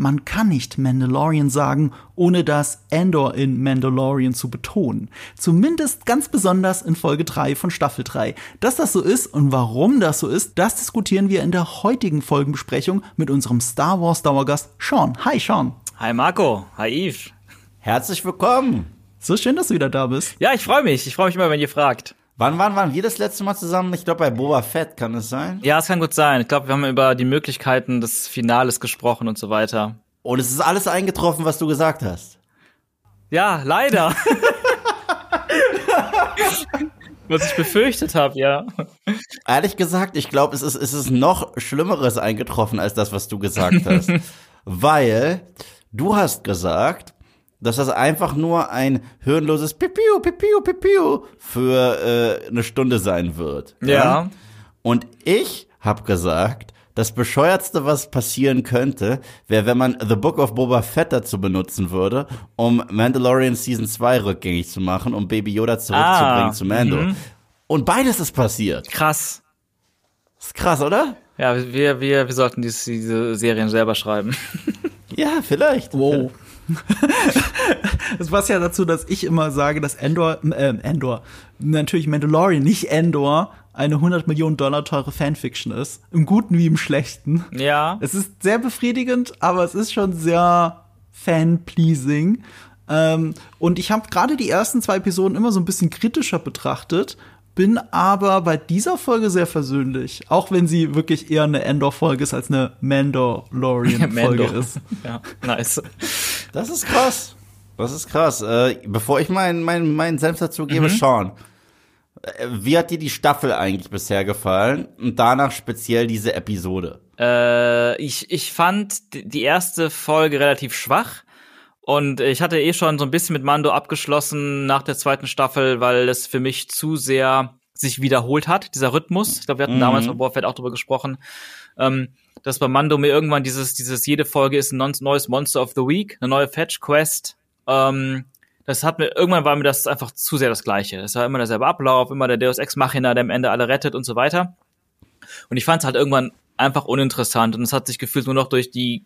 man kann nicht Mandalorian sagen, ohne das Andor in Mandalorian zu betonen. Zumindest ganz besonders in Folge 3 von Staffel 3. Dass das so ist und warum das so ist, das diskutieren wir in der heutigen Folgenbesprechung mit unserem Star Wars Dauergast Sean. Hi Sean. Hi Marco. Hi Yves. Herzlich willkommen. So schön, dass du wieder da bist. Ja, ich freue mich. Ich freue mich immer, wenn ihr fragt. Wann waren, waren wir das letzte Mal zusammen? Ich glaube bei Boba Fett, kann es sein? Ja, es kann gut sein. Ich glaube, wir haben über die Möglichkeiten des Finales gesprochen und so weiter. Und es ist alles eingetroffen, was du gesagt hast. Ja, leider. was ich befürchtet habe, ja. Ehrlich gesagt, ich glaube, es ist, es ist noch Schlimmeres eingetroffen als das, was du gesagt hast. Weil du hast gesagt, dass das einfach nur ein hirnloses Pipiu, Pipiu, Pipiu für äh, eine Stunde sein wird. Ja. ja? Und ich habe gesagt, das bescheuertste, was passieren könnte, wäre, wenn man The Book of Boba Fett dazu benutzen würde, um Mandalorian Season 2 rückgängig zu machen, um Baby Yoda zurückzubringen ah, zu Mando. -hmm. Und beides ist passiert. Krass. ist krass, oder? Ja, wir, wir, wir sollten diese, diese Serien selber schreiben. ja, vielleicht. Wow. das passt ja dazu, dass ich immer sage, dass Endor, äh, Endor, natürlich Mandalorian, nicht Endor, eine 100 Millionen Dollar teure Fanfiction ist. Im Guten wie im Schlechten. Ja. Es ist sehr befriedigend, aber es ist schon sehr fan-pleasing. Ähm, und ich habe gerade die ersten zwei Episoden immer so ein bisschen kritischer betrachtet, bin aber bei dieser Folge sehr versöhnlich. Auch wenn sie wirklich eher eine Endor-Folge ist als eine Mandalorian-Folge ist. Ja, nice. Das ist krass. Das ist krass. Äh, bevor ich meinen mein, mein Senf dazu gebe, mhm. Sean, äh, wie hat dir die Staffel eigentlich bisher gefallen? Und danach speziell diese Episode? Äh, ich, ich fand die erste Folge relativ schwach. Und ich hatte eh schon so ein bisschen mit Mando abgeschlossen nach der zweiten Staffel, weil es für mich zu sehr sich wiederholt hat, dieser Rhythmus. Ich glaube, wir hatten mhm. damals bei Fett auch drüber gesprochen. Ähm, dass bei Mando mir irgendwann dieses, dieses, jede Folge ist ein neues Monster of the Week, eine neue Fetch-Quest. Ähm, das hat mir, irgendwann war mir das einfach zu sehr das Gleiche. Es war immer derselbe Ablauf, immer der Deus Ex Machina, der am Ende alle rettet und so weiter. Und ich fand es halt irgendwann einfach uninteressant und es hat sich gefühlt nur noch durch die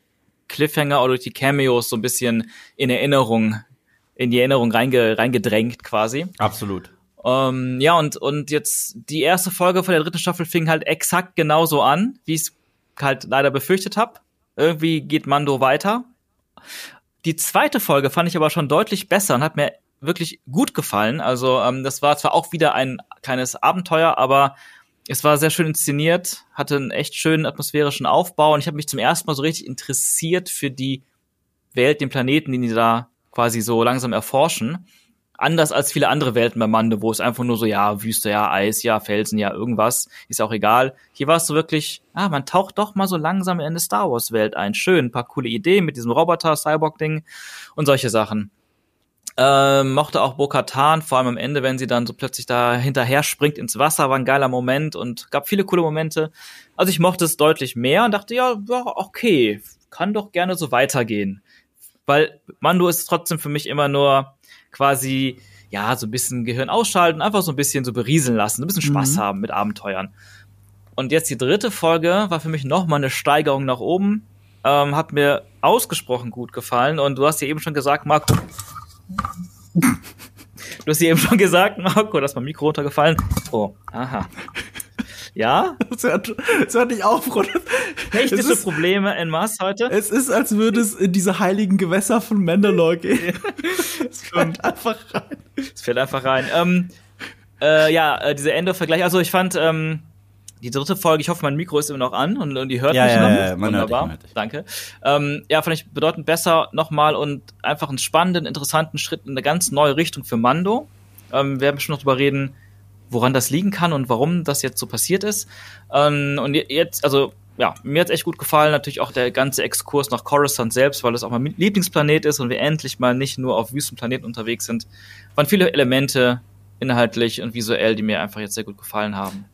Cliffhanger oder durch die Cameos so ein bisschen in Erinnerung, in die Erinnerung reinge, reingedrängt quasi. Absolut. Ähm, ja, und, und jetzt die erste Folge von der dritten Staffel fing halt exakt genauso an, wie es halt leider befürchtet habe. Irgendwie geht Mando weiter. Die zweite Folge fand ich aber schon deutlich besser und hat mir wirklich gut gefallen. Also ähm, das war zwar auch wieder ein kleines Abenteuer, aber es war sehr schön inszeniert, hatte einen echt schönen atmosphärischen Aufbau und ich habe mich zum ersten Mal so richtig interessiert für die Welt, den Planeten, den die da quasi so langsam erforschen anders als viele andere Welten bei Mande, wo es einfach nur so, ja, Wüste, ja, Eis, ja, Felsen, ja, irgendwas, ist auch egal. Hier war es so wirklich, ah, man taucht doch mal so langsam in eine Star Wars Welt ein. Schön, ein paar coole Ideen mit diesem Roboter, Cyborg-Ding und solche Sachen. Ähm, mochte auch Bo-Katan, vor allem am Ende, wenn sie dann so plötzlich da hinterher springt ins Wasser, war ein geiler Moment und gab viele coole Momente. Also ich mochte es deutlich mehr und dachte, ja, ja, okay, kann doch gerne so weitergehen. Weil Mando ist trotzdem für mich immer nur quasi, ja, so ein bisschen Gehirn ausschalten, einfach so ein bisschen so berieseln lassen, ein bisschen Spaß mhm. haben mit Abenteuern. Und jetzt die dritte Folge war für mich nochmal eine Steigerung nach oben. Ähm, hat mir ausgesprochen gut gefallen. Und du hast ja eben schon gesagt, Marco. du hast ja eben schon gesagt, Marco, dass mein Mikro runtergefallen. Oh, aha. Ja? Das hört, hört nicht auf, Bruder. Technische ist, Probleme en masse heute. Es ist, als würde es in diese heiligen Gewässer von Mandalore gehen. es fällt einfach rein. Es fällt einfach rein. Ähm, äh, ja, äh, diese Ende-Vergleich. Also ich fand ähm, die dritte Folge, ich hoffe, mein Mikro ist immer noch an und, und die hört ja, mich ja, noch. Ja, ja, man Wunderbar. Hört dich, Danke. Ähm, ja, fand ich bedeutend besser nochmal und einfach einen spannenden, interessanten Schritt in eine ganz neue Richtung für Mando. Ähm, wir werden schon noch drüber reden, woran das liegen kann und warum das jetzt so passiert ist. Ähm, und jetzt, also ja, mir hat's echt gut gefallen. Natürlich auch der ganze Exkurs nach Coruscant selbst, weil es auch mein Lieblingsplanet ist und wir endlich mal nicht nur auf Wüstenplaneten unterwegs sind. Waren viele Elemente inhaltlich und visuell, die mir einfach jetzt sehr gut gefallen haben.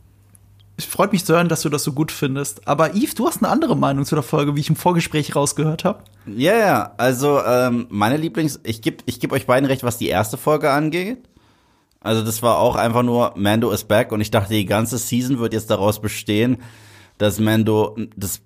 Es freut mich zu hören, dass du das so gut findest. Aber Yves, du hast eine andere Meinung zu der Folge, wie ich im Vorgespräch rausgehört habe. Ja, ja. Also ähm, meine Lieblings, ich gebe ich geb euch beiden recht, was die erste Folge angeht. Also das war auch einfach nur Mando is back und ich dachte, die ganze Season wird jetzt daraus bestehen, dass Mando das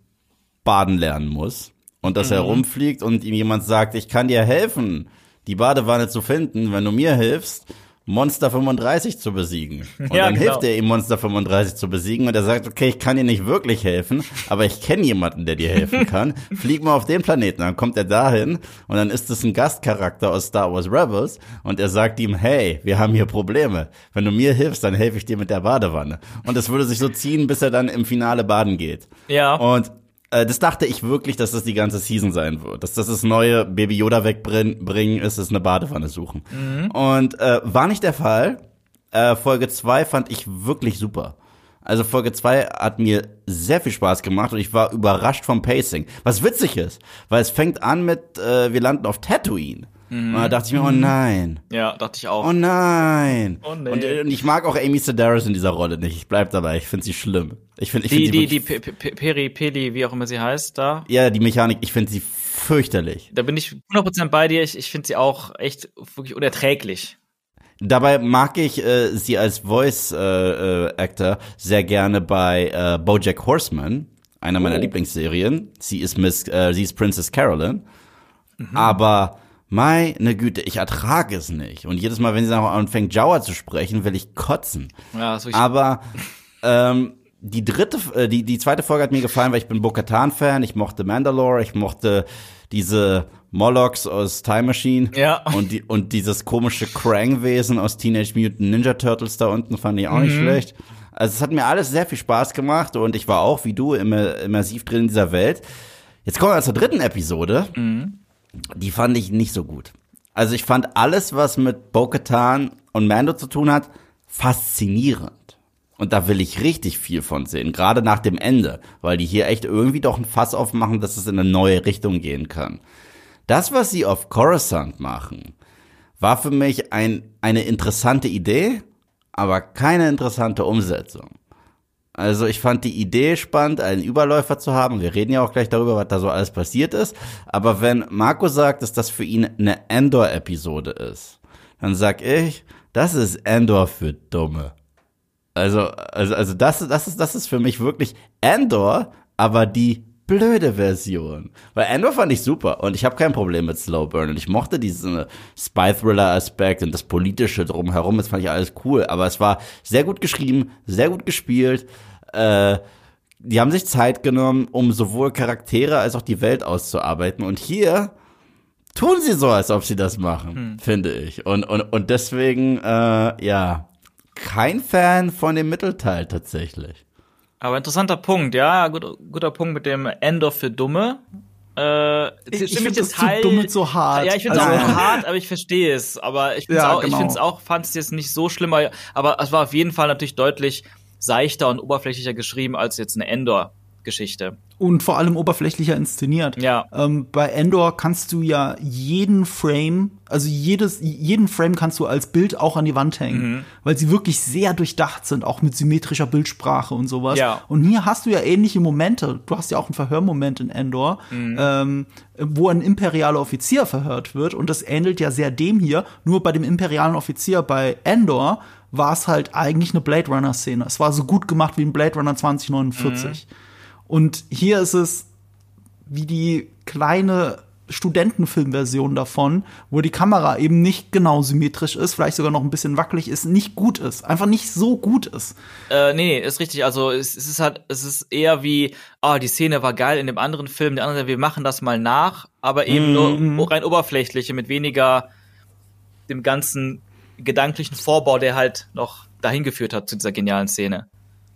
Baden lernen muss. und dass er Mhm. rumfliegt und ihm jemand sagt, ich kann dir helfen, die Badewanne zu finden, wenn du mir hilfst, Monster 35 zu besiegen. Und Ja, dann genau. hilft er ihm, Monster 35 zu besiegen und er sagt, okay, ich kann dir nicht wirklich helfen, aber ich kenne jemanden, der dir helfen kann. Flieg mal auf den Planeten. Dann kommt er dahin und dann ist es ein Gastcharakter aus Star Wars Rebels und er sagt ihm, hey, wir haben hier Probleme. Wenn du mir hilfst, dann helfe ich dir mit der Badewanne. Und es würde sich so ziehen, bis er dann im Finale baden geht. Ja. Und äh, das dachte ich wirklich, dass das die ganze Season sein wird. Dass das das neue Baby Yoda wegbringen ist, ist eine Badewanne suchen. Und äh, war nicht der Fall. Äh, Folge 2 fand ich wirklich super. Also Folge 2 hat mir sehr viel Spaß gemacht und ich war überrascht vom Pacing. Was witzig ist, weil es fängt an mit, äh, wir landen auf Tatooine. Und da dachte ich mir, oh nein. ja, dachte ich auch. Oh nein. Oh nee. und, äh, und ich mag auch Amy Sedaris in dieser Rolle nicht. Ich bleib dabei. Ich finde sie schlimm. Ich finde, ich die, finde die, die Pe- Peri, Peli, wie auch immer sie heißt, da. ja, die Mechanik, ich finde sie fürchterlich. Da bin ich 100% bei dir. Ich, ich finde sie auch echt wirklich unerträglich. Dabei mag ich äh, sie als Voice äh, äh, Actor sehr gerne bei äh, BoJack Horseman, einer meiner Oh. Lieblingsserien. Sie ist Miss, äh, sie ist Princess Carolyn. Mhm. Aber meine Güte, ich ertrage es nicht. Und jedes Mal, wenn sie dann anfängt, Jawa zu sprechen, will ich kotzen. Ja, das Aber ähm, die dritte, äh, die, die zweite Folge hat mir gefallen, weil ich bin Bo-Katan-Fan, ich mochte Mandalore, ich mochte diese Molochs aus Time Machine Ja. und, die, und dieses komische Krang-Wesen aus Teenage Mutant Ninja Turtles da unten fand ich auch nicht schlecht. Also es hat mir alles sehr viel Spaß gemacht und ich war auch, wie du, immer, immersiv drin in dieser Welt. Jetzt kommen wir zur dritten Episode. Die fand ich nicht so gut. Also ich fand alles, was mit Bo-Katan und Mando zu tun hat, faszinierend. Und da will ich richtig viel von sehen, gerade nach dem Ende, weil die hier echt irgendwie doch ein Fass aufmachen, dass es in eine neue Richtung gehen kann. Das, was sie auf Coruscant machen, war für mich ein, eine interessante Idee, aber keine interessante Umsetzung. Also ich fand die Idee spannend, einen Überläufer zu haben. Wir reden ja auch gleich darüber, was da so alles passiert ist. Aber wenn Marco sagt, dass das für ihn eine Endor-Episode ist, dann sag ich, das ist Endor für Dumme. Also, also, also das, das ist, das ist für mich wirklich Endor, aber die blöde Version. Weil Endor fand ich super und ich habe kein Problem mit Slow Burn und ich mochte diesen Spy-Thriller-Aspekt und das Politische drumherum, das fand ich alles cool, aber es war sehr gut geschrieben, sehr gut gespielt, äh, die haben sich Zeit genommen, um sowohl Charaktere als auch die Welt auszuarbeiten und hier tun sie so, als ob sie das machen, finde ich. Und, und, und deswegen, äh, ja, kein Fan von dem Mittelteil tatsächlich. Aber interessanter Punkt, ja, guter, guter Punkt mit dem Endor für Dumme. Äh, Ich- ich stimme find jetzt das zu dumm so hart. Ja, ich finde es Also- auch hart, aber ich verstehe es. Aber ich finde es Ja, auch, ich genau. finde es auch, fand es jetzt nicht so schlimm, aber- es war auf jeden Fall natürlich deutlich seichter und oberflächlicher geschrieben als jetzt eine Endor-Geschichte. Und vor allem oberflächlicher inszeniert. Ja. Ähm, bei Endor kannst du ja jeden Frame, also jedes, jeden Frame kannst du als Bild auch an die Wand hängen, weil sie wirklich sehr durchdacht sind, auch mit symmetrischer Bildsprache und sowas. Ja. Und hier hast du ja ähnliche Momente. Du hast ja auch einen Verhörmoment in Endor, ähm, wo ein imperialer Offizier verhört wird. Und das ähnelt ja sehr dem hier. Nur bei dem imperialen Offizier bei Endor war es halt eigentlich eine Blade Runner-Szene. Es war so gut gemacht wie in Blade Runner 2049. Und hier ist es wie die kleine Studentenfilmversion davon, wo die Kamera eben nicht genau symmetrisch ist, vielleicht sogar noch ein bisschen wackelig ist, nicht gut ist, einfach nicht so gut ist. Äh, nee, ist richtig. Also es, es ist halt, es ist eher wie, ah, die Szene war geil in dem anderen Film, der andere, wir machen das mal nach, aber eben nur rein oberflächliche, mit weniger dem ganzen gedanklichen Vorbau, der halt noch dahin geführt hat zu dieser genialen Szene.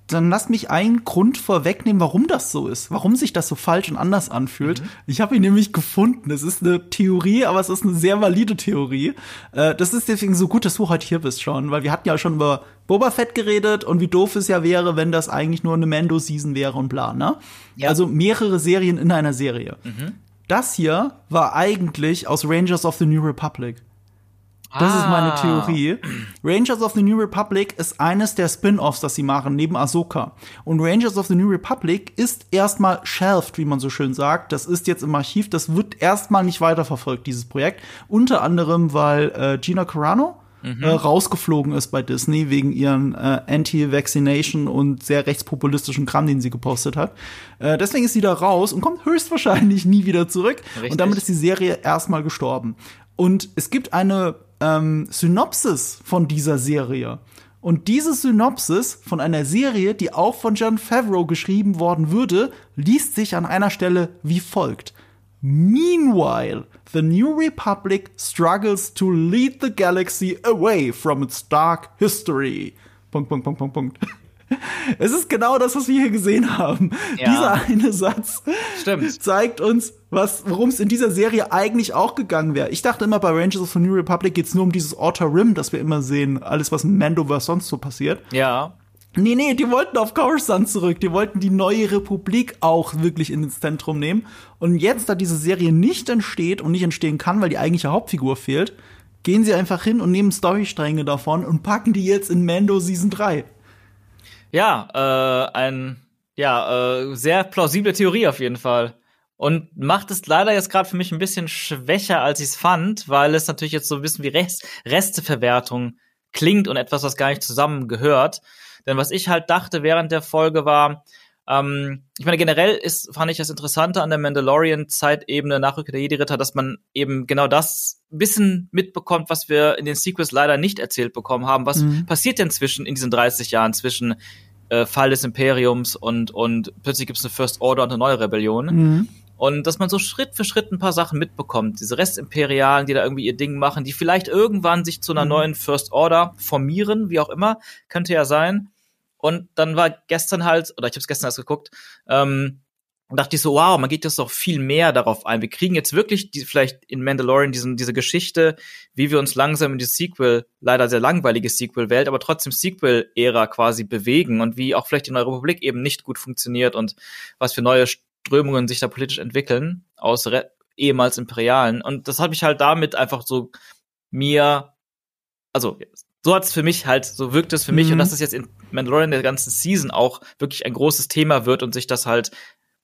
Dann lass mich einen Grund vorwegnehmen, warum das so ist, warum sich das so falsch und anders anfühlt. Ich habe ihn nämlich gefunden. Es ist eine Theorie, aber es ist eine sehr valide Theorie. Äh, das ist deswegen so gut, dass du heute hier bist schon, weil wir hatten ja schon über Boba Fett geredet und wie doof es ja wäre, wenn das eigentlich nur eine Mando-Season wäre und bla, ne? Ja. Also mehrere Serien in einer Serie. Das hier war eigentlich aus Rangers of the New Republic. Das ist meine Ah. Theorie. Rangers of the New Republic ist eines der Spin-offs, das sie machen, neben Ahsoka. Und Rangers of the New Republic ist erstmal shelved, wie man so schön sagt. Das ist jetzt im Archiv, das wird erstmal nicht weiterverfolgt, dieses Projekt. Unter anderem, weil äh, Gina Carano äh, rausgeflogen ist bei Disney wegen ihren äh, Anti-Vaccination und sehr rechtspopulistischen Kram, den sie gepostet hat. Äh, deswegen ist sie da raus und kommt höchstwahrscheinlich nie wieder zurück. Richtig. Und damit ist die Serie erstmal gestorben. Und es gibt eine ähm, Synopsis von dieser Serie. Und diese Synopsis von einer Serie, die auch von John Favreau geschrieben worden würde, liest sich an einer Stelle wie folgt. Meanwhile, the New Republic struggles to lead the galaxy away from its dark history. Punkt, Punkt, Punkt, Punkt, Punkt. Es ist genau das, was wir hier gesehen haben. Ja. Dieser eine Satz Stimmt. zeigt uns, was, worum es in dieser Serie eigentlich auch gegangen wäre. Ich dachte immer, bei Rangers of the New Republic geht's nur um dieses Outer Rim, das wir immer sehen, alles, was in Mandoverse sonst so passiert. Ja. Nee, nee, die wollten auf Coruscant zurück. Die wollten die neue Republik auch wirklich ins Zentrum nehmen. Und jetzt, da diese Serie nicht entsteht und nicht entstehen kann, weil die eigentliche Hauptfigur fehlt, gehen sie einfach hin und nehmen Storystränge davon und packen die jetzt in Mando Season 3. Ja, äh, ein ja, äh, sehr plausible Theorie auf jeden Fall. Und macht es leider jetzt gerade für mich ein bisschen schwächer, als ich es fand, weil es natürlich jetzt so ein bisschen wie Rest Resteverwertung klingt und etwas, was gar nicht zusammengehört. Denn was ich halt dachte während der Folge war, ähm, ich meine, generell ist, fand ich das Interessante an der Mandalorian-Zeitebene nach Rückkehr der Jedi-Ritter, dass man eben genau das bisschen mitbekommt, was wir in den Sequels leider nicht erzählt bekommen haben. Was passiert denn zwischen, in diesen 30 Jahren zwischen äh, Fall des Imperiums und, und plötzlich gibt es eine First Order und eine neue Rebellion? Und dass man so Schritt für Schritt ein paar Sachen mitbekommt. Diese Restimperialen, die da irgendwie ihr Ding machen, die vielleicht irgendwann sich zu einer neuen First Order formieren, wie auch immer, könnte ja sein. Und dann war gestern halt, oder ich habe es gestern erst geguckt, ähm, und dachte ich so, wow, man geht jetzt doch viel mehr darauf ein. Wir kriegen jetzt wirklich die, vielleicht in Mandalorian diesen, diese Geschichte, wie wir uns langsam in die Sequel, leider sehr langweilige Sequel-Welt, aber trotzdem Sequel-Ära quasi bewegen und wie auch vielleicht die Neue Republik eben nicht gut funktioniert und was für neue Strömungen sich da politisch entwickeln aus Re ehemals Imperialen. Und das habe ich halt damit einfach so mir, also so hat's für mich halt, so wirkt es für mich. Mhm. und dass es jetzt in Mandalorian der ganzen Season auch wirklich ein großes Thema wird und sich das halt,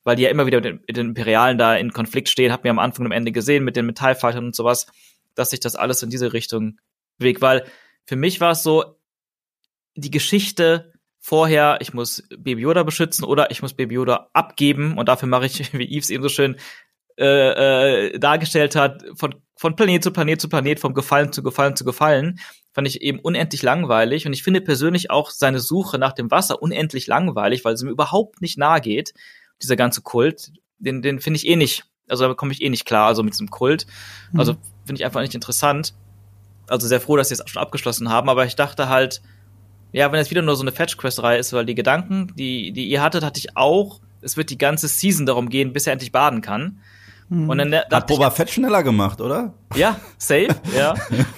weil die ja immer wieder mit den, mit den Imperialen da in Konflikt stehen, hat mir am Anfang und am Ende gesehen mit den Metallfightern und sowas, dass sich das alles in diese Richtung bewegt, weil für mich war es so, die Geschichte vorher, ich muss Baby Yoda beschützen oder ich muss Baby Yoda abgeben und dafür mache ich, wie Yves eben so schön äh, äh, dargestellt hat, von, von Planet zu Planet zu Planet, vom Gefallen zu Gefallen zu Gefallen, fand ich eben unendlich langweilig. Und ich finde persönlich auch seine Suche nach dem Wasser unendlich langweilig, weil es mir überhaupt nicht nahe geht, dieser ganze Kult. Den, den finde ich eh nicht, also da komme ich eh nicht klar, also mit diesem Kult. Also finde ich einfach nicht interessant. Also sehr froh, dass sie es schon abgeschlossen haben, aber ich dachte halt, ja, wenn es wieder nur so eine Fetch-Quest-Reihe ist, weil die Gedanken, die, die ihr hattet, hatte ich auch, es wird die ganze Season darum gehen, bis er endlich baden kann. Und dann Hat Boba Fett schneller gemacht, oder? ja, safe, ja.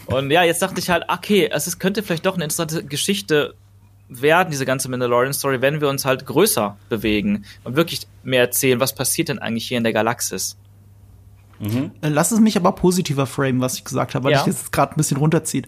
Und ja, jetzt dachte ich halt, okay, es ist, könnte vielleicht doch eine interessante Geschichte werden, diese ganze Mandalorian-Story, wenn wir uns halt größer bewegen und wirklich mehr erzählen, was passiert denn eigentlich hier in der Galaxis. Äh, Lass es mich aber positiver framen, was ich gesagt habe, weil Ja. ich das gerade ein bisschen runterzieht.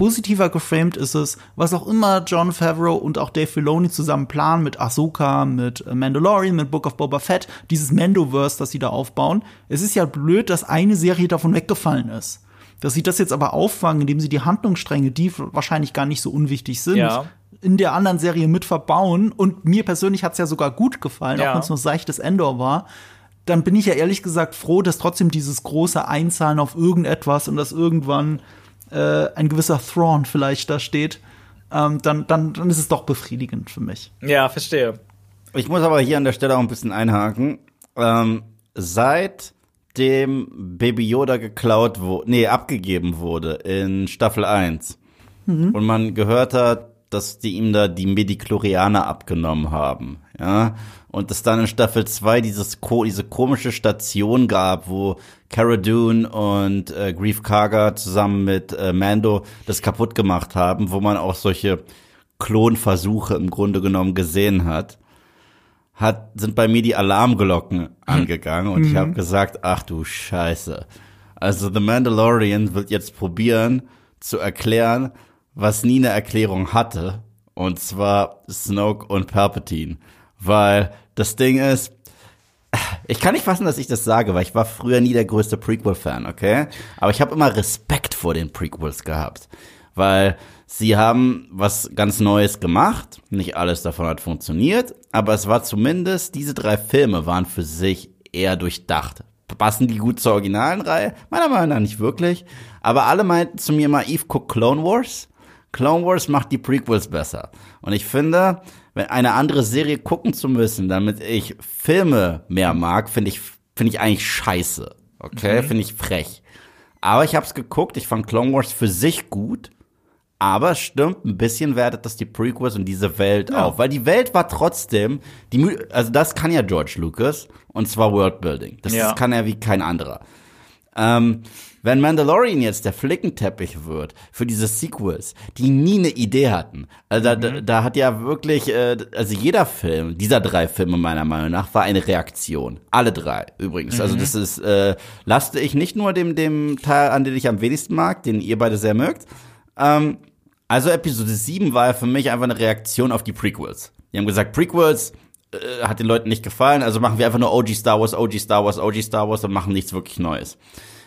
Positiver geframed ist es, was auch immer John Favreau und auch Dave Filoni zusammen planen mit Ahsoka, mit äh, Mandalorian, mit Book of Boba Fett, dieses Mandoverse, das sie da aufbauen. Es ist ja blöd, dass eine Serie davon weggefallen ist. Dass sie das jetzt aber auffangen, indem sie die Handlungsstränge, die wahrscheinlich gar nicht so unwichtig sind, Ja. in der anderen Serie mit verbauen. Und mir persönlich hat's ja sogar gut gefallen, Ja. auch wenn es nur seichtes Endor war dann bin ich ja ehrlich gesagt froh, dass trotzdem dieses große Einzahlen auf irgendetwas und dass irgendwann äh, ein gewisser Thrawn vielleicht da steht, ähm, dann, dann, dann ist es doch befriedigend für mich. Ja, verstehe. Ich muss aber hier an der Stelle auch ein bisschen einhaken. Ähm, seit dem Baby Yoda geklaut wurde, nee, abgegeben wurde in Staffel 1 und man gehört hat, dass die ihm da die Mediklorianer abgenommen haben, ja, und es dann in Staffel 2 dieses ko diese komische Station gab, wo Cara Dune und äh, Grief Karga zusammen mit äh, Mando das kaputt gemacht haben, wo man auch solche Klonversuche im Grunde genommen gesehen hat hat, sind bei mir die Alarmglocken angegangen und ich habe gesagt, ach du Scheiße. Also The Mandalorian wird jetzt probieren zu erklären, was nie eine Erklärung hatte. Und zwar Snoke und Palpatine. Weil das Ding ist, ich kann nicht fassen, dass ich das sage, weil ich war früher nie der größte Prequel-Fan, okay? Aber ich habe immer Respekt vor den Prequels gehabt. weil sie haben was ganz Neues gemacht. Nicht alles davon hat funktioniert, aber es war zumindest, diese drei Filme waren für sich eher durchdacht. Passen die gut zur originalen Reihe? Meiner Meinung nach nicht wirklich. Aber alle meinten zu mir mal, Eve, guck Clone Wars. Clone Wars macht die Prequels besser. Und ich finde, eine andere Serie gucken zu müssen, damit ich Filme mehr mag, finde ich, finde ich eigentlich scheiße. Okay, mhm. finde ich frech. Aber ich habe es geguckt, ich fand Clone Wars für sich gut. Aber stimmt, ein bisschen wertet das die Prequels und diese Welt ja. auf. Weil die Welt war trotzdem, die, also das kann ja George Lucas, und zwar Worldbuilding. Das ja. kann er wie kein anderer. Ähm, wenn Mandalorian jetzt der Flickenteppich wird für diese Sequels, die nie eine Idee hatten, also da, da, mhm. da hat ja wirklich, äh, also jeder Film, dieser drei Filme meiner Meinung nach, war eine Reaktion. Alle drei übrigens. Also mhm. Also das ist, äh, laste ich nicht nur dem, dem Teil an, den ich am wenigsten mag, den ihr beide sehr mögt. Ähm, also Episode 7 war ja für mich einfach eine Reaktion auf die Prequels. Die haben gesagt, Prequels, äh, hat den Leuten nicht gefallen, also machen wir einfach nur OG Star Wars, OG Star Wars, OG Star Wars und machen nichts wirklich Neues.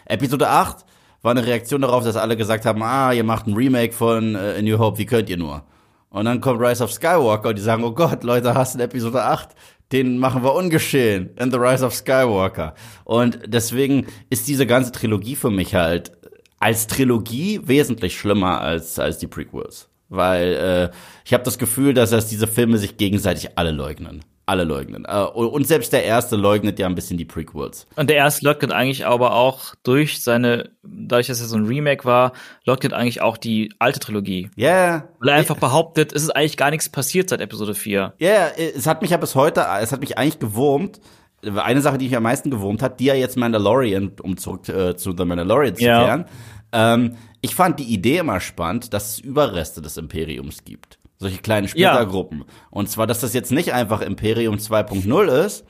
Episode 8 war eine Reaktion darauf, dass alle gesagt haben, ah, ihr macht ein Remake von äh, A New Hope, wie könnt ihr nur? Und dann kommt Rise of Skywalker und die sagen, oh Gott, Leute, hast du Episode 8? Den machen wir ungeschehen in The Rise of Skywalker. Und deswegen ist diese ganze Trilogie für mich halt als Trilogie wesentlich schlimmer als, als die Prequels. Weil äh, ich habe das Gefühl, dass, dass diese Filme sich gegenseitig alle leugnen alle leugnen. Äh, und selbst der erste leugnet ja ein bisschen die Prequels. Und der erste leugnet eigentlich aber auch durch seine, dadurch, dass er so ein Remake war, leugnet eigentlich auch die alte Trilogie. Ja. Yeah. Weil er einfach behauptet, es ist eigentlich gar nichts passiert seit Episode 4. Ja, yeah, es hat mich ja bis heute, es hat mich eigentlich gewurmt. Eine Sache, die mich am meisten gewurmt hat, die ja jetzt Mandalorian, um zurück äh, zu The Mandalorian zu kehren. Ähm, ich fand die Idee immer spannend, dass es Überreste des Imperiums gibt. Solche kleinen Splittergruppen. Ja. Und zwar, dass das jetzt nicht einfach Imperium 2.0 ist,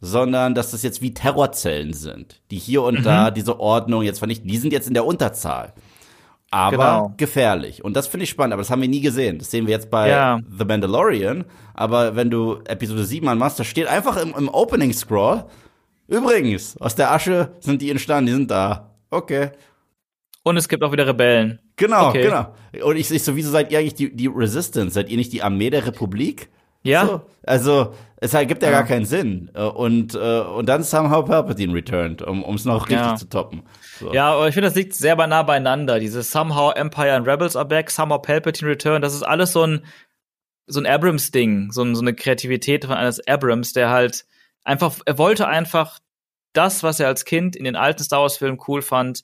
sondern dass das jetzt wie Terrorzellen sind, die hier und mhm. da diese Ordnung jetzt vernichten. Die sind jetzt in der Unterzahl. Aber genau. gefährlich. Und das finde ich spannend, aber das haben wir nie gesehen. Das sehen wir jetzt bei ja. The Mandalorian. Aber wenn du Episode 7 anmachst, da steht einfach im, im Opening Scroll, übrigens, aus der Asche sind die entstanden, die sind da. Okay. Und es gibt auch wieder Rebellen. Genau, okay. genau. Und ich, ich so, wieso seid ihr eigentlich die, die Resistance? Seid ihr nicht die Armee der Republik? Ja. So, also, es gibt ja, ja, gar keinen Sinn. Äh, und, äh, und dann somehow Palpatine returned, um es noch richtig ja. zu toppen. So. Ja, aber ich finde, das liegt sehr nah beieinander. Dieses somehow Empire and Rebels are back, somehow Palpatine return, das ist alles so ein, so ein Abrams-Ding, so, so eine Kreativität von eines Abrams, der halt einfach, er wollte einfach das, was er als Kind in den alten Star Wars-Filmen cool fand,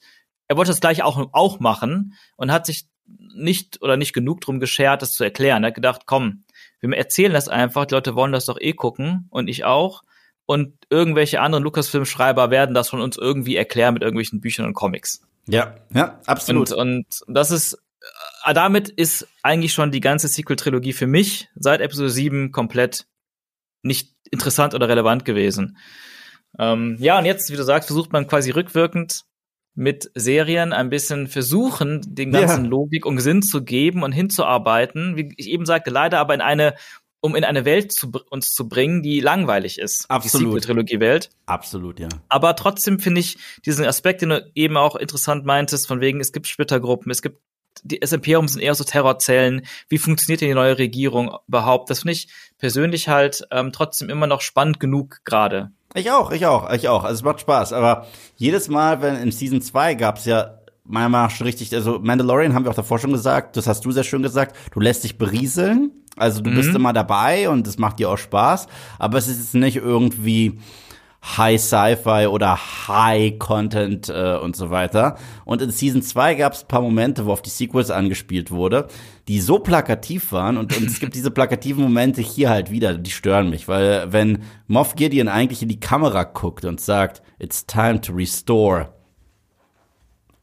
er wollte das gleich auch, auch machen und hat sich nicht oder nicht genug drum geschert, das zu erklären. Er hat gedacht, komm, wir erzählen das einfach, die Leute wollen das doch eh gucken und ich auch. Und irgendwelche anderen Lucasfilm-Schreiber werden das von uns irgendwie erklären mit irgendwelchen Büchern und Comics. Ja, ja, absolut. Und, und das ist, äh, damit ist eigentlich schon die ganze Sequel-Trilogie für mich seit Episode 7 komplett nicht interessant oder relevant gewesen. Ähm, ja, und jetzt, wie du sagst, versucht man quasi rückwirkend mit Serien ein bisschen versuchen, den ganzen ja. Logik und Sinn zu geben und hinzuarbeiten. Wie ich eben sagte, leider aber in eine, um in eine Welt zu, uns zu bringen, die langweilig ist. Absolut. Die Sequel-Trilogie-Welt. Absolut, ja. Aber trotzdem finde ich diesen Aspekt, den du eben auch interessant meintest, von wegen, es gibt Splittergruppen, es gibt die, das Imperium sind eher so Terrorzellen. Wie funktioniert denn die neue Regierung überhaupt? Das finde ich persönlich halt ähm, trotzdem immer noch spannend genug gerade. Ich auch, ich auch, ich auch. Also es macht Spaß. Aber jedes Mal, wenn in Season 2 gab es ja meiner Meinung nach schon richtig, also Mandalorian haben wir auch davor schon gesagt, das hast du sehr schön gesagt, du lässt dich berieseln. Also du mhm. bist immer dabei und es macht dir auch Spaß. Aber es ist jetzt nicht irgendwie High Sci-Fi oder High Content äh, und so weiter. Und in Season 2 gab es ein paar Momente, wo auf die Sequels angespielt wurde, die so plakativ waren und, und es gibt diese plakativen Momente hier halt wieder, die stören mich, weil wenn Moff Gideon eigentlich in die Kamera guckt und sagt, it's time to restore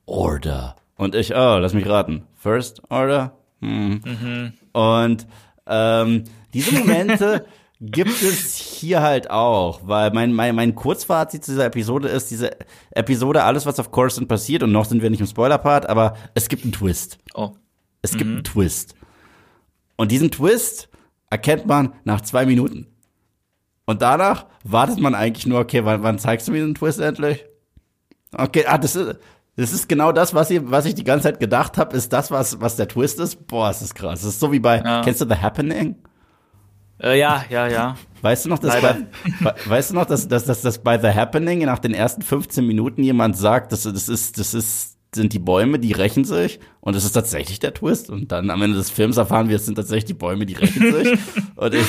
order. Und ich, oh, lass mich raten, First Order? Hm. Mhm. Und ähm, diese Momente gibt es hier halt auch, weil mein, mein, mein Kurzfazit zu dieser Episode ist, diese Episode, alles, was auf Coruscant passiert, und noch sind wir nicht im Spoiler-Part, aber es gibt einen Twist. Oh. Es mhm. gibt einen Twist. Und diesen Twist erkennt man nach zwei Minuten. Und danach wartet man eigentlich nur, okay, wann, wann zeigst du mir den Twist endlich? Okay, ah, das ist, Das ist genau das, was, ich, was ich die ganze Zeit gedacht habe, ist das, was, was der Twist ist. Boah, ist krass. Das ist so wie bei, Ja. kennst du The Happening? Äh, ja, ja, ja. Weißt du noch, dass Leider. bei, we- weißt du noch, dass, dass, dass, dass bei The Happening nach den ersten 15 Minuten jemand sagt, das, das ist, das ist, sind die Bäume, die rächen sich und es ist tatsächlich der Twist und dann am Ende des Films erfahren wir, es sind tatsächlich die Bäume, die rächen sich und ich,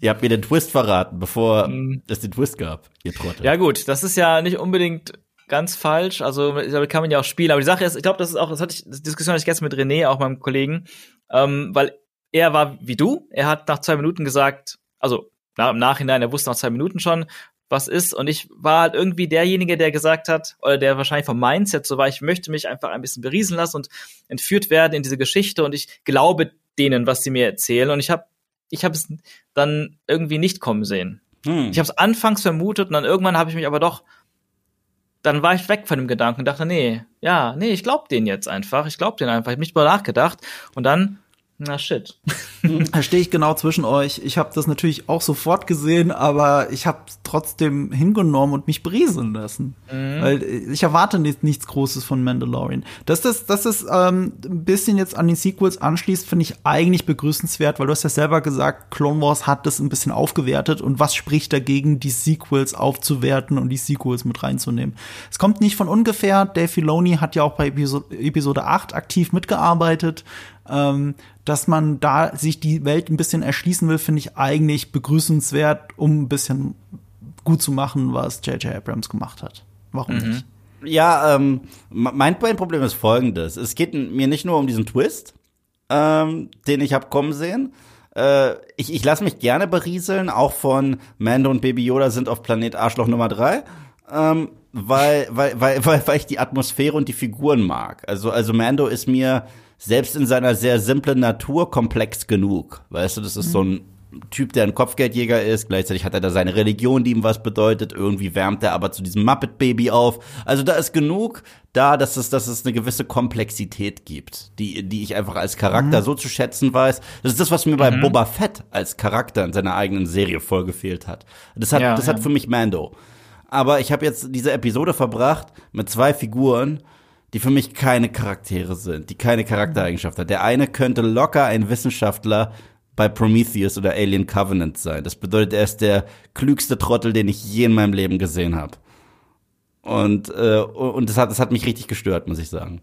ihr habt mir den Twist verraten, bevor es den Twist gab, ihr Trottel. Ja, gut, das ist ja nicht unbedingt ganz falsch. Also, damit kann man ja auch spielen. Aber die Sache ist, ich glaube, das ist auch, das hatte ich, die Diskussion hatte ich gestern mit René, auch meinem Kollegen, ähm, weil er war wie du. Er hat nach zwei Minuten gesagt, also na, im Nachhinein, er wusste nach zwei Minuten schon, was ist. Und ich war halt irgendwie derjenige, der gesagt hat, oder der wahrscheinlich vom Mindset so war, ich möchte mich einfach ein bisschen beriesen lassen und entführt werden in diese Geschichte und ich glaube denen, was sie mir erzählen. Und ich habe ich habe es dann irgendwie nicht kommen sehen. Hm. Ich habe es anfangs vermutet und dann irgendwann habe ich mich aber doch, dann war ich weg von dem Gedanken und dachte, nee, ja, nee, ich glaube den jetzt einfach, ich glaube den einfach, ich habe nicht mal nachgedacht und dann, na shit. Da stehe ich genau zwischen euch. Ich habe das natürlich auch sofort gesehen, aber ich habe trotzdem hingenommen und mich berieseln lassen. Weil ich erwarte nicht, nichts Großes von Mandalorian. Dass das, dass das ähm, ein bisschen jetzt an die Sequels anschließt, finde ich eigentlich begrüßenswert, weil du hast ja selber gesagt, Clone Wars hat das ein bisschen aufgewertet und was spricht dagegen, die Sequels aufzuwerten und die Sequels mit reinzunehmen. Es kommt nicht von ungefähr. Dave Filoni hat ja auch bei Episo Episode 8 aktiv mitgearbeitet. Ähm, dass man da sich die Welt ein bisschen erschließen will, finde ich eigentlich begrüßenswert, um ein bisschen gut zu machen, was J.J. Abrams gemacht hat. Warum nicht? Ja, ähm, me- mein mein Problem ist folgendes. Es geht mir nicht nur um diesen Twist, ähm, den ich hab kommen sehen. Äh, ich ich lasse mich gerne berieseln, auch von Mando und Baby Yoda sind auf Planet Arschloch Nummer drei, ähm, weil, weil, weil, weil, weil ich die Atmosphäre und die Figuren mag. Also, also Mando ist mir selbst in seiner sehr simplen Natur komplex genug. Weißt du, das ist so ein Typ, der ein Kopfgeldjäger ist, gleichzeitig hat er da seine Religion, die ihm was bedeutet, irgendwie wärmt er aber zu diesem Muppet-Baby auf. Also da ist genug da, dass es, dass es eine gewisse Komplexität gibt, die, die ich einfach als Charakter so zu schätzen weiß. Das ist das, was mir bei Boba Fett als Charakter in seiner eigenen Serie voll gefehlt hat. Das hat, Ja, das hat ja. für mich Mando. Aber ich habe jetzt diese Episode verbracht mit zwei Figuren, die für mich keine Charaktere sind, die keine Charaktereigenschaft hat. Der eine könnte locker ein Wissenschaftler bei Prometheus oder Alien Covenant sein. Das bedeutet, er ist der klügste Trottel, den ich je in meinem Leben gesehen habe. Und, äh, und das, hat, das hat mich richtig gestört, muss ich sagen.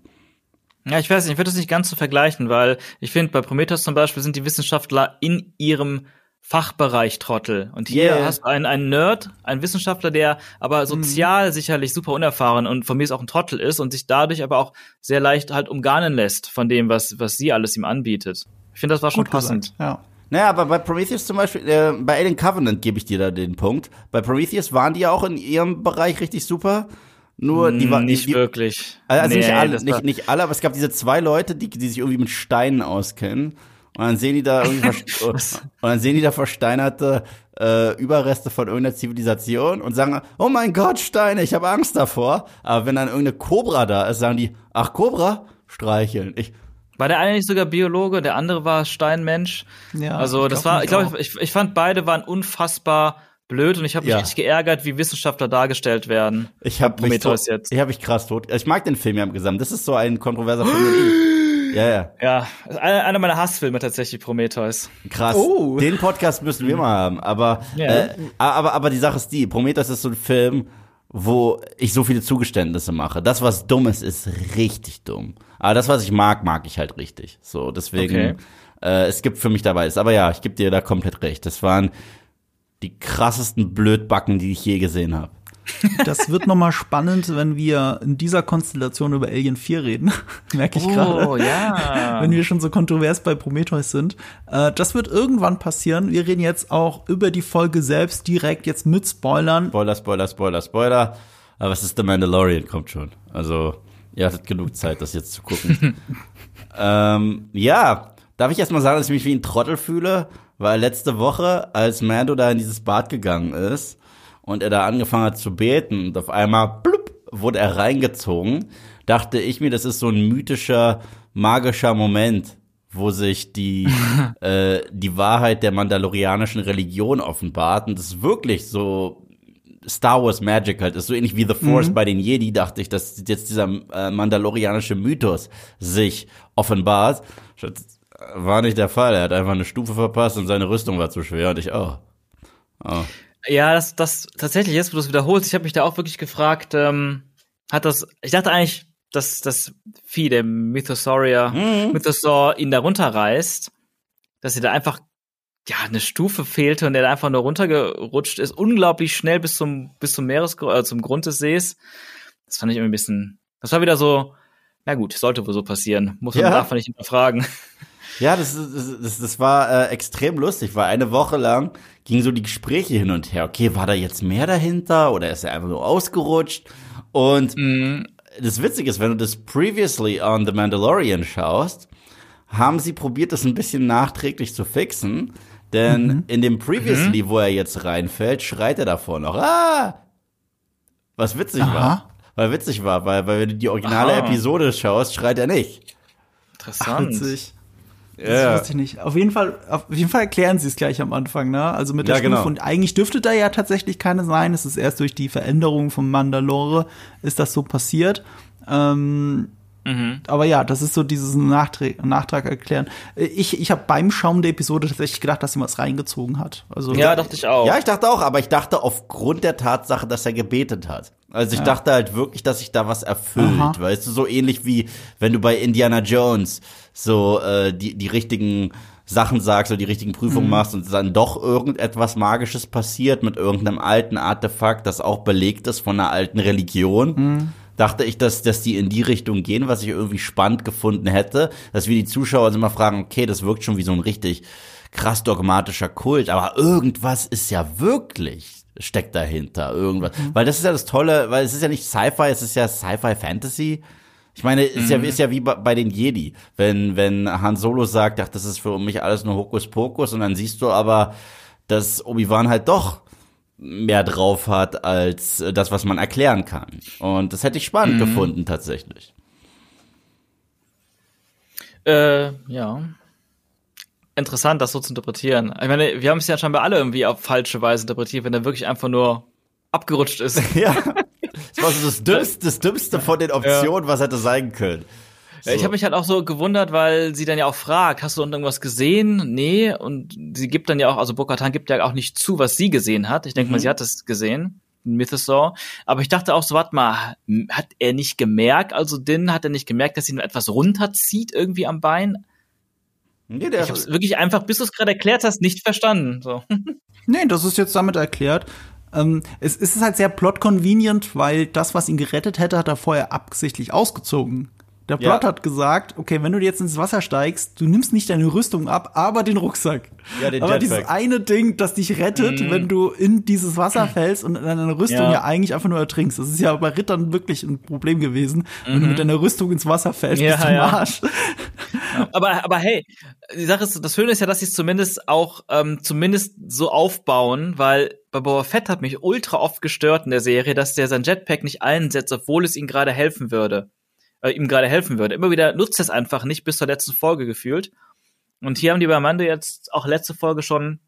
Ja, ich weiß nicht, ich würde das nicht ganz so vergleichen, weil ich finde, bei Prometheus zum Beispiel sind die Wissenschaftler in ihrem Fachbereich Trottel. Und hier Yeah. hast du einen, einen Nerd, einen Wissenschaftler, der aber sozial sicherlich super unerfahren und von mir ist auch ein Trottel ist und sich dadurch aber auch sehr leicht halt umgarnen lässt von dem, was, was sie alles ihm anbietet. Ich finde, das war schon Gut passend. gesagt. Ja. Naja, aber bei Prometheus zum Beispiel, äh, bei Alien Covenant gebe ich dir da den Punkt. Bei Prometheus waren die ja auch in ihrem Bereich richtig super. Nur die waren nicht die, wirklich. Also Nee, nicht, alle, nicht, nicht alle, aber es gab diese zwei Leute, die, die sich irgendwie mit Steinen auskennen. Und dann sehen die da irgendwie und dann sehen die da versteinerte äh, Überreste von irgendeiner Zivilisation und sagen, oh mein Gott, Steine, ich habe Angst davor. Aber wenn dann irgendeine Cobra da ist, sagen die, ach Cobra, streicheln. Ich, War der eine nicht sogar Biologe, der andere war Steinmensch? Ja, also ich das war, ich glaube, ich, ich fand beide waren unfassbar blöd und ich habe mich Ja. richtig geärgert, wie Wissenschaftler dargestellt werden. ich habe mich, Prometheus so, jetzt. ich hab mich krass tot. Ich mag den Film ja im Gesamt. Das ist so ein kontroverser Film. ja, ja. Ja, einer einer meiner Hassfilme tatsächlich, Prometheus. Krass. Oh. Den Podcast müssen wir mal haben. Aber, Ja. äh, aber, aber die Sache ist die, Prometheus ist so ein Film, wo ich so viele Zugeständnisse mache. Das, was dumm ist, ist richtig dumm. Aber das, was ich mag, mag ich halt richtig. So, deswegen, Okay. äh, es gibt für mich dabei ist. Aber ja, ich gebe dir da komplett recht. Das waren die krassesten Blödbacken, die ich je gesehen habe. Das wird noch mal spannend, wenn wir in dieser Konstellation über Alien 4 reden. Merke ich gerade. Oh, ja. Wenn wir schon so kontrovers bei Prometheus sind. Äh, das wird irgendwann passieren. Wir reden jetzt auch über die Folge selbst direkt jetzt mit Spoilern. Spoiler, Spoiler, Spoiler, Spoiler. Aber es ist The Mandalorian, kommt schon. Also, ihr hattet genug Zeit, das jetzt zu gucken. ähm, ja, darf ich erst mal sagen, dass ich mich wie ein Trottel fühle? Weil letzte Woche, als Mando da in dieses Bad gegangen ist und er da angefangen hat zu beten und auf einmal blub, wurde er reingezogen, dachte ich mir, das ist so ein mythischer, magischer Moment, wo sich die, äh, die Wahrheit der mandalorianischen Religion offenbart. Und das ist wirklich so Star Wars Magic halt ist. So ähnlich wie The Force mhm. bei den Jedi dachte ich, dass jetzt dieser äh, mandalorianische Mythos sich offenbart. War nicht der Fall. Er hat einfach eine Stufe verpasst und seine Rüstung war zu schwer und ich auch. Oh. oh. Ja, das, das tatsächlich jetzt, wo du es wiederholst, ich habe mich da auch wirklich gefragt, ähm, hat das, ich dachte eigentlich, dass das Vieh, der Mythosaurier, mhm. Mythosaur ihn da runterreißt, dass sie da einfach ja, eine Stufe fehlte und der da einfach nur runtergerutscht ist, unglaublich schnell bis zum, bis zum Meeres, äh, zum Grund des Sees. Das fand ich irgendwie ein bisschen, das war wieder so, na gut, sollte wohl so passieren. Muss man, ja. man nicht hinterfragen. Ja, das, das, das war äh, extrem lustig, weil eine Woche lang gingen so die Gespräche hin und her. Okay, war da jetzt mehr dahinter oder ist er einfach nur ausgerutscht? Und mhm. das Witzige ist, wenn du das Previously on The Mandalorian schaust, haben sie probiert, das ein bisschen nachträglich zu fixen. Denn mhm. in dem Previously, mhm. wo er jetzt reinfällt, schreit er davor noch, ah! Was witzig Aha. war. Weil witzig war, weil, weil wenn du die originale Aha. Episode schaust, schreit er nicht. Interessant. Ach, witzig. Das ja. wusste ich nicht. Auf jeden Fall, auf jeden Fall erklären sie es gleich am Anfang, ne? Also mit der ja, Stufe. Genau. Und eigentlich dürfte da ja tatsächlich keine sein. Es ist erst durch die Veränderung von Mandalore ist das so passiert. Ähm, Mhm. Aber ja, das ist so dieses Nachtrag, Nachtrag erklären. Ich, ich habe beim Schauen der Episode tatsächlich gedacht, dass sie was reingezogen hat. Also, ja, dachte ich auch. Ja, ich dachte auch, aber ich dachte aufgrund der Tatsache, dass er gebetet hat. Also ich ja. dachte halt wirklich, dass sich da was erfüllt. Aha. Weißt du, so ähnlich wie wenn du bei Indiana Jones so äh, die, die richtigen Sachen sagst oder die richtigen Prüfungen mhm. machst und dann doch irgendetwas Magisches passiert mit irgendeinem alten Artefakt, das auch belegt ist von einer alten Religion. Mhm dachte ich, dass, dass die in die Richtung gehen, was ich irgendwie spannend gefunden hätte, dass wir die Zuschauer immer fragen, okay, das wirkt schon wie so ein richtig krass dogmatischer Kult, aber irgendwas ist ja wirklich steckt dahinter, irgendwas. Mhm. Weil das ist ja das Tolle, weil es ist ja nicht Sci-Fi, es ist ja Sci-Fi Fantasy. Ich meine, ist mhm. ja ist ja wie bei, den Jedi, wenn wenn Han Solo sagt, ach, das ist für mich alles nur Hokuspokus und dann siehst du aber, dass Obi-Wan halt doch mehr drauf hat als das, was man erklären kann. Und das hätte ich spannend mhm. gefunden, tatsächlich. Äh, ja. Interessant, das so zu interpretieren. Ich meine, wir haben es ja scheinbar alle irgendwie auf falsche Weise interpretiert, wenn er wirklich einfach nur abgerutscht ist. ja. Das war so das Dümmste, das Dümmste von den Optionen, ja. was hätte sein können. So. Ich habe mich halt auch so gewundert, weil sie dann ja auch fragt, hast du irgendwas gesehen? Nee. Und sie gibt dann ja auch, also Bokatan gibt ja auch nicht zu, was sie gesehen hat. Ich denke mhm. mal, sie hat es gesehen. Mythosaur. Aber ich dachte auch so, warte mal, hat er nicht gemerkt, also Din, hat er nicht gemerkt, dass sie ihm etwas runterzieht irgendwie am Bein? Nee, der ich hab's wirklich einfach, bis du es gerade erklärt hast, nicht verstanden. So. nee, das ist jetzt damit erklärt. Ähm, es, es ist halt sehr plot-convenient, weil das, was ihn gerettet hätte, hat er vorher absichtlich ausgezogen. Der Plot ja. hat gesagt, okay, wenn du jetzt ins Wasser steigst, du nimmst nicht deine Rüstung ab, aber den Rucksack. Ja, den aber Jetpack. dieses eine Ding, das dich rettet, mhm. wenn du in dieses Wasser fällst und deine Rüstung ja. ja. eigentlich einfach nur ertrinkst. Das ist ja bei Rittern wirklich ein Problem gewesen, mhm. wenn du mhm. mit deiner Rüstung ins Wasser fällst, ja, bist du ja. Arsch. aber, aber hey, die Sache ist, das Schöne ist ja, dass sie es zumindest auch ähm, zumindest so aufbauen, weil bei Boba Fett hat mich ultra oft gestört in der Serie, dass der sein Jetpack nicht einsetzt, obwohl es ihm gerade helfen würde äh, ihm gerade helfen würde. Immer wieder nutzt es einfach nicht bis zur letzten Folge gefühlt. Und hier haben die bei Mando jetzt auch letzte Folge schon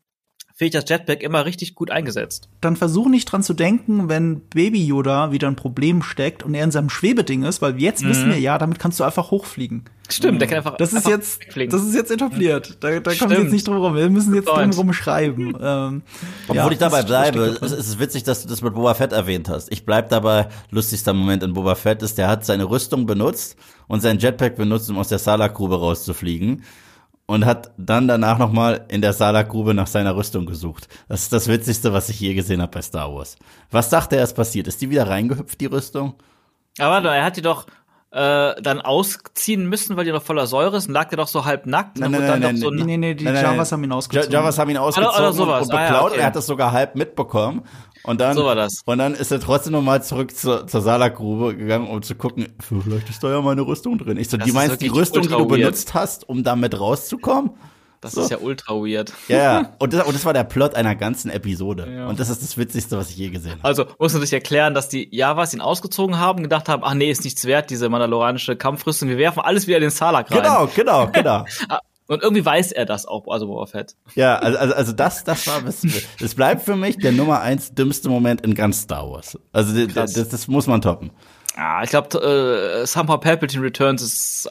finde ich das Jetpack immer richtig gut eingesetzt. Dann versuch nicht dran zu denken, wenn Baby Yoda wieder ein Problem steckt und er in seinem Schwebeding ist, weil jetzt mhm. wissen wir ja, damit kannst du einfach hochfliegen. Stimmt, mhm. der kann einfach. Das ist einfach jetzt, wegfliegen. das ist jetzt etabliert. Da, da kommen wir jetzt nicht drum rum. Wir müssen jetzt drum rum schreiben. ähm, Obwohl ja, ich dabei bleibe, es ist witzig, dass du das mit Boba Fett erwähnt hast. Ich bleib dabei, lustigster Moment in Boba Fett ist, der hat seine Rüstung benutzt und sein Jetpack benutzt, um aus der Salakgrube rauszufliegen und hat dann danach nochmal in der Salakgrube nach seiner Rüstung gesucht. Das ist das Witzigste, was ich je gesehen habe bei Star Wars. Was dachte er, ist passiert? Ist die wieder reingehüpft, die Rüstung? Aber er hat die doch äh, dann ausziehen müssen, weil die noch voller Säure ist und lag der doch so halb nackt. Nein, nein, nein, nein, so nee, nee, nee, die nein, Javas haben ihn ausgezogen. Javas haben ihn ausgezogen oder, oder sowas. und, beklaut. Ah, ja, okay. Er hat das sogar halb mitbekommen. Und dann, so war das. Und dann ist er trotzdem nochmal zurück zur, zur Salakgrube gegangen, um zu gucken, vielleicht ist da ja meine Rüstung drin. Ich so, das die meinst die Rüstung, die du weird. benutzt hast, um damit rauszukommen? Das so. ist ja ultra weird. Ja, ja. Und das, und das war der Plot einer ganzen Episode. Ja. Und das ist das Witzigste, was ich je gesehen habe. Also muss man sich erklären, dass die Javas ihn ausgezogen haben, gedacht haben, ach nee, ist nichts wert, diese mandaloranische Kampfrüstung, wir werfen alles wieder in den Salak rein. Genau, genau, genau. Und irgendwie weiß er das auch, also Boba Fett. Ja, also, also, also das, das war, es bleibt für mich der Nummer eins dümmste Moment in ganz Star Wars. Also das, das, das muss man toppen. Ja, ich glaube, äh, Somehow Palpatine Returns ist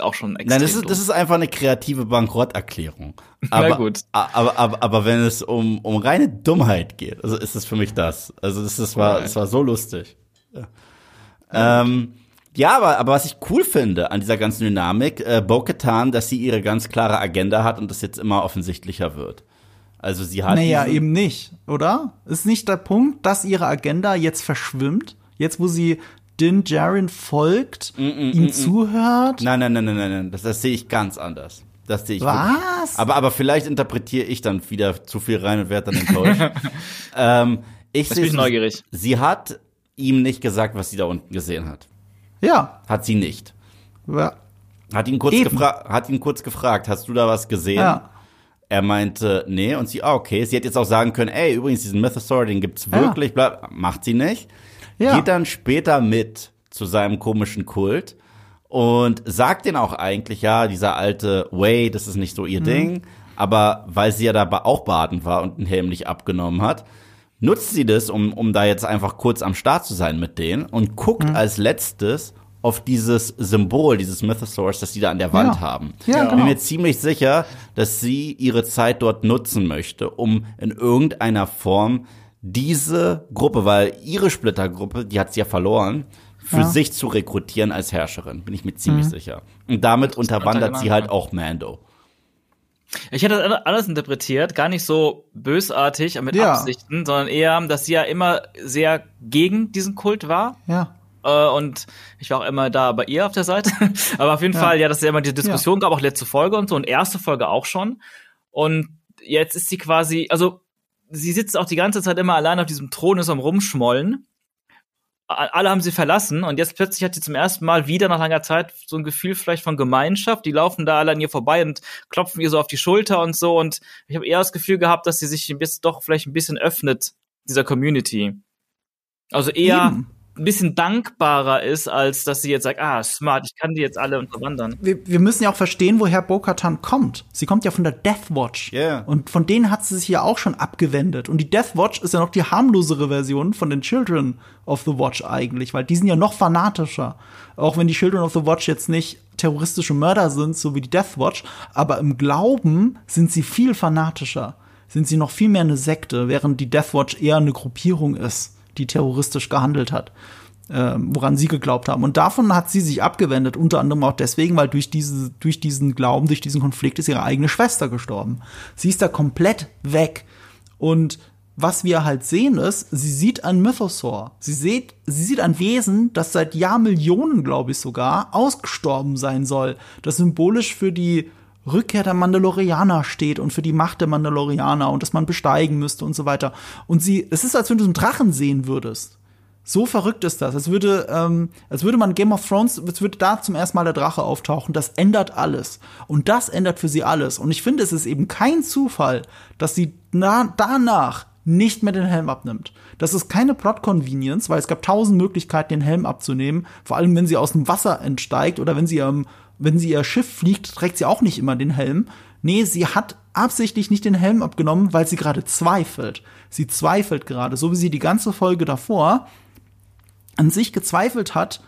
auch schon extrem. Nein, das ist, das ist einfach eine kreative Bankrotterklärung. Aber, Na gut. Aber, aber, aber wenn es um, um reine Dummheit geht, also ist es für mich das. Also das, das war, das war so lustig. Ja. Ähm, ja, aber, aber was ich cool finde an dieser ganzen Dynamik, äh, Bo-Katan, dass sie ihre ganz klare Agenda hat und das jetzt immer offensichtlicher wird. Also sie hat. Naja, eben nicht, oder? Ist nicht der Punkt, dass ihre Agenda jetzt verschwimmt? Jetzt, wo sie Din Djarin folgt, mm, mm, ihm mm, mm. zuhört? Nein, nein, nein, nein, nein, nein. Das, das sehe ich ganz anders. Das sehe ich. Was? Aber, aber vielleicht interpretiere ich dann wieder zu viel rein und werde dann enttäuscht. ähm, ich sehe neugierig. Sie hat ihm nicht gesagt, was sie da unten gesehen hat. Ja. Hat sie nicht. Ja. Hat ihn kurz, gefra hat ihn kurz gefragt, hast du da was gesehen? Ja. Er meinte, nee, und sie, ah, okay. Sie hätte jetzt auch sagen können, ey, übrigens, diesen Mythosaur, den gibt's wirklich, ja. bla, macht sie nicht. Ja. Geht dann später mit zu seinem komischen Kult und sagt den auch eigentlich, ja, dieser alte Way, das ist nicht so ihr mhm. Ding. Aber weil sie ja da auch baden war und den Helm nicht abgenommen hat, nutzt sie das, um, um da jetzt einfach kurz am Start zu sein mit denen und guckt mhm. als letztes auf dieses Symbol, dieses Mythosaurus, das sie da an der Wand ja. haben. Ja, ich bin mir ziemlich sicher, dass sie ihre Zeit dort nutzen möchte, um in irgendeiner Form diese Gruppe, weil ihre Splittergruppe, die hat sie ja verloren, für ja. sich zu rekrutieren als Herrscherin, bin ich mir ziemlich mhm. sicher. Und damit unterwandert sie halt auch Mando. Ich hätte das alles interpretiert, gar nicht so bösartig mit ja. Absichten, sondern eher, dass sie ja immer sehr gegen diesen Kult war. Ja. Äh, und ich war auch immer da bei ihr auf der Seite. Aber auf jeden ja. Fall, ja, dass es ja immer diese Diskussion ja. gab, auch letzte Folge und so und erste Folge auch schon. Und jetzt ist sie quasi, also sie sitzt auch die ganze Zeit immer allein auf diesem Thron, ist am Rumschmollen alle haben sie verlassen und jetzt plötzlich hat sie zum ersten Mal wieder nach langer Zeit so ein Gefühl vielleicht von Gemeinschaft. Die laufen da alle an ihr vorbei und klopfen ihr so auf die Schulter und so. Und ich habe eher das Gefühl gehabt, dass sie sich jetzt doch vielleicht ein bisschen öffnet, dieser Community. Also eher Eben ein bisschen dankbarer ist, als dass sie jetzt sagt, ah, smart, ich kann die jetzt alle unterwandern. Wir, wir müssen ja auch verstehen, woher Bo-Katan kommt. Sie kommt ja von der Death Watch. Yeah. Und von denen hat sie sich ja auch schon abgewendet. Und die Death Watch ist ja noch die harmlosere Version von den Children of the Watch eigentlich, weil die sind ja noch fanatischer. Auch wenn die Children of the Watch jetzt nicht terroristische Mörder sind, so wie die Death Watch, aber im Glauben sind sie viel fanatischer. Sind sie noch viel mehr eine Sekte, während die Death Watch eher eine Gruppierung ist die terroristisch gehandelt hat, äh, woran sie geglaubt haben. Und davon hat sie sich abgewendet, unter anderem auch deswegen, weil durch, diese, durch diesen Glauben, durch diesen Konflikt ist ihre eigene Schwester gestorben. Sie ist da komplett weg. Und was wir halt sehen ist, sie sieht ein Mythosaur. Sie sieht, sie sieht ein Wesen, das seit Jahrmillionen, glaube ich sogar, ausgestorben sein soll. Das symbolisch für die Rückkehr der Mandalorianer steht und für die Macht der Mandalorianer und dass man besteigen müsste und so weiter. Und sie, es ist, als wenn du einen Drachen sehen würdest. So verrückt ist das. Als würde, ähm, als würde man Game of Thrones, als würde da zum ersten Mal der Drache auftauchen. Das ändert alles. Und das ändert für sie alles. Und ich finde, es ist eben kein Zufall, dass sie na danach nicht mehr den Helm abnimmt. Das ist keine Plot-Convenience, weil es gab tausend Möglichkeiten, den Helm abzunehmen. Vor allem, wenn sie aus dem Wasser entsteigt oder wenn sie ähm, wenn sie ihr Schiff fliegt, trägt sie auch nicht immer den Helm. Nee, sie hat absichtlich nicht den Helm abgenommen, weil sie gerade zweifelt. Sie zweifelt gerade, so wie sie die ganze Folge davor an sich gezweifelt hat,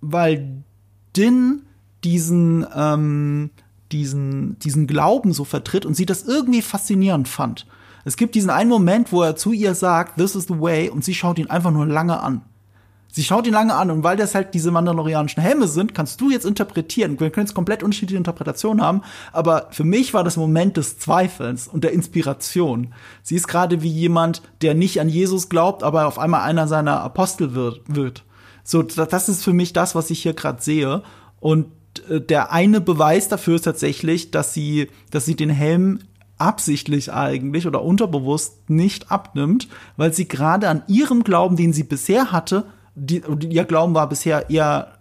weil Din diesen, ähm, diesen, diesen Glauben so vertritt und sie das irgendwie faszinierend fand. Es gibt diesen einen Moment, wo er zu ihr sagt, this is the way, und sie schaut ihn einfach nur lange an. Sie schaut ihn lange an und weil das halt diese mandalorianischen Helme sind, kannst du jetzt interpretieren. Wir können jetzt komplett unterschiedliche Interpretationen haben, aber für mich war das Moment des Zweifelns und der Inspiration. Sie ist gerade wie jemand, der nicht an Jesus glaubt, aber auf einmal einer seiner Apostel wird. So, das ist für mich das, was ich hier gerade sehe. Und äh, der eine Beweis dafür ist tatsächlich, dass sie, dass sie den Helm absichtlich eigentlich oder unterbewusst nicht abnimmt, weil sie gerade an ihrem Glauben, den sie bisher hatte, die, ihr Glauben war bisher eher,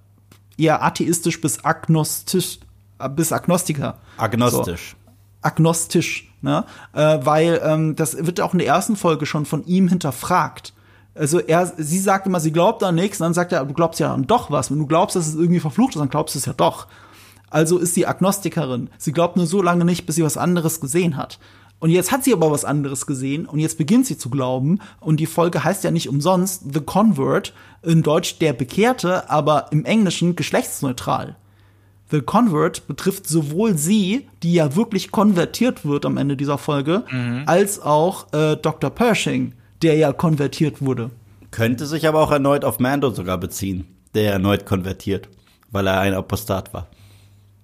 eher atheistisch bis agnostisch, äh, bis Agnostiker. Agnostisch. So. Agnostisch, ne? Äh, weil ähm, das wird auch in der ersten Folge schon von ihm hinterfragt. Also er, sie sagt immer, sie glaubt an nichts, und dann sagt er, du glaubst ja an doch was. Wenn du glaubst, dass es irgendwie verflucht ist, dann glaubst du es ja doch. Also ist sie Agnostikerin. Sie glaubt nur so lange nicht, bis sie was anderes gesehen hat. Und jetzt hat sie aber was anderes gesehen und jetzt beginnt sie zu glauben. Und die Folge heißt ja nicht umsonst The Convert, in Deutsch der Bekehrte, aber im Englischen geschlechtsneutral. The Convert betrifft sowohl sie, die ja wirklich konvertiert wird am Ende dieser Folge, als auch äh, Dr. Pershing, der ja konvertiert wurde. Könnte sich aber auch erneut auf Mando sogar beziehen, der erneut konvertiert, weil er ein Apostat war.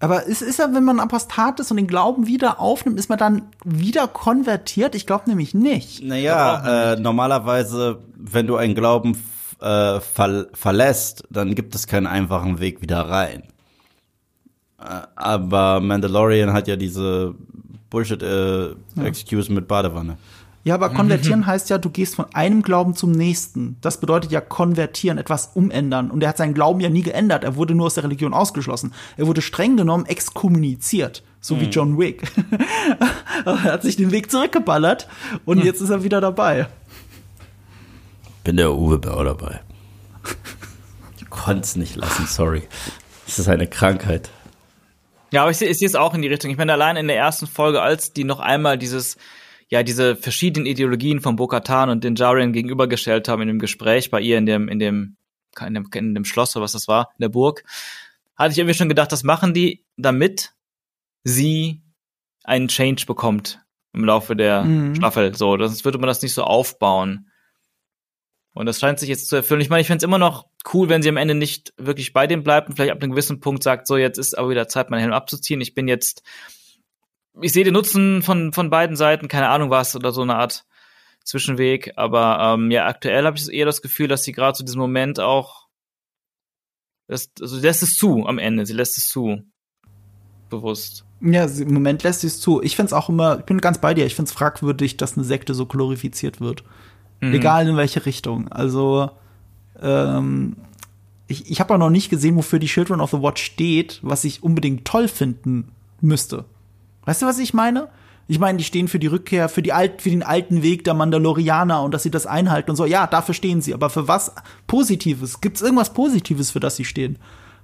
Aber es ist ja, wenn man Apostat ist und den Glauben wieder aufnimmt, ist man dann wieder konvertiert? Ich glaube nämlich nicht. Naja, äh, normalerweise, wenn du einen Glauben äh, ver verlässt, dann gibt es keinen einfachen Weg wieder rein. Äh, aber Mandalorian hat ja diese Bullshit-Excuse mit Badewanne. Ja, aber konvertieren heißt ja, du gehst von einem Glauben zum nächsten. Das bedeutet ja konvertieren, etwas umändern. Und er hat seinen Glauben ja nie geändert. Er wurde nur aus der Religion ausgeschlossen. Er wurde streng genommen exkommuniziert. So wie John Wick. Er hat sich den Weg zurückgeballert und jetzt ist er wieder dabei. Bin der Uwe Bauer dabei. Ich konnte es nicht lassen, sorry. Das ist eine Krankheit. Ja, aber ich sehe ich sehe es auch in die Richtung. Ich meine, allein in der ersten Folge, als die noch einmal dieses, ja, diese verschiedenen Ideologien von Bo-Katan und den Jarian gegenübergestellt haben in dem Gespräch bei ihr in dem, in dem, in dem, in dem Schloss oder was das war, in der Burg, hatte ich irgendwie schon gedacht, das machen die, damit sie einen Change bekommt im Laufe der Mhm. Staffel. So, sonst würde man das nicht so aufbauen. Und das scheint sich jetzt zu erfüllen. Ich meine, ich fände es immer noch cool, wenn sie am Ende nicht wirklich bei dem bleibt und vielleicht ab einem gewissen Punkt sagt, so, jetzt ist aber wieder Zeit, meinen Helm abzuziehen. Ich bin jetzt, ich sehe den Nutzen von, von beiden Seiten, keine Ahnung was, oder so eine Art Zwischenweg. Aber ähm, ja, aktuell habe ich eher das Gefühl, dass sie gerade zu diesem Moment auch, das, also sie lässt es zu am Ende, sie lässt es zu. Bewusst. Ja, im Moment lässt sie es zu. Ich finde es auch immer, ich bin ganz bei dir, ich finde es fragwürdig, dass eine Sekte so glorifiziert wird. Mhm. Egal in welche Richtung. Also, ähm, ich, ich habe auch noch nicht gesehen, wofür die Children of the Watch steht, was ich unbedingt toll finden müsste. Weißt du, was ich meine? Ich meine, die stehen für die Rückkehr, für, die alt, für den alten Weg der Mandalorianer und dass sie das einhalten und so. Ja, dafür stehen sie. Aber für was Positives? Gibt es irgendwas Positives, für das sie stehen?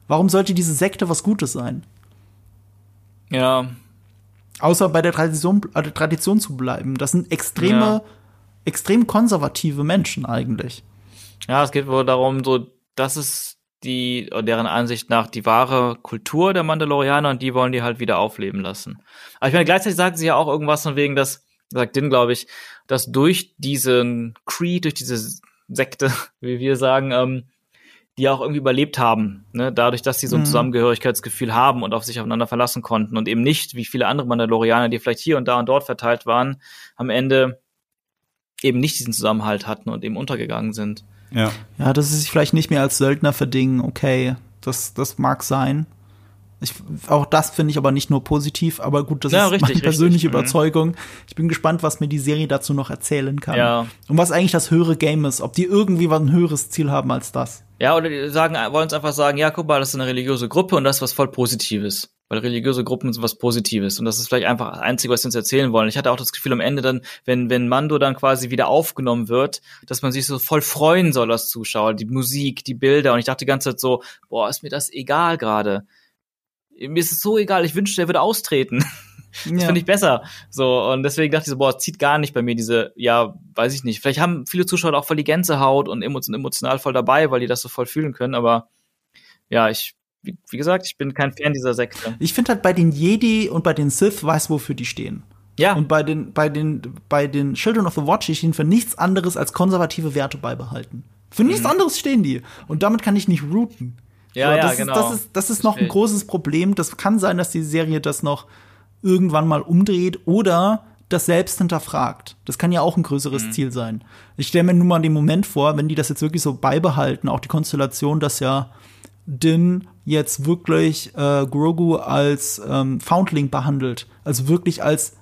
Warum sollte diese Sekte was Gutes sein? Ja, Außer bei der Tradition, äh, der Tradition zu bleiben. Das sind extreme, Ja. extrem konservative Menschen eigentlich. Ja, es geht wohl darum, so, das ist die, deren Ansicht nach, die wahre Kultur der Mandalorianer und die wollen die halt wieder aufleben lassen. Aber ich meine, gleichzeitig sagen sie ja auch irgendwas von wegen, dass, sagt Din, glaube ich, dass durch diesen Creed, durch diese Sekte, wie wir sagen, ähm, die auch irgendwie überlebt haben, ne? dadurch, dass sie so ein Mhm. Zusammengehörigkeitsgefühl haben und auf sich aufeinander verlassen konnten und eben nicht, wie viele andere Mandalorianer, die vielleicht hier und da und dort verteilt waren, am Ende eben nicht diesen Zusammenhalt hatten und eben untergegangen sind. Ja. Ja, dass sie sich vielleicht nicht mehr als Söldner verdingen, okay, das, das mag sein. Ich, auch das finde ich aber nicht nur positiv, aber gut, das Ja, ist richtig, meine persönliche richtig, mhm. Überzeugung. Ich bin gespannt, was mir die Serie dazu noch erzählen kann. Ja. Und was eigentlich das höhere Game ist, ob die irgendwie was ein höheres Ziel haben als das. Ja, oder die sagen, wollen uns einfach sagen, ja, guck mal, das ist eine religiöse Gruppe und das ist was voll Positives. Weil religiöse Gruppen sind was Positives. Und das ist vielleicht einfach das Einzige, was sie uns erzählen wollen. Ich hatte auch das Gefühl am Ende dann, wenn, wenn Mando dann quasi wieder aufgenommen wird, dass man sich so voll freuen soll als Zuschauer. Die Musik, die Bilder. Und ich dachte die ganze Zeit so, boah, ist mir das egal gerade. Mir ist es so egal, ich wünschte, er würde austreten. Das finde ich besser. So, und deswegen dachte ich so, boah, es zieht gar nicht bei mir diese, ja, weiß ich nicht. Vielleicht haben viele Zuschauer auch voll die Gänsehaut und emotion- emotional voll dabei, weil die das so voll fühlen können, aber ja, ich, wie, wie gesagt, ich bin kein Fan dieser Sekte. Ich finde halt bei den Jedi und bei den Sith weiß, wofür die stehen. Ja, Und bei den, bei den, bei den Children of the Watch stehen für nichts anderes als konservative Werte beibehalten. Für nichts anderes stehen die. Und damit kann ich nicht routen. ja, So, ja, das genau. Ist, das ist, das ist noch ein ich. großes Problem. Das kann sein, dass die Serie das noch irgendwann mal umdreht oder das selbst hinterfragt. Das kann ja auch ein größeres Mhm. Ziel sein. Ich stelle mir nur mal den Moment vor, wenn die das jetzt wirklich so beibehalten, auch die Konstellation, dass ja Din jetzt wirklich äh, Grogu als ähm, Foundling behandelt, also wirklich als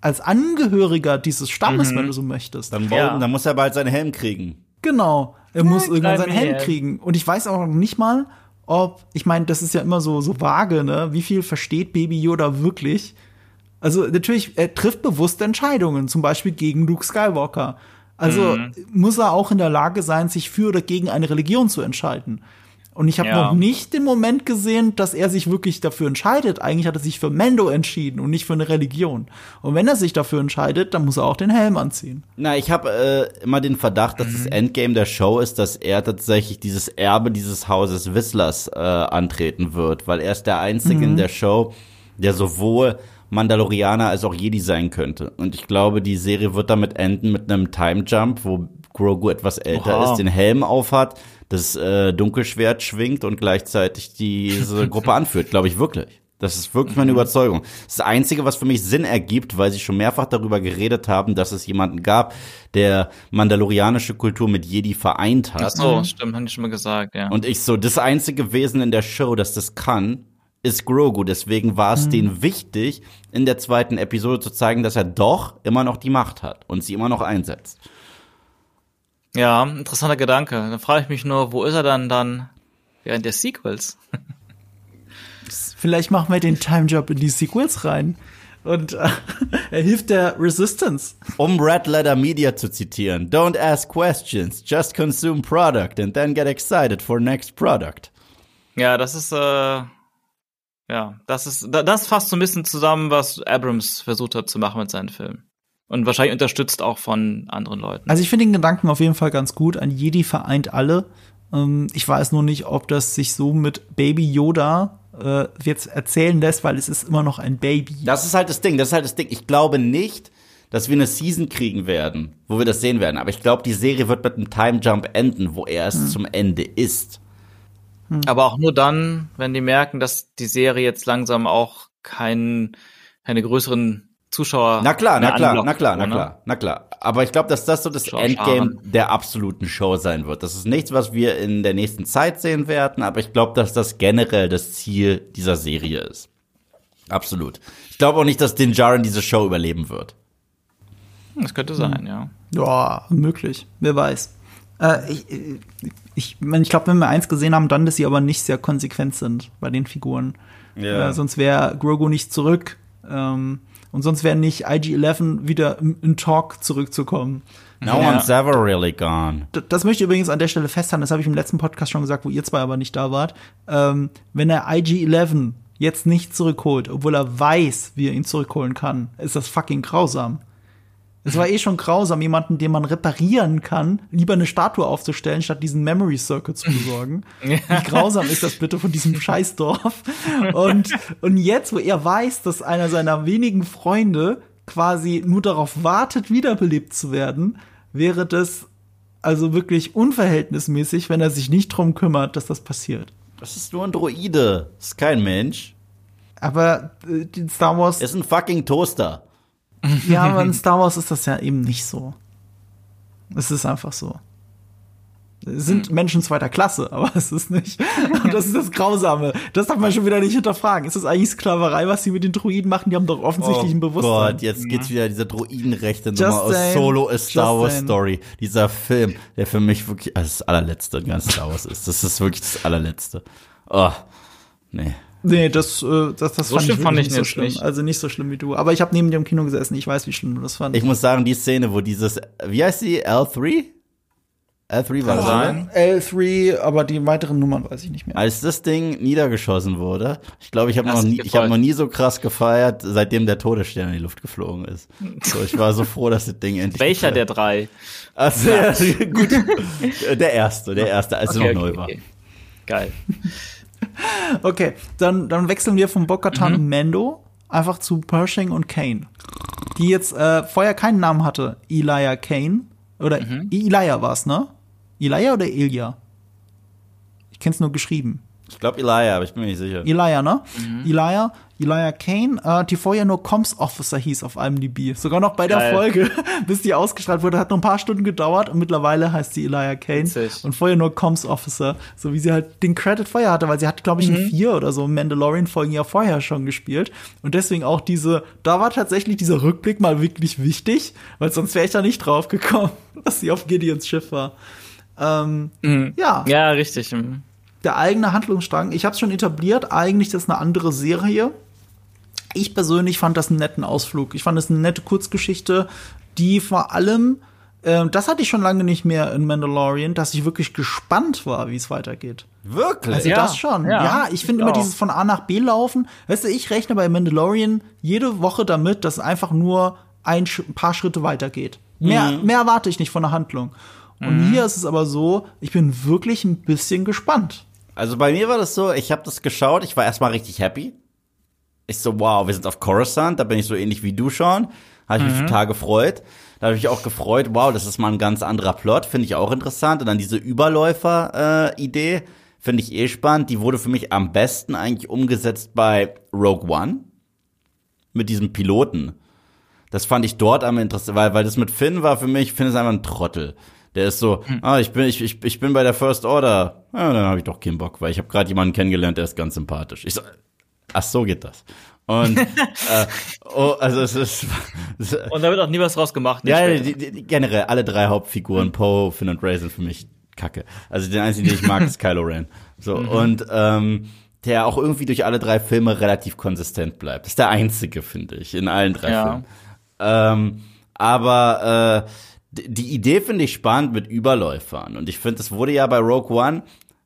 als Angehöriger dieses Stammes, Mhm. wenn du so möchtest. Dann, Ja. dann muss er bald seinen Helm kriegen. Genau. Er muss irgendwann seinen Helm Helm. kriegen. Und ich weiß auch noch nicht mal, ob, ich meine, das ist ja immer so, so vage, ne? Wie viel versteht Baby Yoda wirklich? Also, natürlich, er trifft bewusste Entscheidungen, zum Beispiel gegen Luke Skywalker. Also Mhm. muss er auch in der Lage sein, sich für oder gegen eine Religion zu entscheiden. Und ich habe Ja. noch nicht den Moment gesehen, dass er sich wirklich dafür entscheidet. Eigentlich hat er sich für Mando entschieden und nicht für eine Religion. Und wenn er sich dafür entscheidet, dann muss er auch den Helm anziehen. Na, ich habe äh, immer den Verdacht, dass das Endgame der Show ist, dass er tatsächlich dieses Erbe dieses Hauses Whistlers äh, antreten wird, weil er ist der Einzige in der Show, der sowohl Mandalorianer als auch Jedi sein könnte. Und ich glaube, die Serie wird damit enden mit einem Time Jump, wo Grogu etwas älter Oha. ist, den Helm aufhat, das äh, Dunkelschwert schwingt und gleichzeitig diese Gruppe anführt, glaube ich wirklich. Das ist wirklich meine Überzeugung. Das Einzige, was für mich Sinn ergibt, weil sie schon mehrfach darüber geredet haben, dass es jemanden gab, der mandalorianische Kultur mit Jedi vereint Ach hat. so, stimmt, haben die schon mal gesagt, ja. Und ich so, das einzige Wesen in der Show, das das kann, ist Grogu. Deswegen war es denen wichtig, in der zweiten Episode zu zeigen, dass er doch immer noch die Macht hat und sie immer noch einsetzt. Ja, interessanter Gedanke. Dann frage ich mich nur, wo ist er dann dann während der Sequels? Vielleicht machen wir den Time Job in die Sequels rein. Und äh, er hilft der Resistance. Um Red Letter Media zu zitieren, don't ask questions, just consume product and then get excited for next product. Ja, das ist, äh, ja, das ist, da- das fasst so ein bisschen zusammen, was Abrams versucht hat zu machen mit seinen Filmen. Und wahrscheinlich unterstützt auch von anderen Leuten. Also ich finde den Gedanken auf jeden Fall ganz gut. Ein Jedi vereint alle. Ähm, ich weiß nur nicht, ob das sich so mit Baby Yoda äh, jetzt erzählen lässt, weil es ist immer noch ein Baby. Das ist halt das Ding, das ist halt das Ding. Ich glaube nicht, dass wir eine Season kriegen werden, wo wir das sehen werden. Aber ich glaube, die Serie wird mit einem Time Jump enden, wo er es zum Ende ist. Aber auch nur dann, wenn die merken, dass die Serie jetzt langsam auch keinen, keine größeren Zuschauer. Na klar, na klar, na klar, na ne? klar, na klar. Aber ich glaube, dass das so das. Endgame der absoluten Show sein wird. Das ist nichts, was wir in der nächsten Zeit sehen werden, aber ich glaube, dass das generell das Ziel dieser Serie ist. Absolut. Ich glaube auch nicht, dass Din Djarin diese Show überleben wird. Das könnte sein, ja. Ja, möglich. Wer weiß. Äh, ich ich, ich, ich glaube, wenn wir eins gesehen haben, dann, dass sie aber nicht sehr konsequent sind bei den Figuren. Ja. Äh, sonst wäre Grogu nicht zurück. Ähm, und sonst wäre nicht IG-11 wieder in, Talk zurückzukommen. No Ja. one's ever really gone. D- Das möchte ich übrigens an der Stelle festhalten, das habe ich im letzten Podcast schon gesagt, wo ihr zwei aber nicht da wart. Ähm, wenn er IG-11 jetzt nicht zurückholt, obwohl er weiß, wie er ihn zurückholen kann, ist das fucking grausam. Es war eh schon grausam, jemanden, den man reparieren kann, lieber eine Statue aufzustellen, statt diesen Memory Circle zu besorgen. Wie grausam ist das bitte von diesem Scheißdorf? Und, und jetzt, wo er weiß, dass einer seiner wenigen Freunde quasi nur darauf wartet, wiederbelebt zu werden, wäre das also wirklich unverhältnismäßig, wenn er sich nicht drum kümmert, dass das passiert. Das ist nur ein Droide. Das ist kein Mensch. Aber äh, Star Wars, ist ein fucking Toaster. Ja, aber in Star Wars ist das ja eben nicht so. Es ist einfach so. Es sind Menschen zweiter Klasse, aber es ist nicht. Und das ist das Grausame. Das darf man schon wieder nicht hinterfragen. Ist das eigentlich Sklaverei, was sie mit den Druiden machen? Die haben doch offensichtlich ein Bewusstsein. Oh Gott, jetzt geht's wieder diese Droidenrechte Just Nummer aus saying. Solo A Star Just Wars saying. Story. Dieser Film, der für mich wirklich das allerletzte in ganz Star Wars ist. Das ist wirklich das allerletzte. Oh, nee. Nee, das, äh, das, das So schlimm fand wirklich ich nicht so schlimm. nicht. Also nicht so schlimm wie du. Aber ich habe neben dir im Kino gesessen. Ich weiß, wie schlimm du das fandest. Ich muss sagen, die Szene, wo dieses, wie heißt die, L3? L3 war sein. L3, aber die weiteren Nummern weiß ich nicht mehr. Als das Ding niedergeschossen wurde, ich glaube, ich habe noch nie, ich habe gefreut. noch nie so krass gefeiert, seitdem der Todesstern in die Luft geflogen ist. So, ich war so froh, dass das Ding endlich. Welcher der drei? Also, ja, gut. Der erste, der erste, als er noch neu war. Geil. Okay, dann, dann wechseln wir von Bo-Katan Mhm. und Mando einfach zu Pershing und Kane. Die jetzt äh, vorher keinen Namen hatte. Elijah Kane. Oder Mhm. Elijah war's, ne? Elijah oder Elia? Ich kenn's nur geschrieben. Ich glaube Elijah, aber ich bin mir nicht sicher. Elijah, ne? Mhm. Elijah, Elijah Kane, äh, die vorher nur Comms Officer hieß auf IMDb. Sogar noch bei der Geil. Folge, bis die ausgestrahlt wurde, hat noch ein paar Stunden gedauert und mittlerweile heißt sie Elijah Kane Witzig. und vorher nur Comms Officer, so wie sie halt den Credit vorher hatte, weil sie hat, glaube ich, Mhm. in vier oder so Mandalorian-Folgen ja vorher schon gespielt und deswegen auch diese, da war tatsächlich dieser Rückblick mal wirklich wichtig, weil sonst wäre ich da nicht drauf gekommen, dass sie auf Gideons Schiff war. Ähm, ja, Ja, richtig. Mhm. Der eigene Handlungsstrang. Ich habe es schon etabliert, eigentlich das ist eine andere Serie. Ich persönlich fand das einen netten Ausflug. Ich fand es eine nette Kurzgeschichte, die vor allem ähm, das hatte ich schon lange nicht mehr in Mandalorian, dass ich wirklich gespannt war, wie es weitergeht. Wirklich? Also Ja, das schon. Ja, ja, ich finde immer auch. dieses von A nach B laufen. Weißt du, ich rechne bei Mandalorian jede Woche damit, dass es einfach nur ein Sch paar Schritte weitergeht. Mehr, Mhm. mehr erwarte ich nicht von der Handlung. Und hier ist es aber so, ich bin wirklich ein bisschen gespannt. Also bei mir war das so, ich habe das geschaut, ich war erstmal richtig happy. Ich so, wow, wir sind auf Coruscant, da bin ich so ähnlich wie du schon. Habe ich mich total gefreut. Da habe ich mich auch gefreut, wow, das ist mal ein ganz anderer Plot, finde ich auch interessant. Und dann diese Überläufer-Idee, finde ich eh spannend. Die wurde für mich am besten eigentlich umgesetzt bei Rogue One. Mit diesem Piloten. Das fand ich dort am interessantesten, weil, weil das mit Finn war für mich, Finn ist einfach ein Trottel. Der ist so, ah, ich bin, ich, ich, ich bin bei der First Order. Ja, dann habe ich doch keinen Bock, weil ich habe gerade jemanden kennengelernt, der ist ganz sympathisch. Ich so, ach so geht das. Und äh, oh, also es ist Und da wird auch nie was draus gemacht. ja, die, die, die, generell alle drei Hauptfiguren, Poe, Finn und Ray sind für mich Kacke. Also den einzigen, den ich mag, ist Kylo Ren. So und ähm, der auch irgendwie durch alle drei Filme relativ konsistent bleibt. ist der einzige, finde ich, in allen drei Ja. Filmen. Ähm, aber äh, die Idee finde ich spannend mit Überläufern. Und ich finde, es wurde ja bei Rogue One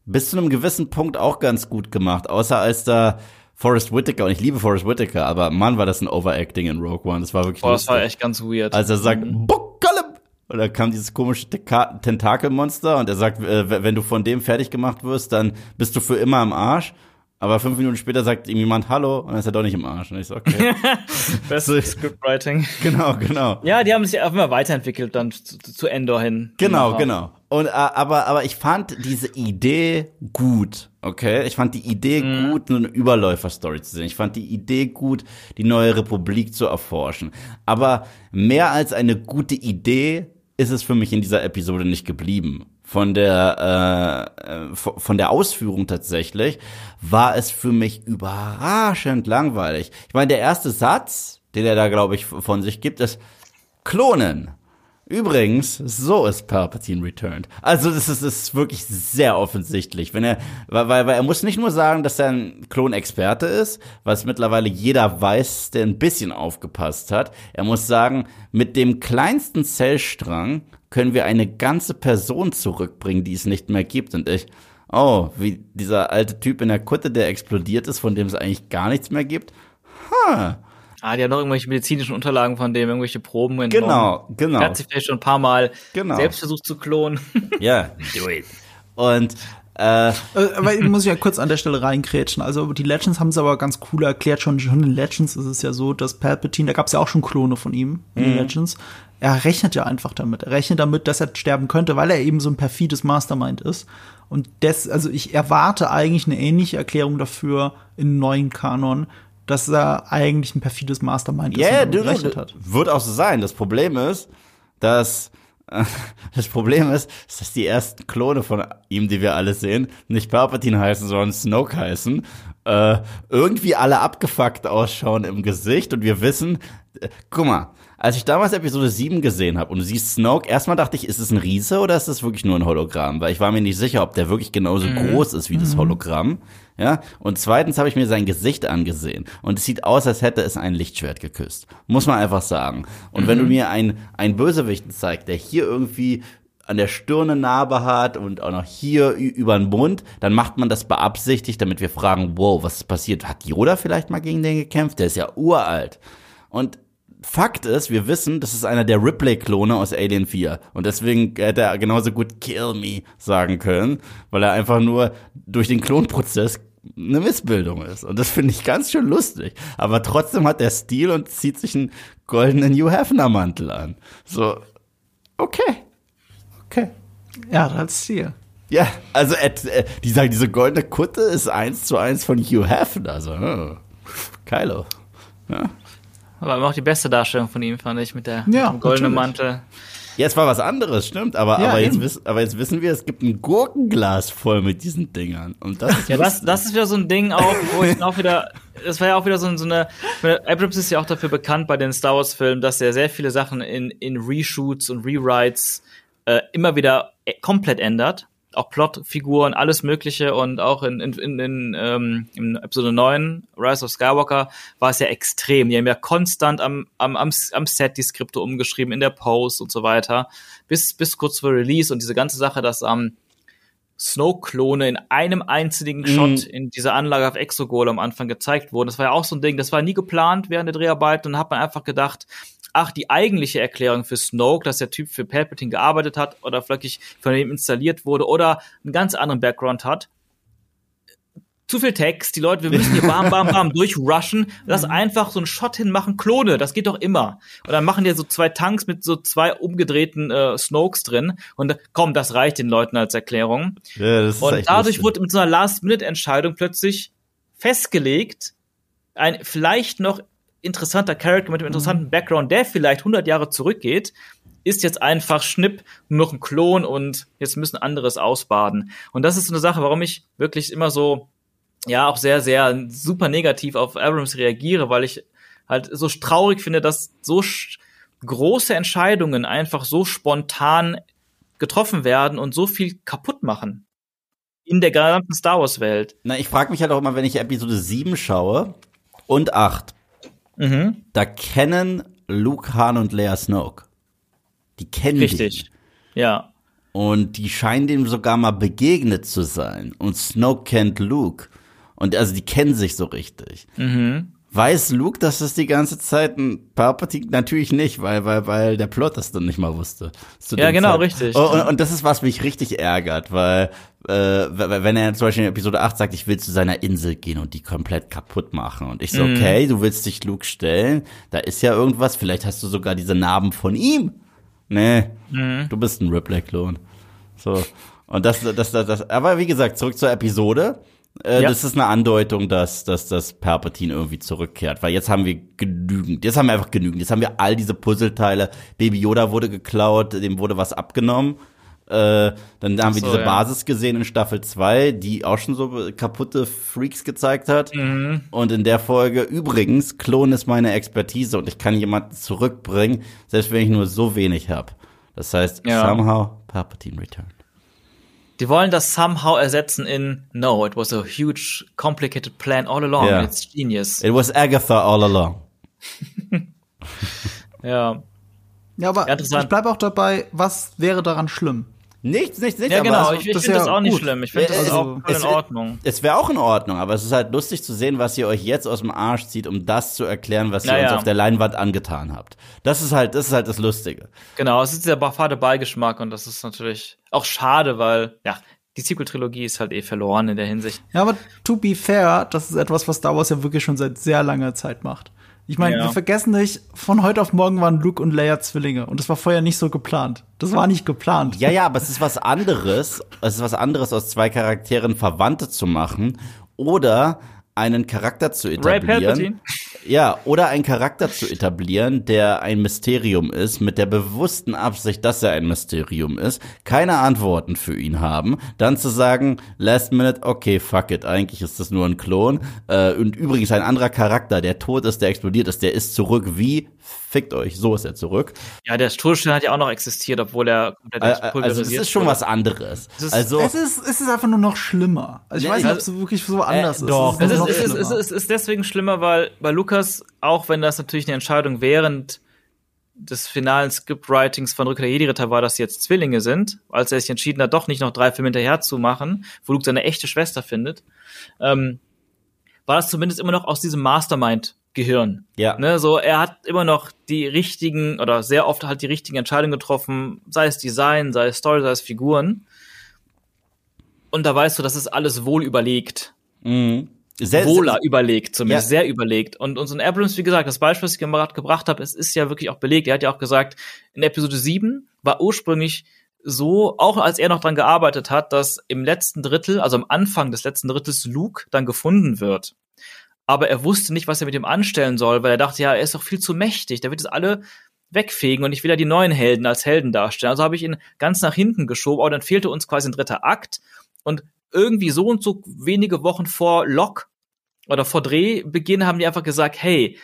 bis zu einem gewissen Punkt auch ganz gut gemacht. Außer als da Forrest Whitaker, und ich liebe Forrest Whitaker, aber Mann, war das ein Overacting in Rogue One. Das war wirklich Boah, das war echt ganz weird. Als er sagt, Buckalem! Und da kam dieses komische Tentakelmonster und er sagt, äh, wenn du von dem fertig gemacht wirst, dann bist du für immer am Arsch. Aber fünf Minuten später sagt ihm jemand Hallo und dann ist er doch nicht im Arsch. Und ich so, okay. Bestes Scriptwriting. genau, genau. Ja, die haben sich auch immer weiterentwickelt dann zu, zu Endor hin. Genau, Ja. genau. Und äh, aber aber ich fand diese Idee gut, okay? Ich fand die Idee gut, eine Überläufer-Story zu sehen. Ich fand die Idee gut, die neue Republik zu erforschen. Aber mehr als eine gute Idee ist es für mich in dieser Episode nicht geblieben. Von der äh, äh, von der Ausführung tatsächlich war es für mich überraschend langweilig. Ich meine, der erste Satz, den er da glaube ich von sich gibt, ist Klonen. Übrigens, so ist Palpatine returned. Also das ist, das ist wirklich sehr offensichtlich, wenn er, weil weil er muss nicht nur sagen, dass er ein Klonexperte ist, was mittlerweile jeder weiß, der ein bisschen aufgepasst hat. Er muss sagen, mit dem kleinsten Zellstrang können wir eine ganze Person zurückbringen, die es nicht mehr gibt. Und ich, oh, wie dieser alte Typ in der Kutte, der explodiert ist, von dem es eigentlich gar nichts mehr gibt. Ha. Ah, die haben noch irgendwelche medizinischen Unterlagen von dem, irgendwelche Proben entnommen. Genau, genau. Er hat sich vielleicht schon ein paar Mal Genau. selbst versucht zu klonen. Ja, do it. Und äh, Äh, aber ich muss ja kurz an der Stelle reinkrätschen. Also die Legends haben es aber ganz cool erklärt. Schon, schon in Legends ist es ja so, dass Palpatine, da gab es ja auch schon Klone von ihm in den Legends. Er rechnet ja einfach damit. Er rechnet damit, dass er sterben könnte, weil er eben so ein perfides Mastermind ist. Und das, also ich erwarte eigentlich eine ähnliche Erklärung dafür im neuen Kanon, dass er eigentlich ein perfides Mastermind ist Ja, yeah, gerechnet hat. wird auch so sein. Das Problem ist, dass äh, das Problem ist, dass die ersten Klone von ihm, die wir alle sehen, nicht Palpatine heißen, sondern Snoke heißen. Äh, irgendwie alle abgefuckt ausschauen im Gesicht und wir wissen, äh, guck mal, als ich damals Episode 7 gesehen habe und du siehst Snoke, erstmal dachte ich, ist es ein Riese oder ist es wirklich nur ein Hologramm? Weil ich war mir nicht sicher, ob der wirklich genauso groß ist wie das Hologramm. Ja, und zweitens habe ich mir sein Gesicht angesehen und es sieht aus, als hätte es ein Lichtschwert geküsst. Muss man einfach sagen. Und wenn du mir ein, ein Bösewichten zeigst, der hier irgendwie an der Stirn eine Narbe hat und auch noch hier über den Mund, dann macht man das beabsichtigt, damit wir fragen, wow, was ist passiert? Hat Yoda vielleicht mal gegen den gekämpft? Der ist ja uralt. Und Fakt ist, wir wissen, das ist einer der Ripley-Klone aus Alien 4. Und deswegen hätte er genauso gut Kill Me sagen können, weil er einfach nur durch den Klonprozess eine Missbildung ist. Und das finde ich ganz schön lustig. Aber trotzdem hat er Stil und zieht sich einen goldenen Hugh Hefner-Mantel an. So, okay. Okay. Hat als Ziel. Ja, also äh, äh, die sagen, diese goldene Kutte ist eins zu eins von Hugh Hefner. Also, äh, Kylo. Ja. Aber immer auch die beste Darstellung von ihm, fand ich, mit, der, Ja, mit goldenen. Mantel. Ja, es war was anderes, stimmt. Aber, Ja, aber, jetzt eben. aber jetzt wissen wir, es gibt ein Gurkenglas voll mit diesen Dingern. Und das ist Ja, das, das ist wieder so ein Ding auch, wo ich auch wieder, das war ja auch wieder so, so eine, Abrams ist ja auch dafür bekannt bei den Star Wars Filmen, dass er sehr viele Sachen in, in Reshoots und Rewrites äh, immer wieder äh, komplett ändert. Auch Plotfiguren, alles Mögliche und auch in, in, in, in, ähm, in Episode 9, Rise of Skywalker, war es ja extrem. Die haben ja konstant am, am, am, am Set die Skripte umgeschrieben, in der Post und so weiter, bis, bis kurz vor Release und diese ganze Sache, dass am ähm, Snow-Klone in einem einzigen Shot Mhm. in dieser Anlage auf Exogol am Anfang gezeigt wurden. Das war ja auch so ein Ding, das war nie geplant während der Dreharbeiten und hat man einfach gedacht, ach, die eigentliche Erklärung für Snoke, dass der Typ für Palpatine gearbeitet hat oder wirklich von ihm installiert wurde oder einen ganz anderen Background hat. Zu viel Text, die Leute, wir müssen hier bam, bam, bam durchrushen. Lass einfach so einen Shot hinmachen, Klone, das geht doch immer. Und dann machen die so zwei Tanks mit so zwei umgedrehten äh, Snokes drin. Und äh, komm, das reicht den Leuten als Erklärung. Ja, Und dadurch lustig. wurde mit so einer Last-Minute-Entscheidung plötzlich festgelegt, ein vielleicht noch interessanter Charakter mit einem interessanten Background, der vielleicht 100 Jahre zurückgeht, ist jetzt einfach Schnipp, nur noch ein Klon und jetzt müssen anderes ausbaden. Und das ist so eine Sache, warum ich wirklich immer so, ja, auch sehr, sehr super negativ auf Abrams reagiere, weil ich halt so traurig finde, dass so große Entscheidungen einfach so spontan getroffen werden und so viel kaputt machen. In der gesamten Star Wars Welt. Na, ich frage mich halt auch immer, wenn ich Episode 7 schaue und 8, Mhm. da kennen Luke, Han und Leia Snoke. Die kennen Richtig. den. Ja. Und die scheinen dem sogar mal begegnet zu sein. Und Snoke kennt Luke. Und also die kennen sich so richtig. Mhm. Weiß Luke, dass das die ganze Zeit ein Palpatine? Natürlich nicht, weil, weil, weil der Plot das dann nicht mal wusste. Ja, genau, Zeit. richtig. Und, und, und das ist, was mich richtig ärgert, weil äh, wenn er zum Beispiel in Episode 8 sagt, ich will zu seiner Insel gehen und die komplett kaputt machen. Und ich so, Mhm. okay, du willst dich Luke stellen, da ist ja irgendwas, vielleicht hast du sogar diese Narben von ihm. Nee, Mhm. du bist ein Ripley-Klon. So. Und das, das, das, das, aber wie gesagt, zurück zur Episode. Äh, Ja. Das ist eine Andeutung, dass, dass das Palpatine irgendwie zurückkehrt, weil jetzt haben wir genügend, jetzt haben wir einfach genügend, jetzt haben wir all diese Puzzleteile. Baby Yoda wurde geklaut, dem wurde was abgenommen. Äh, dann haben wir so, diese ja. Basis gesehen in Staffel 2, die auch schon so kaputte Freaks gezeigt hat. Mhm. Und in der Folge, übrigens, Klon ist meine Expertise und ich kann jemanden zurückbringen, selbst wenn ich nur so wenig habe. Das heißt, Ja. somehow Palpatine returned. Die wollen das somehow ersetzen in No, it was a huge, complicated plan all along. Ja. It's genius. It was Agatha all along. Ja. Ja, aber Ja, ich bleibe auch dabei, was wäre daran schlimm? Nichts, nichts, nichts. Ja, genau. also, Ich, ich das finde das auch nicht gut. schlimm. Ich finde Ja, das es- auch voll es- in Ordnung. Es wäre auch in Ordnung, aber es ist halt lustig zu sehen, was ihr euch jetzt aus dem Arsch zieht, um das zu erklären, was ihr Naja. uns auf der Leinwand angetan habt. Das ist halt, das ist halt das Lustige. Genau, es ist der fade Beigeschmack und das ist natürlich auch schade, weil, ja, die Sequel-Trilogie ist halt eh verloren in der Hinsicht. Ja, aber to be fair, das ist etwas, was Star Wars ja wirklich schon seit sehr langer Zeit macht. Ich meine, Ja. wir vergessen nicht, von heute auf morgen waren Luke und Leia Zwillinge und das war vorher nicht so geplant. Das war nicht geplant. Ja, ja, aber es ist was anderes. Es ist was anderes, aus zwei Charakteren Verwandte zu machen oder einen Charakter zu etablieren. Ja, oder einen Charakter zu etablieren, der ein Mysterium ist, mit der bewussten Absicht, dass er ein Mysterium ist, keine Antworten für ihn haben, dann zu sagen, last minute, okay, fuck it, eigentlich ist das nur ein Klon. Äh, und übrigens ein anderer Charakter, der tot ist, der explodiert ist, der ist zurück wie, fickt euch, so ist er zurück. Ja, der Todesstern hat ja auch noch existiert, obwohl er komplett Äh, Also das pulverisiert ist schon wurde. was anderes. ist- Also, Es ist, es ist einfach nur noch schlimmer. Also ich weiß nicht, ob also- es wirklich so anders ist. doch. Es Es ist, es, ist, es, ist, es ist deswegen schlimmer, weil bei Lukas, auch wenn das natürlich eine Entscheidung während des finalen Scriptwritings von Rückkehr der Jedi-Ritter war, dass sie jetzt Zwillinge sind, als er sich entschieden hat, doch nicht noch drei Filme hinterher zu machen, wo Luke seine echte Schwester findet, ähm, war das zumindest immer noch aus diesem Mastermind-Gehirn. ja. Ne, so, er hat immer noch die richtigen oder sehr oft halt die richtigen Entscheidungen getroffen, sei es Design, sei es Story, sei es Figuren. Und da weißt du, das ist alles wohl überlegt. Mhm. Sehr- Wohler überlegt, zumindest Ja. sehr überlegt. Und, ein Abrams, wie gesagt, das Beispiel, was ich gerade gebracht habe, es ist ja wirklich auch belegt. Er hat ja auch gesagt, in Episode 7 war ursprünglich so, auch als er noch dran gearbeitet hat, dass im letzten Drittel, also am Anfang des letzten Drittels, Luke dann gefunden wird. Aber er wusste nicht, was er mit ihm anstellen soll, weil er dachte, ja, er ist doch viel zu mächtig, der wird es alle wegfegen und ich will ja die neuen Helden als Helden darstellen. Also habe ich ihn ganz nach hinten geschoben, aber dann fehlte uns quasi ein dritter Akt und irgendwie so und so wenige Wochen vor Lock oder vor Drehbeginn haben die einfach gesagt, hey,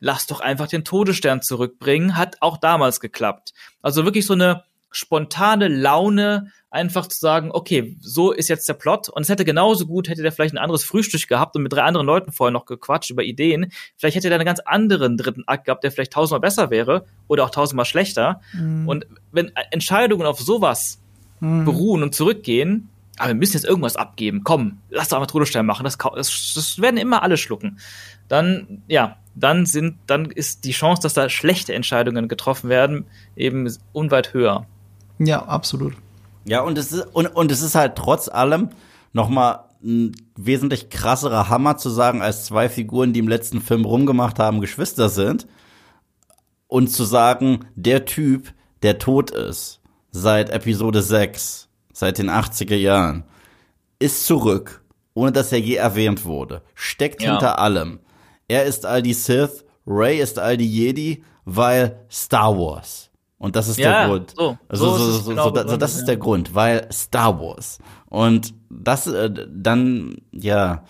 lass doch einfach den Todesstern zurückbringen, hat auch damals geklappt. Also wirklich so eine spontane Laune, einfach zu sagen, okay, so ist jetzt der Plot. Und es hätte genauso gut, hätte der vielleicht ein anderes Frühstück gehabt und mit drei anderen Leuten vorher noch gequatscht über Ideen. Vielleicht hätte der einen ganz anderen dritten Akt gehabt, der vielleicht tausendmal besser wäre oder auch tausendmal schlechter. Mhm. Und wenn Entscheidungen auf sowas beruhen und zurückgehen, aber wir müssen jetzt irgendwas abgeben. Komm, lass doch einmal Trudelstein machen. Das, das, das werden immer alle schlucken. Dann, ja, dann sind, dann ist die Chance, dass da schlechte Entscheidungen getroffen werden, eben unweit höher. Ja, absolut. Ja, und es ist, und, und es ist halt trotz allem nochmal ein wesentlich krasserer Hammer zu sagen, als zwei Figuren, die im letzten Film rumgemacht haben, Geschwister sind. Und zu sagen, der Typ, der tot ist, seit Episode 6, seit den 80er Jahren, ist zurück, ohne dass er je erwähnt wurde, steckt Ja. hinter allem. Er ist all die Sith, Ray ist all die Jedi, weil Star Wars. Und das ist Ja, der Grund. so. Also So so, so, genau so, da- so das ist ja. der Grund, weil Star Wars. Und das äh, dann, ja,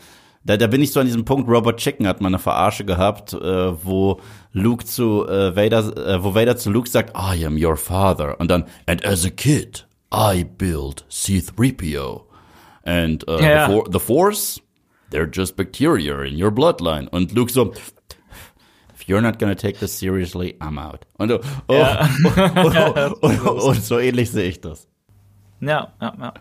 da, da bin ich so an diesem Punkt, Robert Chicken hat mal eine Verarsche gehabt, äh, wo Luke zu äh, Vader, äh, wo Vader zu Luke sagt, I am your father. Und dann, and as a kid, I built C-3PO. And uh, Ja. the, for the Force, they're just bacteria in your bloodline. Und Luke so, you're not gonna take this seriously, I'm out. Und, oh, und, und, und, und so ähnlich sehe ich das. Ja, ja, ja.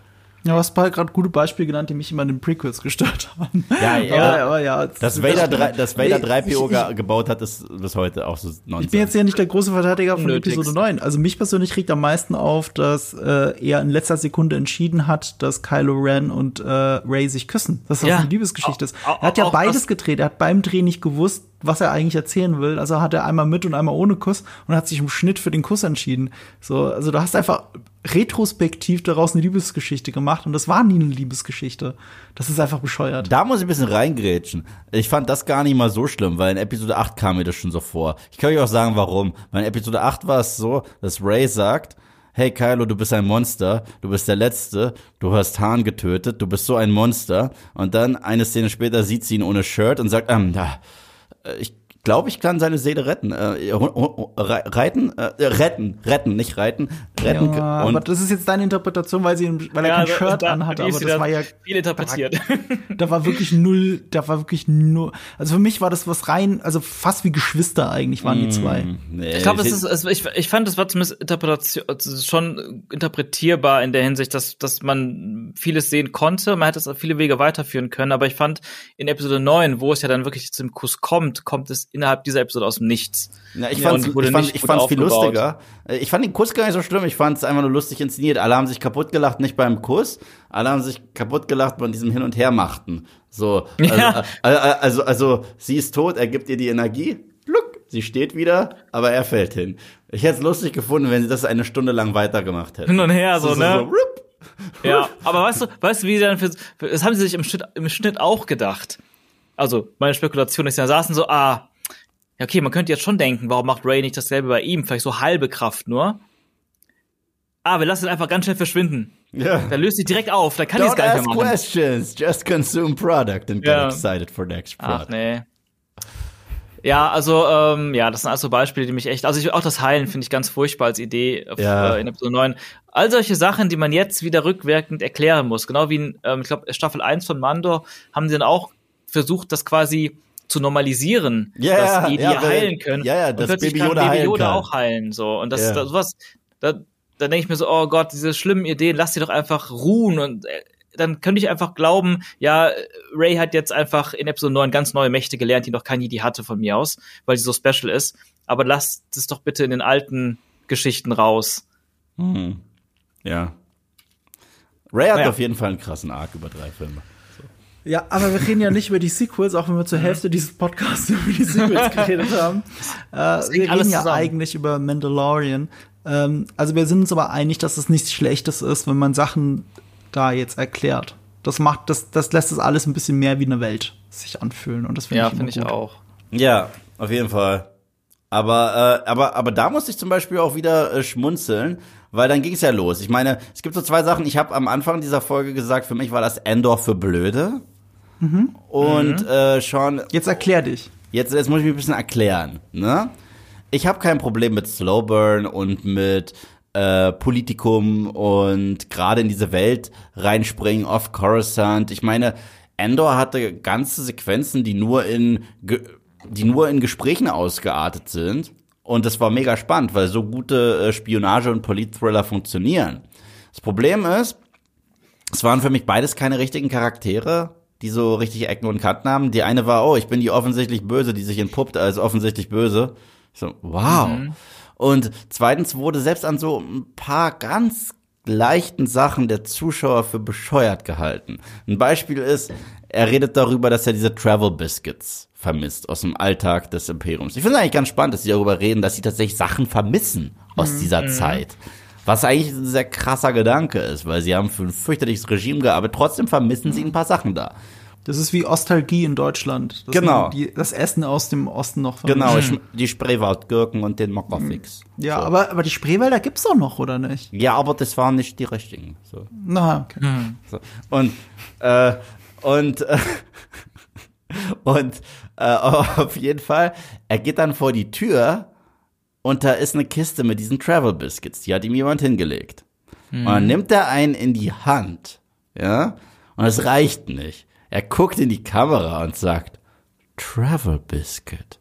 Ja, du hast gerade gute Beispiele genannt, die mich immer in den Prequels gestört haben. Ja, ja. Aber, aber ja Dass Vader, drei, dass Vader Nee, 3PO ich- ich- ge gebaut hat, ist bis heute auch so Nonsens. Ich bin jetzt ja nicht der große Verteidiger von Unnötigst. Episode 9. Also mich persönlich regt am meisten auf, dass äh, er in letzter Sekunde entschieden hat, dass Kylo Ren und äh, Ray sich küssen. Dass das Ja. eine Liebesgeschichte ist. Er hat ja beides das- gedreht. Er hat beim Dreh nicht gewusst, was er eigentlich erzählen will. Also hat er einmal mit und einmal ohne Kuss und hat sich im Schnitt für den Kuss entschieden. So, also du hast einfach retrospektiv daraus eine Liebesgeschichte gemacht und das war nie eine Liebesgeschichte. Das ist einfach bescheuert. Da muss ich ein bisschen reingrätschen. Ich fand das gar nicht mal so schlimm, weil in Episode 8 kam mir das schon so vor. Ich kann euch auch sagen, warum. Weil in Episode 8 war es so, dass Ray sagt, hey Kylo, du bist ein Monster, du bist der Letzte, du hast Han getötet, du bist so ein Monster. Und dann eine Szene später sieht sie ihn ohne Shirt und sagt, ähm, da, ich glaube, ich kann seine Seele retten. Äh, reiten? Äh, retten, retten, nicht reiten. Retten. Ja, und aber das ist jetzt deine Interpretation, weil, sie, weil er kein da- Shirt da- ist Aber das war ja viel interpretiert. da war wirklich null, da war wirklich nur, also für mich war das was rein, also fast wie Geschwister eigentlich waren die zwei. Nee, Ich glaube, es ist, es, ich, ich fand, es war zumindest Interpretation, also schon interpretierbar in der Hinsicht, dass, dass man vieles sehen konnte. Man hätte es auf viele Wege weiterführen können, aber ich fand in Episode 9, wo es ja dann wirklich zum Kuss kommt, kommt es innerhalb dieser Episode aus dem Nichts. Ja, ich wurde ich fand, ich fand's viel aufgebaut. lustiger. Äh, Ich fand den Kuss gar nicht so schlimm. Ich fand's einfach nur lustig inszeniert. Alle haben sich kaputt gelacht, nicht beim Kuss. Alle haben sich kaputt gelacht bei diesem Hin und Her machten. So, also, Ja. äh, also, also, sie ist tot, er gibt ihr die Energie. Luck, sie steht wieder, aber er fällt hin. Ich hätte es lustig gefunden, wenn sie das eine Stunde lang weitergemacht hätten. Hin und her, so, ne? rup. Ja, aber weißt du, weißt du, wie sie dann für, das haben sie sich im Schnitt, im Schnitt auch gedacht. Also, meine Spekulation ist ja, saßen so, ah, ja, okay, man könnte jetzt schon denken, warum macht Ray nicht dasselbe bei ihm? Vielleicht so halbe Kraft nur. Ah, wir lassen ihn einfach ganz schnell verschwinden. Ja. Dann löst sich direkt auf, dann kann ich es gar nicht mehr machen. questions, just consume product and get Ja. excited for next Ach, product. nee. Ja, also, ähm, ja, das sind also Beispiele, die mich echt, also ich, auch das Heilen finde ich ganz furchtbar als Idee äh, Ja. in Episode 9. All solche Sachen, die man jetzt wieder rückwirkend erklären muss. Genau wie in, ähm, ich glaube, Staffel 1 von Mando haben sie dann auch versucht, das quasi zu normalisieren, Ja, dass die, die ja, heilen können. ja, ja, plötzlich Baby kann Yoda Baby heilen Yoda kann. auch heilen, so. Und das, Ja. das sowas, da, da denke ich mir so, oh Gott, diese schlimmen Ideen, lass sie doch einfach ruhen und äh, dann könnte ich einfach glauben, ja, Ray hat jetzt einfach in Episode 9 ganz neue Mächte gelernt, die noch kein Jedi hatte von mir aus, weil sie so special ist. Aber lasst es doch bitte in den alten Geschichten raus. Mhm. Ja. Ray hat Naja. auf jeden Fall einen krassen Arc über drei Filme. Ja, aber wir reden ja nicht über die Sequels, auch wenn wir zur Hälfte dieses Podcasts über die Sequels geredet haben. Äh, wir reden ja zusammen. eigentlich über Mandalorian. Ähm, also wir sind uns aber einig, dass es nichts Schlechtes ist, wenn man Sachen da jetzt erklärt. Das macht, das, das lässt es alles ein bisschen mehr wie eine Welt sich anfühlen. Und das finde Ja, ich, finde ich auch. Ja, auf jeden Fall. Aber, äh, aber, aber da musste ich zum Beispiel auch wieder äh, schmunzeln, weil dann ging es ja los. Ich meine, es gibt so zwei Sachen. Ich habe am Anfang dieser Folge gesagt, für mich war das Endor für Blöde. Und äh, Sean, Jetzt erklär dich. jetzt, jetzt muss ich mich ein bisschen erklären. Ne? Ich habe kein Problem mit Slowburn und mit äh, Politikum und gerade in diese Welt reinspringen, off Coruscant. Ich meine, Endor hatte ganze Sequenzen, die nur in die nur in Gesprächen ausgeartet sind. Und das war mega spannend, weil so gute äh, Spionage- und Polit-Thriller funktionieren. Das Problem ist, es waren für mich beides keine richtigen Charaktere, die so richtig Ecken und Kanten haben. Die eine war, oh, ich bin die offensichtlich Böse, die sich entpuppt als offensichtlich böse. Ich so, wow. Mhm. Und zweitens wurde selbst an so ein paar ganz leichten Sachen der Zuschauer für bescheuert gehalten. Ein Beispiel ist, er redet darüber, dass er diese Travel Biscuits vermisst aus dem Alltag des Imperiums. Ich finde es eigentlich ganz spannend, dass sie darüber reden, dass sie tatsächlich Sachen vermissen aus mhm. dieser Zeit. Was eigentlich ein sehr krasser Gedanke ist, weil sie haben für ein fürchterliches Regime gearbeitet, trotzdem vermissen sie ein paar Sachen da. Das ist wie Ostalgie in Deutschland. Das genau. Die, das Essen aus dem Osten noch. Genau, die Spreewaldgurken und den Mokofix. Mhm. Ja, so. aber, aber die Spreewälder gibt's doch noch, oder nicht? Ja, aber das waren nicht die richtigen. So. Na, okay. Mhm. So. Und, äh, und, äh, und, äh, auf jeden Fall, er geht dann vor die Tür und da ist eine Kiste mit diesen Travel Biscuits. Die hat ihm jemand hingelegt. Mhm. Und dann nimmt er einen in die Hand, ja, und es reicht nicht. Er guckt in die Kamera und sagt, Travel Biscuit.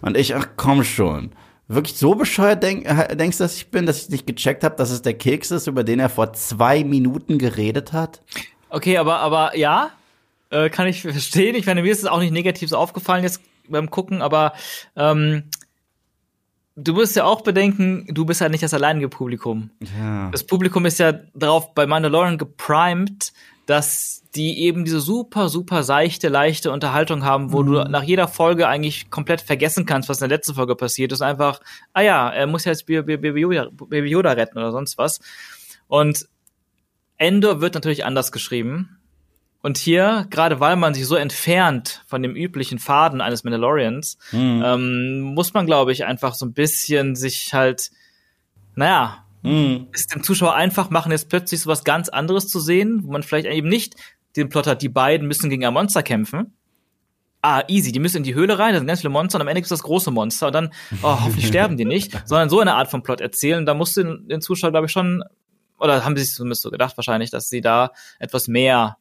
Und ich, ach komm schon. Wirklich so bescheuert denk, äh, denkst du, dass ich bin, dass ich nicht gecheckt habe, dass es der Keks ist, über den er vor zwei Minuten geredet hat? Okay, aber, aber ja, äh, kann ich verstehen. Ich meine, mir ist es auch nicht negativ so aufgefallen jetzt beim Gucken, aber ähm, du musst ja auch bedenken, du bist ja nicht das alleinige Publikum. Ja. Das Publikum ist ja darauf bei Mandalorian geprimed, dass die eben diese super, super seichte, leichte Unterhaltung haben, wo mhm. du nach jeder Folge eigentlich komplett vergessen kannst, was in der letzten Folge passiert ist. Einfach, ah ja, er muss jetzt Baby Yoda, Baby Yoda retten oder sonst was. Und Endor wird natürlich anders geschrieben. Und hier, gerade weil man sich so entfernt von dem üblichen Faden eines Mandalorians, mhm. ähm, muss man, glaube ich, einfach so ein bisschen sich halt, naja, mhm. es dem Zuschauer einfach machen, jetzt plötzlich so was ganz anderes zu sehen, wo man vielleicht eben nicht den Plot hat, die beiden müssen gegen ein Monster kämpfen. Ah, easy, die müssen in die Höhle rein, da sind ganz viele Monster und am Ende gibt es das große Monster und dann, oh, hoffentlich sterben die nicht, sondern so eine Art von Plot erzählen. Da musste den, den Zuschauer, glaube ich, schon, oder haben sie sich zumindest so gedacht wahrscheinlich, dass sie da etwas mehr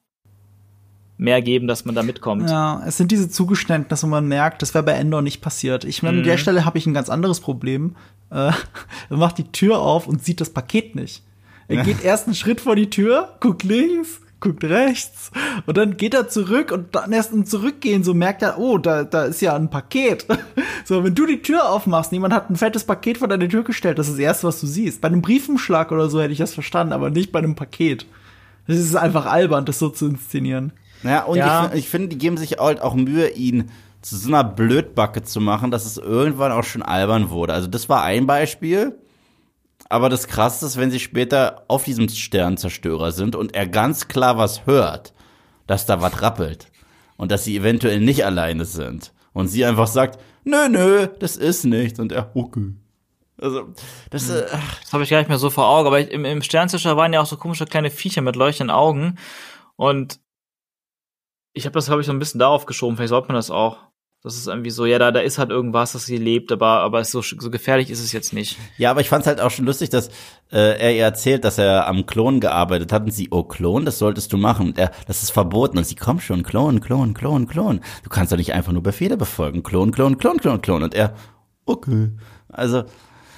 mehr geben, dass man da mitkommt. Ja, es sind diese Zugeständnisse, wo man merkt, das wäre bei Endor nicht passiert. Ich meine, mhm. an der mhm. Stelle habe ich ein ganz anderes Problem. Äh, er macht die Tür auf und sieht das Paket nicht. Er geht erst einen Schritt vor die Tür, guckt links, guckt rechts und dann geht er zurück und dann erst im Zurückgehen so merkt er, oh, da, da ist ja ein Paket. So, wenn du die Tür aufmachst, jemand hat ein fettes Paket vor deine Tür gestellt, das ist das Erste, was du siehst. Bei einem Briefumschlag oder so hätte ich das verstanden, aber nicht bei einem Paket. Das ist einfach albern, das so zu inszenieren. Ja, und ja. ich, ich finde, die geben sich halt auch Mühe, ihn zu so einer Blödbacke zu machen, dass es irgendwann auch schon albern wurde. Also das war ein Beispiel. Aber das Krasse ist, wenn sie später auf diesem Sternzerstörer sind und er ganz klar was hört, dass da was rappelt und dass sie eventuell nicht alleine sind und sie einfach sagt, nö, nö, das ist nichts und er, okay. Also, das, äh, das habe ich gar nicht mehr so vor Augen, aber im, im Sternzerstörer waren ja auch so komische kleine Viecher mit leuchtenden Augen und ich habe das, glaube ich, so ein bisschen darauf geschoben, vielleicht sollte man das auch. Das ist irgendwie so, ja, da, da ist halt irgendwas, das sie lebt, aber, aber so, so gefährlich ist es jetzt nicht. Ja, aber ich fand es halt auch schon lustig, dass äh, er ihr erzählt, dass er am Klon gearbeitet hat und sie, oh, Klon, das solltest du machen. Und er, das ist verboten. Und sie, komm schon, Klon, Klon, Klon, Klon. Du kannst doch nicht einfach nur Befehle befolgen. Klon, Klon, Klon, Klon, Klon. Und er, okay. Also,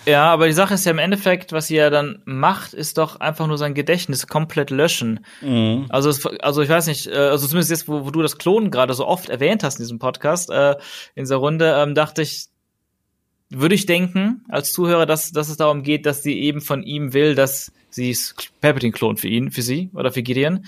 ja, aber die Sache ist ja im Endeffekt, was sie ja dann macht, ist doch einfach nur sein Gedächtnis komplett löschen. Mhm. Also, also ich weiß nicht, äh, also zumindest jetzt, wo, wo du das Klonen gerade so oft erwähnt hast in diesem Podcast, äh, in dieser Runde, ähm, dachte ich, würde ich denken, als Zuhörer, dass, dass es darum geht, dass sie eben von ihm will, dass sie Palpatine klont für ihn, für sie oder für Gideon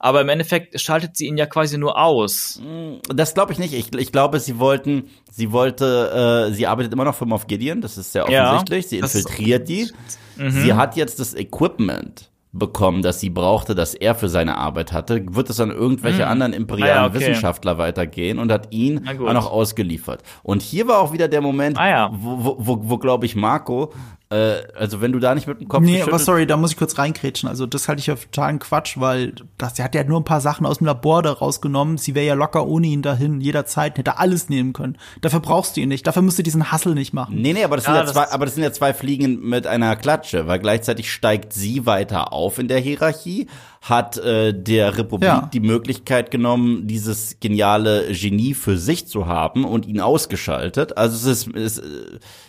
aber im Endeffekt schaltet sie ihn ja quasi nur aus. Mm, das glaube ich nicht. Ich, ich glaube, sie wollten, sie wollte, äh, sie arbeitet immer noch für Moff Gideon, das ist sehr offensichtlich. Ja, sie infiltriert die. Mhm. Sie hat jetzt das Equipment bekommen, das sie brauchte, das er für seine Arbeit hatte, wird es an irgendwelche mhm. anderen imperialen ah, ja, okay. Wissenschaftler weitergehen und hat ihn auch noch ausgeliefert. Und hier war auch wieder der Moment, ah, ja. wo, wo, wo, wo glaube ich, Marco also wenn du da nicht mit dem Kopf Nee, aber sorry, da muss ich kurz reinkrätschen. Also das halte ich ja für totalen Quatsch, weil das, sie hat ja nur ein paar Sachen aus dem Labor da rausgenommen. Sie wäre ja locker ohne ihn dahin, jederzeit, hätte alles nehmen können. Dafür brauchst du ihn nicht. Dafür musst du diesen Hassel nicht machen. Nee, nee, aber das, Ja, sind ja das zwei, aber das sind ja zwei Fliegen mit einer Klatsche, weil gleichzeitig steigt sie weiter auf in der Hierarchie, hat äh, der Republik Ja. die Möglichkeit genommen, dieses geniale Genie für sich zu haben und ihn ausgeschaltet. Also es ist es, äh,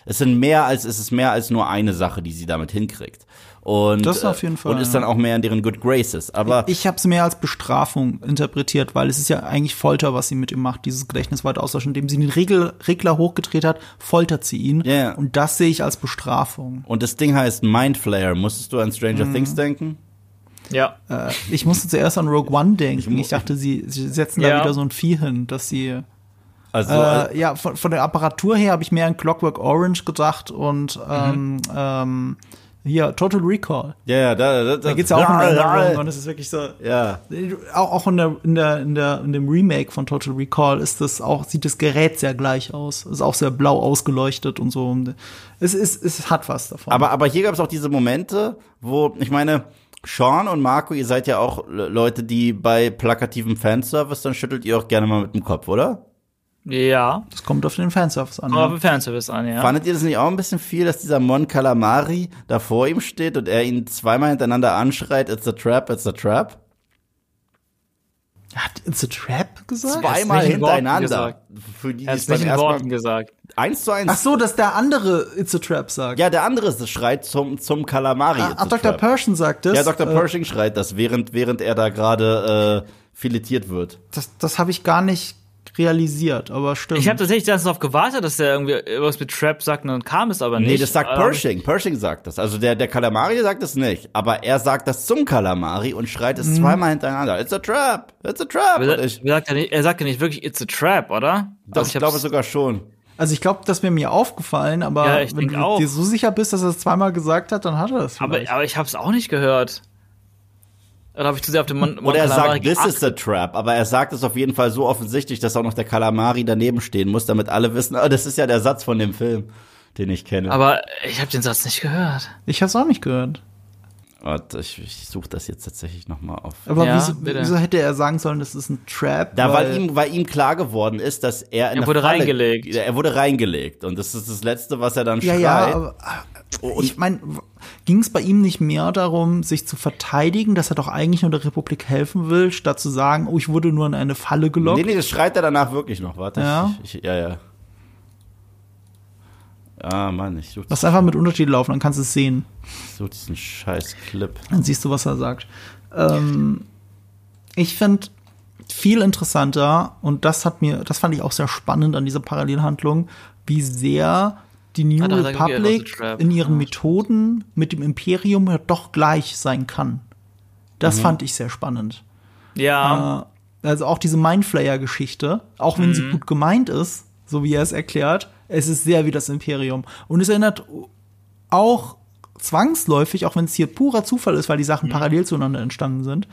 es sind mehr als es ist mehr als nur eine Sache, die sie damit hinkriegt. Und Das auf äh, jeden Fall, und ist dann auch mehr in deren Good Graces. Aber Ich habe es mehr als Bestrafung interpretiert, weil es ist ja eigentlich Folter, was sie mit ihm macht, dieses Gedächtnis weiter austauschen. Indem sie den Regel, Regler hochgedreht hat, foltert sie ihn. Ja. Und das sehe ich als Bestrafung. und das Ding heißt Mindflayer. Musstest du an Stranger Mhm. Things denken? Ja. Äh, ich musste zuerst an Rogue One denken. Ich dachte, sie, sie setzen Ja. da wieder so ein Vieh hin, dass sie Also Äh, ja, von, von der Apparatur her habe ich mehr an Clockwork Orange gedacht und ähm, ähm, hier Total Recall. ja, ja, da, da, Da geht's ja auch um Erinnerungen und es ist wirklich so. Ja. Auch, auch in, der, in, der, in, der, in dem Remake von Total Recall ist das auch, sieht das Gerät sehr gleich aus. Ist auch sehr blau ausgeleuchtet und so. Es, ist, es hat was davon. Aber, aber hier gab es auch diese Momente, wo, ich meine, Sean und Marco, ihr seid ja auch Le- Leute, die bei plakativem Fanservice, dann schüttelt ihr auch gerne mal mit dem Kopf, oder? Ja. das kommt auf den Fanservice an. Kommt auf den Fanservice an, ja. Fandet ihr das nicht auch ein bisschen viel, dass dieser Mon Calamari da vor ihm steht und er ihn zweimal hintereinander anschreit, it's a trap, it's a trap? Hat It's a Trap gesagt? Zweimal hintereinander. Für die, Er beim nicht in Worten Mal, gesagt. eins zu Ach eins. so, dass der andere It's a Trap sagt. Ja, der andere ist- schreit zum, zum Calamari. Ach, it's ach Dr. trap. Pershing sagt das. Ja, Dr. Äh, Pershing schreit das, während, während er da gerade äh, filetiert wird. das das habe ich gar nicht realisiert, aber stimmt. Ich habe tatsächlich darauf gewartet, dass er irgendwie irgendwas mit Trap sagt und dann kam es aber nicht. Nee, das sagt Ähm, Pershing. Pershing sagt das. Also der, der Calamari sagt es nicht. Aber er sagt das zum Calamari und schreit Mhm. es zweimal hintereinander. It's a trap! It's a trap! Er, ich, sagt ja nicht, er sagt ja nicht wirklich, it's a trap, oder? doch, Also ich glaube sogar schon. also ich glaube, das wäre mir aufgefallen, aber Ja, wenn du auch. dir so sicher bist, dass er es zweimal gesagt hat, dann hat er es Aber, aber ich habe es auch nicht gehört. Oder habe ich zu sehr auf den Mon Oder er sagt, this is a trap. Aber er sagt es auf jeden Fall so offensichtlich, dass auch noch der Calamari daneben stehen muss, damit alle wissen, oh, das ist ja der Satz von dem Film, den ich kenne. Aber ich habe den Satz nicht gehört. Ich habe es auch nicht gehört. Warte, ich, ich suche das jetzt tatsächlich noch mal auf. Aber Ja, wieso, wieso hätte er sagen sollen, das ist ein Trap? Da, weil, ihm, weil ihm klar geworden ist, dass er in Er wurde Falle, reingelegt. Er wurde reingelegt. Und das ist das Letzte, was er dann ja, schreit. ja, aber ich meine, ging es bei ihm nicht mehr darum, sich zu verteidigen, dass er doch eigentlich nur der Republik helfen will, statt zu sagen, oh, ich wurde nur in eine Falle gelockt? Nee, nee, das schreit er danach wirklich noch. Warte. Ja? Ich, ich, ja, ja. Ah, Mann, ich such, Lass einfach mit Untertitel laufen, dann kannst du es sehen. such diesen scheiß Clip. Dann siehst du, was er sagt. Ähm, ich finde viel interessanter, und das hat mir, das fand ich auch sehr spannend an dieser Parallelhandlung, wie sehr die New Ah, Republic in ihren Methoden mit dem Imperium ja doch gleich sein kann. Das Mhm. fand ich sehr spannend. Ja, Äh, also auch diese Mindflayer-Geschichte, auch wenn Mhm. sie gut gemeint ist, so wie er es erklärt, es ist sehr wie das Imperium. Und es erinnert auch zwangsläufig, auch wenn es hier purer Zufall ist, weil die Mhm. Sachen parallel zueinander entstanden sind,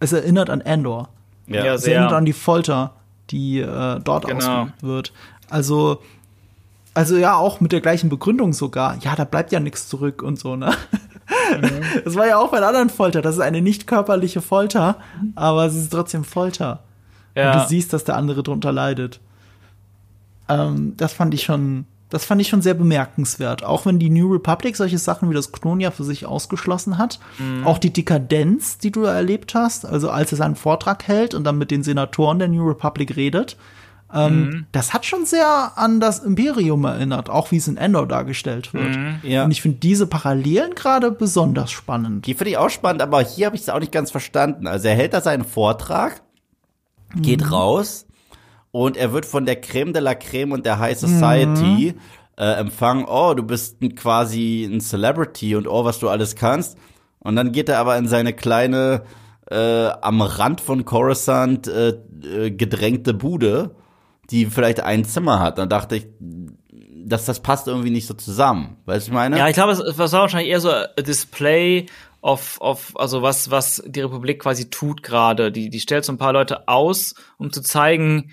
es erinnert an Endor. Ja. Ja, Es sehr. erinnert an die Folter, die äh, dort Genau. ausgeübt wird. Also, also ja, auch mit der gleichen Begründung sogar. Ja, da bleibt ja nichts zurück und so, ne? Mhm. Das war ja auch bei der anderen Folter. Das ist eine nicht körperliche Folter, aber es ist trotzdem Folter. Und ja. du siehst, dass der andere drunter leidet. Ähm, das fand ich schon, das fand ich schon sehr bemerkenswert. Auch wenn die New Republic solche Sachen wie das Klon ja für sich ausgeschlossen hat. Auch die Dekadenz, die du erlebt hast, also als er seinen Vortrag hält und dann mit den Senatoren der New Republic redet. Ähm, Das hat schon sehr an das Imperium erinnert, auch wie es in Endor dargestellt wird. Ja. Und ich finde diese Parallelen gerade besonders spannend. Die finde ich auch spannend, aber hier habe ich es auch nicht ganz verstanden. Also er hält da seinen Vortrag, geht Mhm. raus und er wird von der Creme de la Creme und der High Society Mhm. äh, empfangen. Oh, du bist quasi ein Celebrity und oh, was du alles kannst. Und dann geht er aber in seine kleine, äh, am Rand von Coruscant äh, äh, gedrängte Bude, die vielleicht ein Zimmer hat. Dann dachte ich, dass das passt irgendwie nicht so zusammen. Weißt du, ich meine? Ja, ich glaube, es, war wahrscheinlich eher so Display of, of, also was, was die Republik quasi tut gerade. Die, die stellt so ein paar Leute aus, um zu zeigen,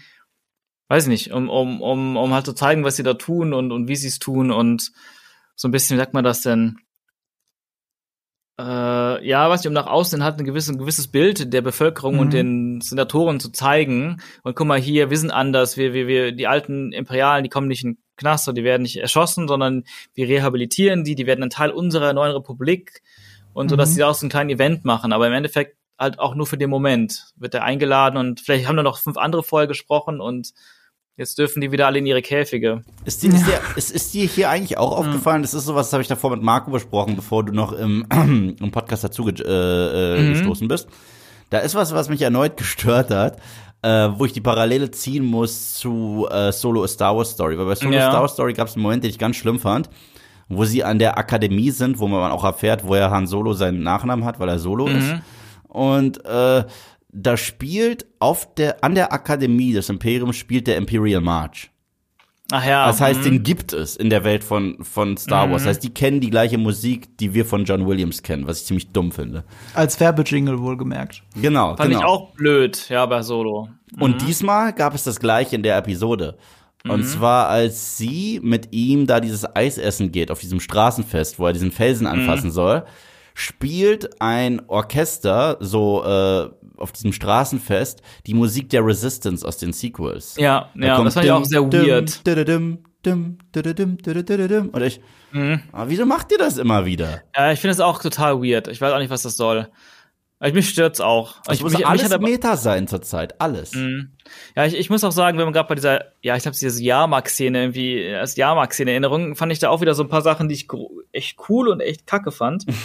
weiß ich nicht, um, um, um, um halt zu zeigen, was sie da tun und, und wie sie es tun und so ein bisschen, wie sagt man das denn? Äh, ja, was nicht, um nach außen hat ein gewisses, ein gewisses Bild der Bevölkerung Mhm. und den Senatoren zu zeigen. Und guck mal hier, wir sind anders. Wir, wir, wir, die alten Imperialen, die kommen nicht in den Knast und die werden nicht erschossen, sondern wir rehabilitieren die, die werden ein Teil unserer neuen Republik. Und so, dass Mhm. sie daraus ein kleines Event machen. Aber im Endeffekt halt auch nur für den Moment wird er eingeladen und vielleicht haben da noch fünf andere vorher gesprochen und jetzt dürfen die wieder alle in ihre Käfige. Ist dir, ist, dir, ist, ist dir hier eigentlich auch aufgefallen? Das ist sowas, das habe ich davor mit Marco besprochen, bevor du noch im, im Podcast dazu ge äh, äh, Mhm. gestoßen bist. Da ist was, was mich erneut gestört hat, äh, wo ich die Parallele ziehen muss zu äh, Solo A Star Wars Story. Weil bei Solo Ja. A Star Wars Story gab es einen Moment, den ich ganz schlimm fand, wo sie an der Akademie sind, wo man auch erfährt, woher Han Solo seinen Nachnamen hat, weil er Solo ist. Und äh, da spielt auf der, an der Akademie des Imperiums spielt der Imperial March. Ach ja. Das heißt, mhm. den gibt es in der Welt von, von Star Wars. Das heißt, die kennen die gleiche Musik, die wir von John Williams kennen, was ich ziemlich dumm finde. Als Werbejingle wohlgemerkt. Genau, Fand genau. ich auch blöd, ja, bei Solo. Und diesmal gab es das gleiche in der Episode. Und zwar, als sie mit ihm da dieses Eis essen geht, auf diesem Straßenfest, wo er diesen Felsen anfassen soll, spielt ein Orchester so äh, auf diesem Straßenfest die Musik der Resistance aus den Sequels. Ja, Da ja, das fand ich auch sehr weird. dim, dim, dim. Und ich, Mhm. aber wieso macht ihr das immer wieder? Ja, ich finde es auch total weird. Ich weiß auch nicht, was das soll. Also, mich stört's auch. Es ich, muss mich, mich alles aber, Meta sein zurzeit, alles. Mhm. Ja, ich, ich muss auch sagen, wenn man gerade bei dieser, ja, ich glaube, diese Jahrmarkt-Szene irgendwie, als Jahrmarkt-Szene-Erinnerung, fand ich da auch wieder so ein paar Sachen, die ich echt cool und echt kacke fand.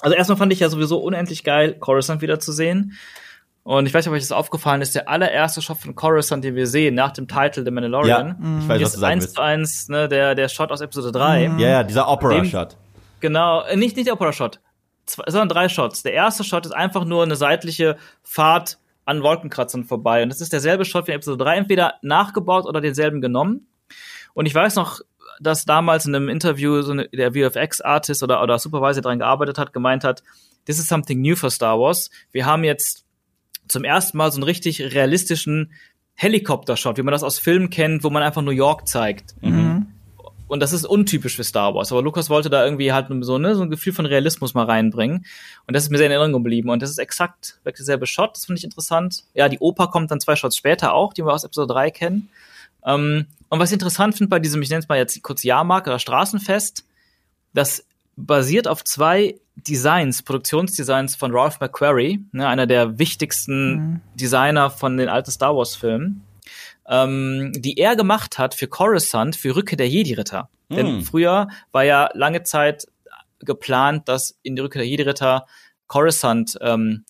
also erstmal fand ich ja sowieso unendlich geil, Coruscant wieder zu sehen. Und ich weiß nicht, ob euch das aufgefallen ist, der allererste Shot von Coruscant, den wir sehen, nach dem Titel The Mandalorian, Ja, ich weiß, was ist du sagen eins willst. zu eins ne, der, der Shot aus Episode 3. Ja, ja, dieser Opera-Shot. Genau, äh, nicht, nicht der Opera-Shot, sondern drei Shots. Der erste Shot ist einfach nur eine seitliche Fahrt an Wolkenkratzern vorbei. Und das ist derselbe Shot wie in Episode 3, entweder nachgebaut oder denselben genommen. Und ich weiß noch, dass damals in einem Interview so eine, der VFX-Artist oder, oder Supervisor dran gearbeitet hat, gemeint hat, this is something new for Star Wars. Wir haben jetzt zum ersten Mal so einen richtig realistischen Helikopter-Shot, wie man das aus Filmen kennt, wo man einfach New York zeigt. Und das ist untypisch für Star Wars. Aber Lukas wollte da irgendwie halt so, ne, so ein Gefühl von Realismus mal reinbringen. Und das ist mir sehr in Erinnerung geblieben. Und das ist exakt wirklich derselbe Shot. Das finde ich interessant. Ja, die Oper kommt dann zwei Shots später auch, die wir aus Episode 3 kennen. Ähm, und was ich interessant finde bei diesem, ich nenne es mal jetzt kurz Jahrmarkt oder Straßenfest, das basiert auf zwei Designs, Produktionsdesigns von Ralph McQuarrie, ne, einer der wichtigsten Designer von den alten Star Wars Filmen, ähm, die er gemacht hat für Coruscant, für Rückkehr der Jedi-Ritter. Denn Hm. früher war ja lange Zeit geplant, dass in die Rückkehr der Jedi-Ritter Coruscant ähm,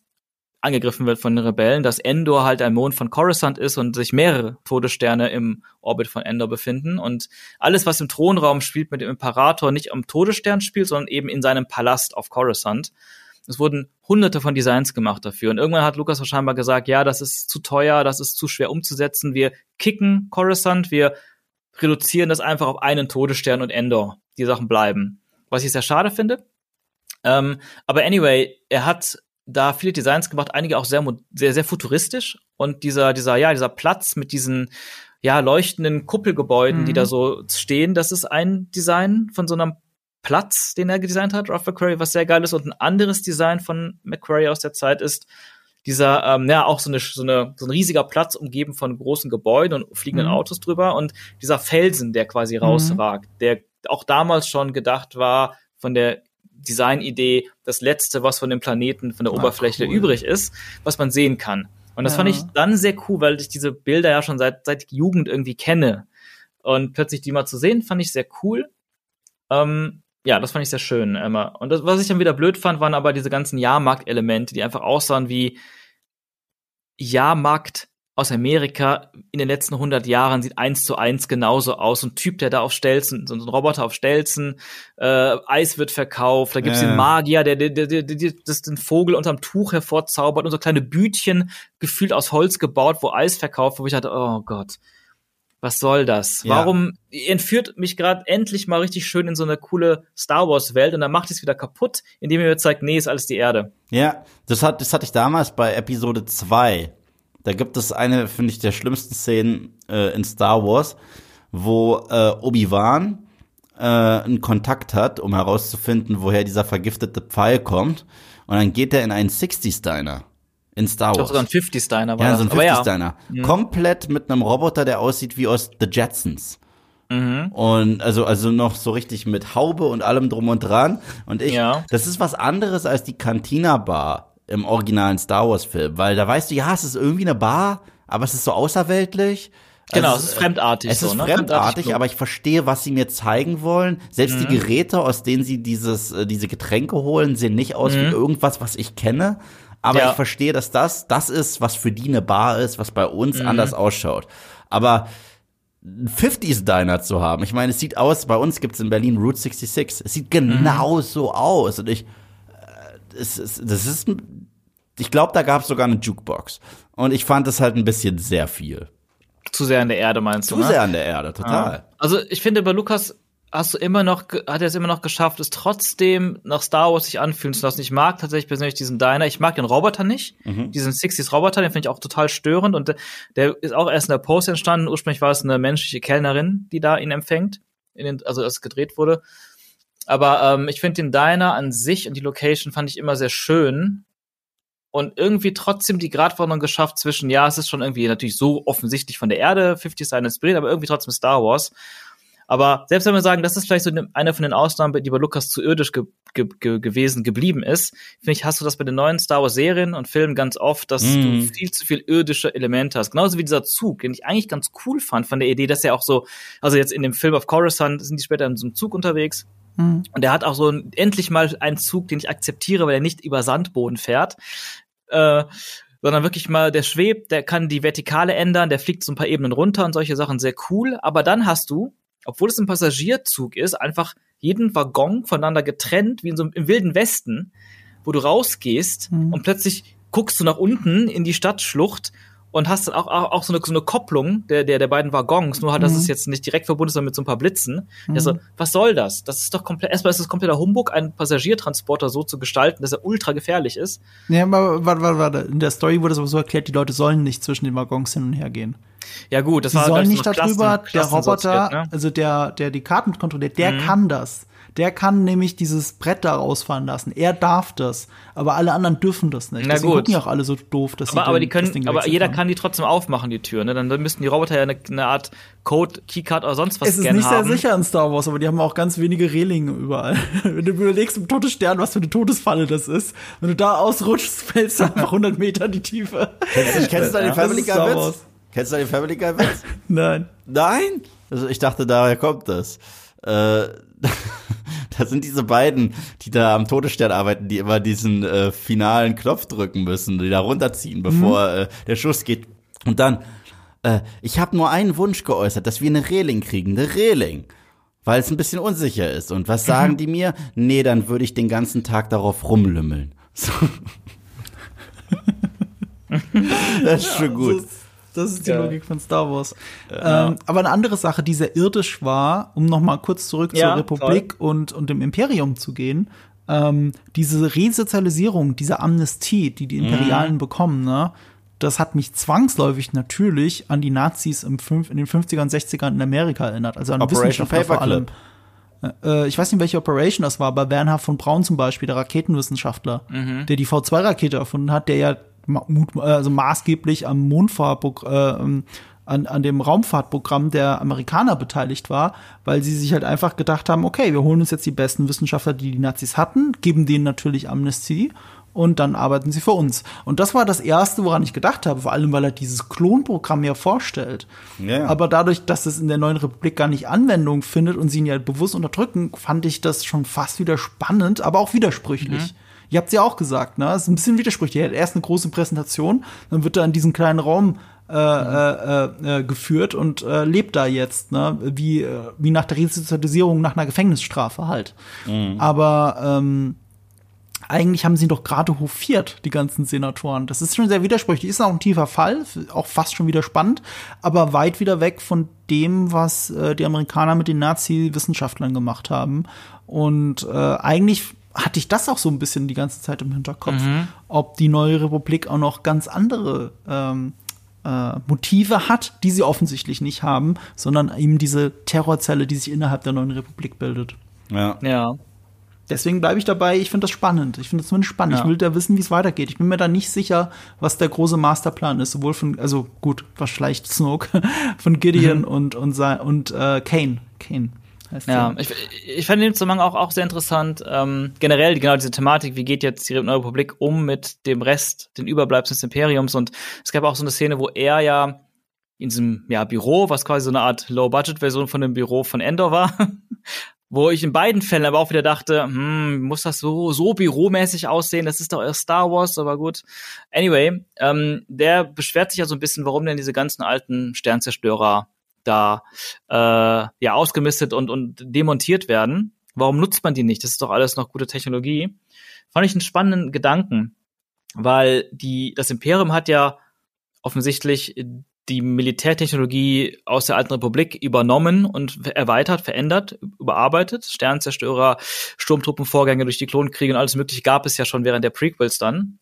angegriffen wird von den Rebellen, dass Endor halt ein Mond von Coruscant ist und sich mehrere Todessterne im Orbit von Endor befinden. Und alles, was im Thronraum spielt mit dem Imperator, nicht am Todesstern spielt, sondern eben in seinem Palast auf Coruscant. Es wurden hunderte von Designs gemacht dafür. Und irgendwann hat Lukas scheinbar gesagt, ja, das ist zu teuer, das ist zu schwer umzusetzen. Wir kicken Coruscant, wir reduzieren das einfach auf einen Todesstern und Endor. Die Sachen bleiben. Was ich sehr schade finde. Ähm, aber anyway, er hat da viele Designs gemacht, einige auch sehr, sehr, sehr futuristisch. Und dieser, dieser, ja, dieser Platz mit diesen, ja, leuchtenden Kuppelgebäuden, die da so stehen, das ist ein Design von so einem Platz, den er designt hat, Ralph McQuarrie, was sehr geil ist. Und ein anderes Design von McQuarrie aus der Zeit ist dieser, ähm, ja, auch so, eine, so, eine, so ein riesiger Platz umgeben von großen Gebäuden und fliegenden Mhm. Autos drüber und dieser Felsen, der quasi rausragt, der auch damals schon gedacht war von der Designidee, das letzte, was von dem Planeten, von der Ah, Oberfläche cool. übrig ist, was man sehen kann. Und das Ja. fand ich dann sehr cool, weil ich diese Bilder ja schon seit, seit Jugend irgendwie kenne. Und plötzlich die mal zu sehen, fand ich sehr cool. Ähm, ja, das fand ich sehr schön, Emma. Und das, was ich dann wieder blöd fand, waren aber diese ganzen Jahrmarkt-Elemente, die einfach aussahen wie Jahrmarkt aus Amerika in den letzten 100 Jahren sieht eins zu eins genauso aus. So ein Typ, der da auf Stelzen, so ein Roboter auf Stelzen, äh, Eis wird verkauft, da gibt's Ja. den Magier, der, der, der, der, der das den Vogel unterm Tuch hervorzaubert und so kleine Bütchen gefühlt aus Holz gebaut, wo Eis verkauft, wo ich dachte, oh Gott, was soll das? Ja. Warum entführt mich gerade endlich mal richtig schön in so eine coole Star Wars Welt und dann macht es wieder kaputt, indem ihr mir zeigt, nee, ist alles die Erde. Ja, das, hat, das hatte ich damals bei Episode 2. Da gibt es eine, finde ich, der schlimmsten Szenen äh, in Star Wars, wo äh, Obi-Wan äh, einen Kontakt hat, um herauszufinden, woher dieser vergiftete Pfeil kommt. Und dann geht er in einen 60s Diner in Star Doch Wars. sogar ein 50 Diner war ja, so ein Aber 50s Diner. Mhm. Komplett mit einem Roboter, der aussieht wie aus The Jetsons. Mhm. Und also, also noch so richtig mit Haube und allem drum und dran. Und ich, Ja. das ist was anderes als die Cantina Bar im originalen Star Wars Film, weil da weißt du, ja, es ist irgendwie eine Bar, aber es ist so außerweltlich. Genau, Also es ist fremdartig Es so, ist ne? fremdartig, Klon. aber ich verstehe, was sie mir zeigen wollen. Selbst Mhm. die Geräte, aus denen sie dieses, äh, diese Getränke holen, sehen nicht aus wie irgendwas, was ich kenne. Aber Mhm. Ja. ich verstehe, dass das das ist, was für die eine Bar ist, was bei uns Mhm. anders ausschaut. Aber einen 50s Diner zu haben. Ich meine, es sieht aus, bei uns gibt's in Berlin Route 66. Es sieht genau so aus. Und ich, es, es, das ist, ich glaube, da gab's sogar eine Jukebox. Und ich fand es halt ein bisschen sehr viel. Zu sehr in der Erde meinst Zu du, ne? sehr an der Erde, total. Ja. Also ich finde, bei Lukas hast du immer noch, hat er es immer noch geschafft, es trotzdem nach Star Wars sich anfühlen zu lassen. Ich mag tatsächlich persönlich diesen Diner. Ich mag den Roboter nicht. Mhm. Diesen 60s Roboter, den finde ich auch total störend. Und der, ist auch erst in der Post entstanden. Ursprünglich war es eine menschliche Kellnerin, die da ihn empfängt. In den, also als es gedreht wurde. Aber ähm, ich finde den Diner an sich und die Location fand ich immer sehr schön. Und irgendwie trotzdem die Gratwanderung geschafft zwischen, ja, es ist schon irgendwie natürlich so offensichtlich von der Erde, 50 Cent inspiriert, aber irgendwie trotzdem Star Wars. Aber selbst wenn wir sagen, das ist vielleicht so eine von den Ausnahmen, die bei Lukas zu irdisch ge ge ge gewesen geblieben ist, finde ich, hast du das bei den neuen Star Wars Serien und Filmen ganz oft, dass Mhm. du viel zu viel irdische Elemente hast. Genauso wie dieser Zug, den ich eigentlich ganz cool fand von der Idee, dass er auch so, also jetzt in dem Film of Coruscant sind die später in so einem Zug unterwegs Hm. und er hat auch so ein, endlich mal einen Zug, den ich akzeptiere, weil er nicht über Sandboden fährt. Äh, sondern wirklich mal, der schwebt, der kann die Vertikale ändern, der fliegt so ein paar Ebenen runter und solche Sachen sehr cool. Aber dann hast du, obwohl es ein Passagierzug ist, einfach jeden Waggon voneinander getrennt, wie in so einem, im wilden Westen, wo du rausgehst Mhm. und plötzlich guckst du nach unten in die Stadtschlucht und hast dann auch, auch, auch so, eine, so eine Kopplung der, der, der beiden Waggons, nur halt, dass Mhm. es jetzt nicht direkt verbunden ist, sondern mit so ein paar Blitzen. Der so, was soll das? Das ist doch komplett, erstmal ist es kompletter Humbug, einen Passagiertransporter so zu gestalten, dass er ultra gefährlich ist. Ja, aber warte, warte, warte. In der Story wurde es aber so erklärt, die Leute sollen nicht zwischen den Waggons hin und her gehen. Ja gut, das Sie war sollen nicht so darüber, Klassen- der Roboter, ne? also der, der die Karten kontrolliert, der Mhm. kann das. Der kann nämlich dieses Brett da rausfahren lassen. Er darf das. Aber alle anderen dürfen das nicht. Na Deswegen gut. gucken ja auch alle so doof, dass Aber, sie aber den- die können, das Ding aber jeder haben. kann die trotzdem aufmachen, die Tür. Ne? Dann, müssten die Roboter ja eine, eine Art Code, Keycard oder sonst was Es ist nicht sehr haben. sicher in Star Wars, aber die haben auch ganz wenige Rehlingen überall. Wenn du überlegst im Todesstern, was für eine Todesfalle das ist, wenn du da ausrutschst, fällst du einfach 100 Meter in die Tiefe. Kennst, du- kennst du den Das Family Guy Witz? Kennst du den Family Guy Witz? Nein. Nein? Also ich dachte, daher kommt das. Äh, das sind diese beiden, die da am Todesstern arbeiten, die immer diesen äh, finalen Knopf drücken müssen, die da runterziehen, bevor äh, der Schuss geht. Und dann, äh, ich habe nur einen Wunsch geäußert, dass wir eine Reling kriegen, eine Reling. Weil es ein bisschen unsicher ist. Und was sagen die mir? Nee, dann würde ich den ganzen Tag darauf rumlümmeln. So. das ist schon gut. Das ist, die Ja. Logik von Star Wars. Ähm, aber eine andere Sache, die sehr irdisch war, um noch mal kurz zurück Ja, zur Republik und, und dem Imperium zu gehen, ähm, diese Resozialisierung, diese Amnestie, die die Imperialen Mhm. bekommen, ne, das hat mich zwangsläufig natürlich an die Nazis im fünf, in den 50er und 60ern in Amerika erinnert. Also an Operation Wissenschaftler vor allem. Paperclip. Äh, ich weiß nicht, welche Operation das war, aber Bernhard von Braun zum Beispiel, der Raketenwissenschaftler, der die V2-Rakete erfunden hat, der ja äh, also maßgeblich am Mondfahrtprogramm, äh, an, an dem Raumfahrtprogramm der Amerikaner beteiligt war, weil sie sich halt einfach gedacht haben, okay, wir holen uns jetzt die besten Wissenschaftler, die die Nazis hatten, geben denen natürlich Amnestie und dann arbeiten sie für uns. Und das war das Erste, woran ich gedacht habe, vor allem, weil er dieses Klonprogramm ja vorstellt. Ja. Aber dadurch, dass es in der neuen Republik gar nicht Anwendung findet und sie ihn ja bewusst unterdrücken, fand ich das schon fast wieder spannend, aber auch widersprüchlich. Ihr habt ja auch gesagt, ne? Es ist ein bisschen widersprüchlich. Er hat erst eine große Präsentation, dann wird er in diesen kleinen Raum äh, äh, äh, geführt und äh, lebt da jetzt, ne? Wie, äh, wie nach der Resozialisierung nach einer Gefängnisstrafe halt. Aber ähm, eigentlich haben sie ihn doch gerade hofiert, die ganzen Senatoren. Das ist schon sehr widersprüchlich. Ist auch ein tiefer Fall, auch fast schon wieder spannend, aber weit wieder weg von dem, was äh, die Amerikaner mit den Nazi-Wissenschaftlern gemacht haben. Und äh, eigentlich hatte ich das auch so ein bisschen die ganze Zeit im Hinterkopf, ob die neue Republik auch noch ganz andere ähm, äh, Motive hat, die sie offensichtlich nicht haben, sondern eben diese Terrorzelle, die sich innerhalb der neuen Republik bildet. Ja. Ja. Deswegen bleibe ich dabei, ich finde das spannend. Ich finde das zumindest spannend. Ja. Ich will da wissen, wie es weitergeht. Ich bin mir da nicht sicher, was der große Masterplan ist, sowohl von, also gut, was vielleicht Snoke, von Gideon und, und, sein- und äh, Kane. Kane Ja, ich, ich fand den Zusammenhang auch, auch sehr interessant. Ähm, generell genau diese Thematik, wie geht jetzt die neue Republik um mit dem Rest, den Überbleibseln des Imperiums. Und es gab auch so eine Szene, wo er ja in diesem ja, Büro, was quasi so eine Art Low-Budget-Version von dem Büro von Endor war, wo ich in beiden Fällen aber auch wieder dachte, hm, muss das so, so büromäßig aussehen? Das ist doch erst Star Wars, aber gut. Anyway, ähm, der beschwert sich ja so ein bisschen, warum denn diese ganzen alten Sternzerstörer da äh, ja ausgemistet und, und demontiert werden. Warum nutzt man die nicht? Das ist doch alles noch gute Technologie. Fand ich einen spannenden Gedanken, weil die, das Imperium hat ja offensichtlich die Militärtechnologie aus der alten Republik übernommen und erweitert, verändert, überarbeitet. Sternzerstörer, Sturmtruppenvorgänge durch die Klonkriege und alles mögliche gab es ja schon während der Prequels dann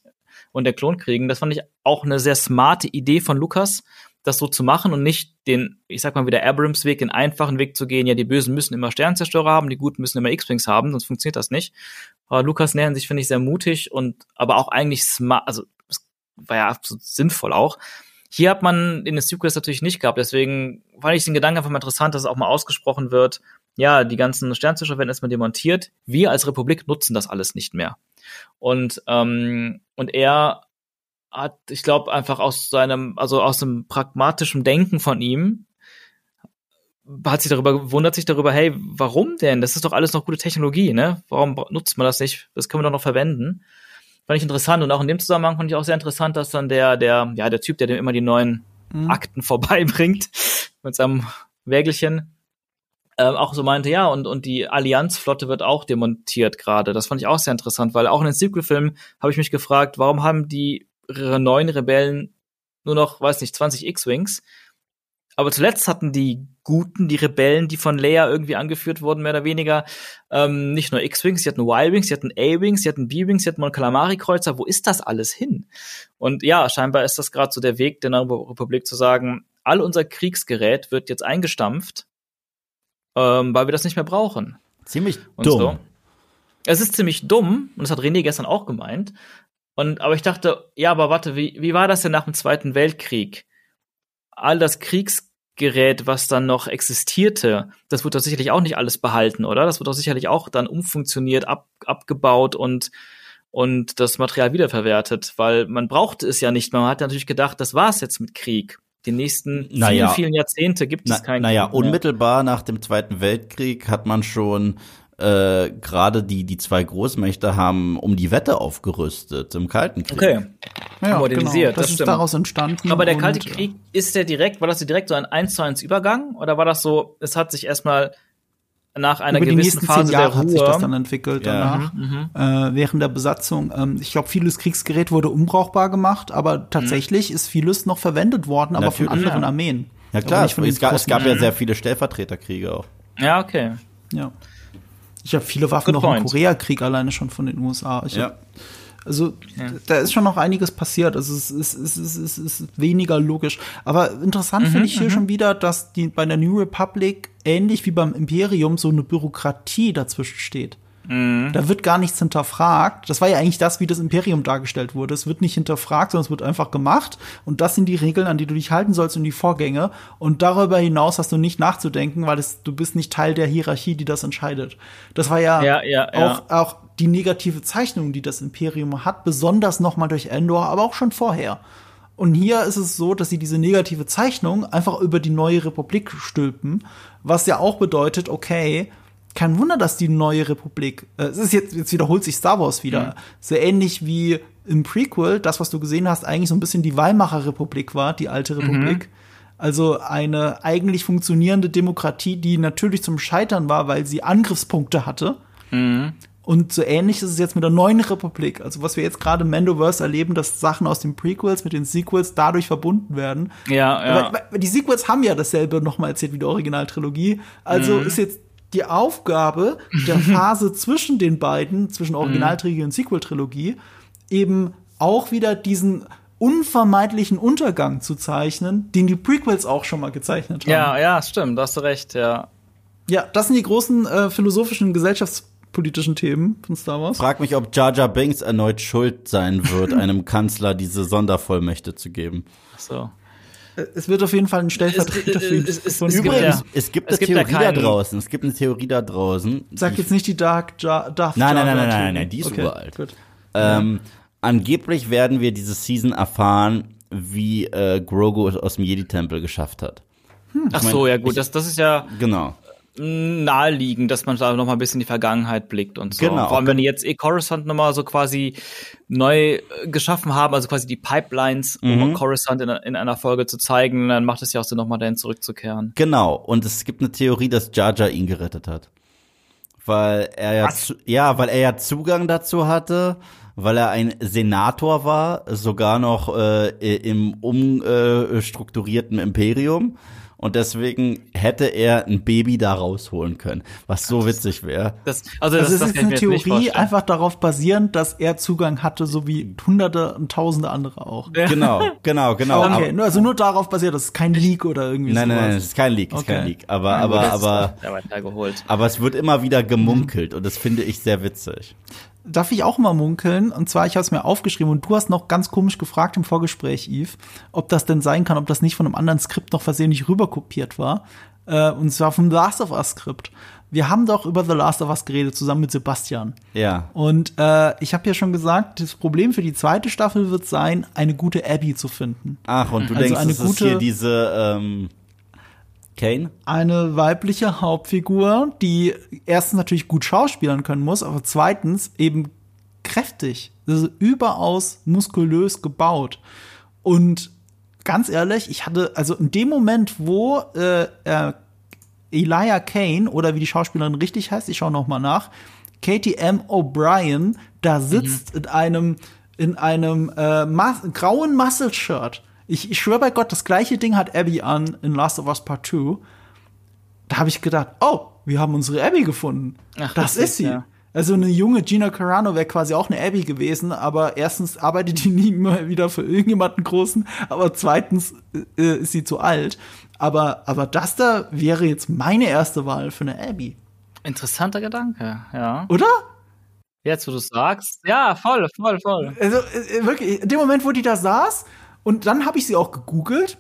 und der Klonkriegen. Das fand ich auch eine sehr smarte Idee von Lukas, das so zu machen und nicht den, ich sag mal wieder Abrams-Weg, den einfachen Weg zu gehen. Ja, die Bösen müssen immer Sternzerstörer haben, die Guten müssen immer X-Wings haben, sonst funktioniert das nicht. Aber Lukas nähern sich, finde ich, sehr mutig und aber auch eigentlich smart, also war ja absolut sinnvoll auch. Hier hat man in den Sequels natürlich nicht gehabt, deswegen fand ich den Gedanken einfach mal interessant, dass es auch mal ausgesprochen wird. Ja, die ganzen Sternzerstörer werden erstmal demontiert. Wir als Republik nutzen das alles nicht mehr. Und, ähm, und er hat, ich glaube, einfach aus seinem, also aus dem pragmatischen Denken von ihm, hat sich darüber, wundert sich darüber, hey, warum denn? Das ist doch alles noch gute Technologie, ne? Warum nutzt man das nicht? Das können wir doch noch verwenden. Fand ich interessant und auch in dem Zusammenhang fand ich auch sehr interessant, dass dann der, der, ja, der Typ, der dem immer die neuen Mhm. Akten vorbeibringt, mit seinem Wägelchen, ähm, auch so meinte, ja, und, und die Allianzflotte wird auch demontiert gerade. Das fand ich auch sehr interessant, weil auch in den Sequel-Filmen habe ich mich gefragt, warum haben die neuen Rebellen nur noch, weiß nicht, 20 X-Wings? Aber zuletzt hatten die Guten, die Rebellen, die von Leia irgendwie angeführt wurden, mehr oder weniger, ähm, nicht nur X-Wings, sie hatten Y-Wings, sie hatten A-Wings, sie hatten B-Wings, sie hatten Mon Calamari-Kreuzer. Wo ist das alles hin? Und ja, scheinbar ist das gerade so der Weg der neuen Republik zu sagen, all unser Kriegsgerät wird jetzt eingestampft, ähm, weil wir das nicht mehr brauchen. Ziemlich dumm. so. Es ist ziemlich dumm, und das hat René gestern auch gemeint. Und, aber ich dachte, ja, aber warte, wie, wie war das denn nach dem Zweiten Weltkrieg? All das Kriegsgerät, was dann noch existierte, das wird doch sicherlich auch nicht alles behalten, oder? Das wird doch sicherlich auch dann umfunktioniert, ab, abgebaut und, und das Material wiederverwertet, weil man brauchte es ja nicht. Man hat natürlich gedacht, das war's jetzt mit Krieg. Die nächsten vielen, Naja. vielen Jahrzehnte gibt es Na, keinen naja, Krieg mehr. unmittelbar nach dem Zweiten Weltkrieg hat man schon äh, gerade die die zwei Großmächte haben um die Wette aufgerüstet im Kalten Krieg. Okay. Ja, modernisiert, genau. Das, das ist stimmt. daraus entstanden. Aber der Kalte ja. Krieg, ist der direkt, war das direkt so ein 1 zu 1 Übergang? Oder war das so, es hat sich erstmal nach einer über die gewissen nächsten Phase zehn der Jahre hat sich das dann Ruhe. entwickelt Ja. danach, äh, während der Besatzung. Ähm, ich glaube, vieles Kriegsgerät wurde unbrauchbar gemacht, aber tatsächlich ist vieles noch verwendet worden, aber von Natürlich, anderen ja. Armeen. Ja klar, es, von gab, es gab ja sehr viele Stellvertreterkriege auch. Ja, okay. Ja. Ich habe viele Waffen Good noch im point. Koreakrieg alleine schon von den USA. Ich Ja. hab, also da ist schon noch einiges passiert. Also es ist, es ist, es ist, es ist weniger logisch. Aber interessant finde ich hier schon wieder, dass die bei der New Republic ähnlich wie beim Imperium so eine Bürokratie dazwischen steht. Da wird gar nichts hinterfragt. Das war ja eigentlich das, wie das Imperium dargestellt wurde. Es wird nicht hinterfragt, sondern es wird einfach gemacht. Und das sind die Regeln, an die du dich halten sollst und die Vorgänge. Und darüber hinaus hast du nicht nachzudenken, weil es, du bist nicht Teil der Hierarchie, die das entscheidet. Das war ja, Ja, ja, ja. auch, auch die negative Zeichnung, die das Imperium hat, besonders noch mal durch Endor, aber auch schon vorher. Und hier ist es so, dass sie diese negative Zeichnung einfach über die neue Republik stülpen, was ja auch bedeutet, okay, kein Wunder, dass die neue Republik, äh, es ist jetzt, jetzt wiederholt sich Star Wars wieder, so ähnlich wie im Prequel, das, was du gesehen hast, eigentlich so ein bisschen die Weimarer Republik war, die alte Republik. Also eine eigentlich funktionierende Demokratie, die natürlich zum Scheitern war, weil sie Angriffspunkte hatte. Und so ähnlich ist es jetzt mit der neuen Republik. Also was wir jetzt gerade im Mandoverse erleben, dass Sachen aus den Prequels mit den Sequels dadurch verbunden werden. Ja, ja. Weil, weil die Sequels haben ja dasselbe nochmal erzählt wie die Originaltrilogie. Also Mhm. ist jetzt die Aufgabe der Phase zwischen den beiden, zwischen Mhm. Originaltrilogie und Sequel-Trilogie, eben auch wieder diesen unvermeidlichen Untergang zu zeichnen, den die Prequels auch schon mal gezeichnet haben. Ja, ja, stimmt, da hast du recht, ja. Ja, das sind die großen äh, philosophischen, gesellschaftspolitischen Themen von Star Wars. Frag mich, ob Jar Jar Binks erneut schuld sein wird, einem Kanzler diese Sondervollmächte zu geben. Ach so. Es wird auf jeden Fall ein Stellvertreter für ihn. es- es- es gibt übrigens. ja- Es gibt Es eine Theorie da draußen. Es gibt eine Theorie da draußen. Sag jetzt nicht die Dark ja Darth Nein, nein, nein, nein, nein, nein, die ist okay, uralt. Gut. Ähm, angeblich werden wir diese Season erfahren, wie äh, Grogu es aus dem Jedi-Tempel geschafft hat. Ach so, ja gut, das, das ist ja Genau. Naheliegend, dass man da noch mal ein bisschen in die Vergangenheit blickt und so. Genau. Vor allem, wenn die jetzt eh Coruscant noch mal so quasi neu äh, geschaffen haben, also quasi die Pipelines, Mhm. um Coruscant in, in einer Folge zu zeigen, dann macht es ja auch Sinn, noch mal dahin zurückzukehren. Genau. Und es gibt eine Theorie, dass Jar Jar ihn gerettet hat. Weil er ja, zu, ja, weil er ja Zugang dazu hatte, weil er ein Senator war, sogar noch äh, im umstrukturierten Imperium. Und deswegen hätte er ein Baby da rausholen können, was so witzig wäre. Das, also, Also das, es das ist eine Theorie einfach darauf basierend, dass er Zugang hatte, so wie hunderte und tausende andere auch. Genau, genau, genau. Okay, Aber- also nur darauf basiert, das ist kein Leak oder irgendwie Nein, nein, sowas. nein, es ist kein Leak, es ist kein Okay. Leak. Aber, aber, ist aber, hergeholt. aber es wird immer wieder gemunkelt und das finde ich sehr witzig. Darf ich auch mal munkeln? Und zwar, ich habe es mir aufgeschrieben und du hast noch ganz komisch gefragt im Vorgespräch, Yves, ob das denn sein kann, ob das nicht von einem anderen Skript noch versehentlich rüberkopiert war. Äh, und zwar vom Last of Us Skript. Wir haben doch über The Last of Us geredet, zusammen mit Sebastian. Ja. Und äh, ich habe ja schon gesagt, das Problem für die zweite Staffel wird sein, eine gute Abby zu finden. Ach, und du Also denkst, eine es ist gute- hier diese ähm, Kane? eine weibliche Hauptfigur, die erstens natürlich gut schauspielern können muss, aber zweitens eben kräftig, also überaus muskulös gebaut. Und ganz ehrlich, ich hatte, also in dem Moment, wo äh, äh, Elijah Kane oder wie die Schauspielerin richtig heißt, ich schaue noch mal nach, Katie M. O'Brien da sitzt in einem in einem äh, mas grauen Muscle-Shirt. Ich, ich schwöre bei Gott, das gleiche Ding hat Abby an in Last of Us Part 2. Da habe ich gedacht, oh, wir haben unsere Abby gefunden. Ach, das ist sie. ja. Also eine junge Gina Carano wäre quasi auch eine Abby gewesen, aber erstens arbeitet die nie mehr wieder für irgendjemanden großen, aber zweitens äh, ist sie zu alt. Aber, aber das da wäre jetzt meine erste Wahl für eine Abby. Interessanter Gedanke, ja. Oder? Jetzt, wo du sagst. Ja, voll, voll, voll. Also äh, wirklich, in dem Moment, wo die da saß, und dann habe ich sie auch gegoogelt.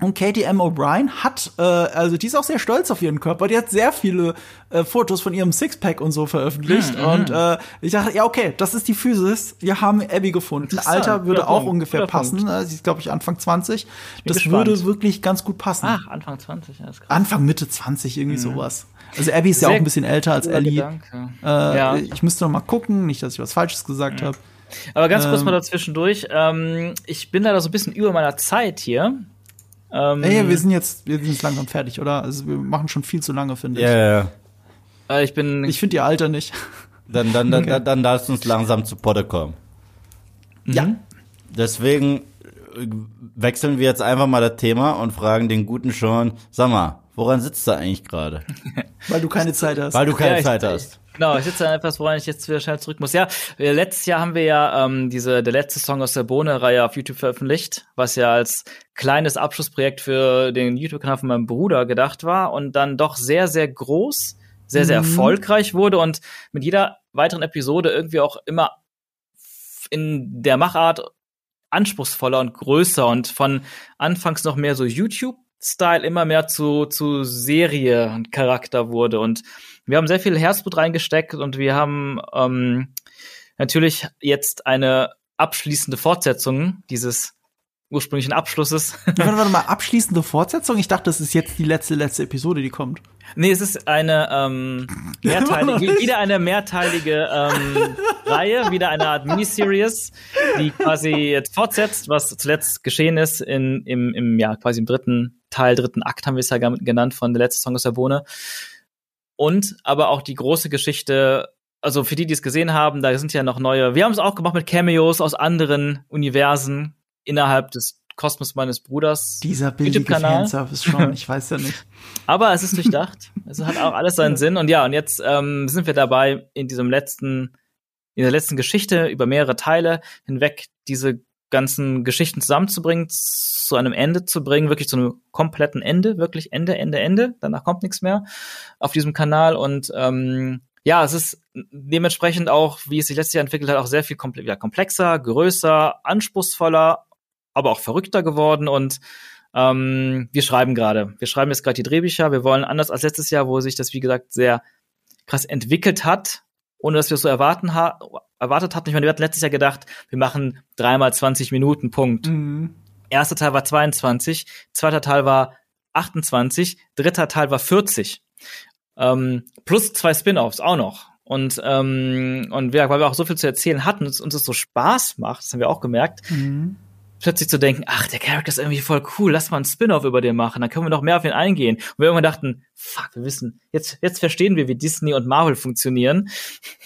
Und Katie M. O'Brien hat, äh, also die ist auch sehr stolz auf ihren Körper. Die hat sehr viele äh, Fotos von ihrem Sixpack und so veröffentlicht. Mhm, und äh, ich dachte, ja, okay, das ist die Physis. Wir haben Abby gefunden. Alter würde auch Punkt, ungefähr guter passen. Punkt. Sie ist, glaube ich, Anfang 20. Das gespannt. würde wirklich ganz gut passen. Ach, Anfang 20, ja. Anfang, Mitte 20, irgendwie sowas. Also Abby ist ja Sehr auch ein bisschen älter als Ellie. Äh, ja. Ich müsste noch mal gucken, nicht, dass ich was Falsches gesagt habe. Aber ganz kurz ähm, mal dazwischendurch. Ähm, ich bin leider so ein bisschen über meiner Zeit hier. Ähm, Ey, wir sind jetzt, wir sind jetzt langsam fertig, oder? Also wir machen schon viel zu lange, finde ich. Ja, ja, ja. äh, ich bin. Ich finde ihr Alter nicht. Dann, dann, dann, dann, dann darfst du uns langsam zu Potte kommen. Ja. Deswegen äh, wechseln wir jetzt einfach mal das Thema und fragen den guten Sean, sag mal, woran sitzt du eigentlich gerade? Weil du keine Zeit hast. Weil du keine Ja, ich- Zeit hast. Genau, ich sitze an etwas, woran ich jetzt wieder schnell zurück muss. Ja, äh, letztes Jahr haben wir ja ähm, diese der letzte Song aus der Bohne-Reihe auf YouTube veröffentlicht, was ja als kleines Abschlussprojekt für den YouTube-Kanal von meinem Bruder gedacht war und dann doch sehr, sehr groß, sehr, sehr Mhm. erfolgreich wurde und mit jeder weiteren Episode irgendwie auch immer in der Machart anspruchsvoller und größer und von anfangs noch mehr so YouTube-Style immer mehr zu, zu Serie und Charakter wurde. Und wir haben sehr viel Herzblut reingesteckt und wir haben ähm, natürlich jetzt eine abschließende Fortsetzung dieses ursprünglichen Abschlusses. warte, warte mal, abschließende Fortsetzung? Ich dachte, das ist jetzt die letzte, letzte Episode, die kommt. nee, es ist eine ähm, mehrteilige, wieder eine mehrteilige ähm, Reihe, wieder eine Art Miniseries, die quasi jetzt fortsetzt, was zuletzt geschehen ist in, im, im, ja, quasi im dritten Teil, dritten Akt haben wir es ja genannt von der letzte Song aus der Bohne. Und aber auch die große Geschichte, also für die, die es gesehen haben, da sind ja noch neue, wir haben es auch gemacht mit Cameos aus anderen Universen innerhalb des Kosmos meines Bruders. Dieser billige. Fanservice schon, ich weiß ja nicht. Aber es ist durchdacht. es hat auch alles seinen Sinn. Und ja, und jetzt ähm, sind wir dabei, in diesem letzten, in der letzten Geschichte über mehrere Teile hinweg diese ganzen Geschichten zusammenzubringen, zu einem Ende zu bringen, wirklich zu einem kompletten Ende, wirklich Ende, Ende, Ende. Danach kommt nichts mehr auf diesem Kanal. Und ähm, ja, es ist dementsprechend auch, wie es sich letztes Jahr entwickelt hat, auch sehr viel komple ja, komplexer, größer, anspruchsvoller, aber auch verrückter geworden. Und ähm, wir schreiben gerade. Wir schreiben jetzt gerade die Drehbücher. Wir wollen anders als letztes Jahr, wo sich das, wie gesagt, sehr krass entwickelt hat, ohne dass wir es so erwarten ha erwartet hatten. Ich meine, wir hatten letztes Jahr gedacht, wir machen dreimal 20 Minuten, Punkt. Mhm. Erster Teil war 22, zweiter Teil war 28, dritter Teil war 40. Ähm, plus zwei Spin-offs auch noch. Und, ähm, und ja, weil wir auch so viel zu erzählen hatten, uns, uns das so Spaß macht, das haben wir auch gemerkt, Mhm. Plötzlich zu denken, ach, der Charakter ist irgendwie voll cool, lass mal einen Spin-off über den machen, dann können wir noch mehr auf ihn eingehen. Und wir irgendwann dachten, fuck, wir wissen, jetzt, jetzt verstehen wir, wie Disney und Marvel funktionieren.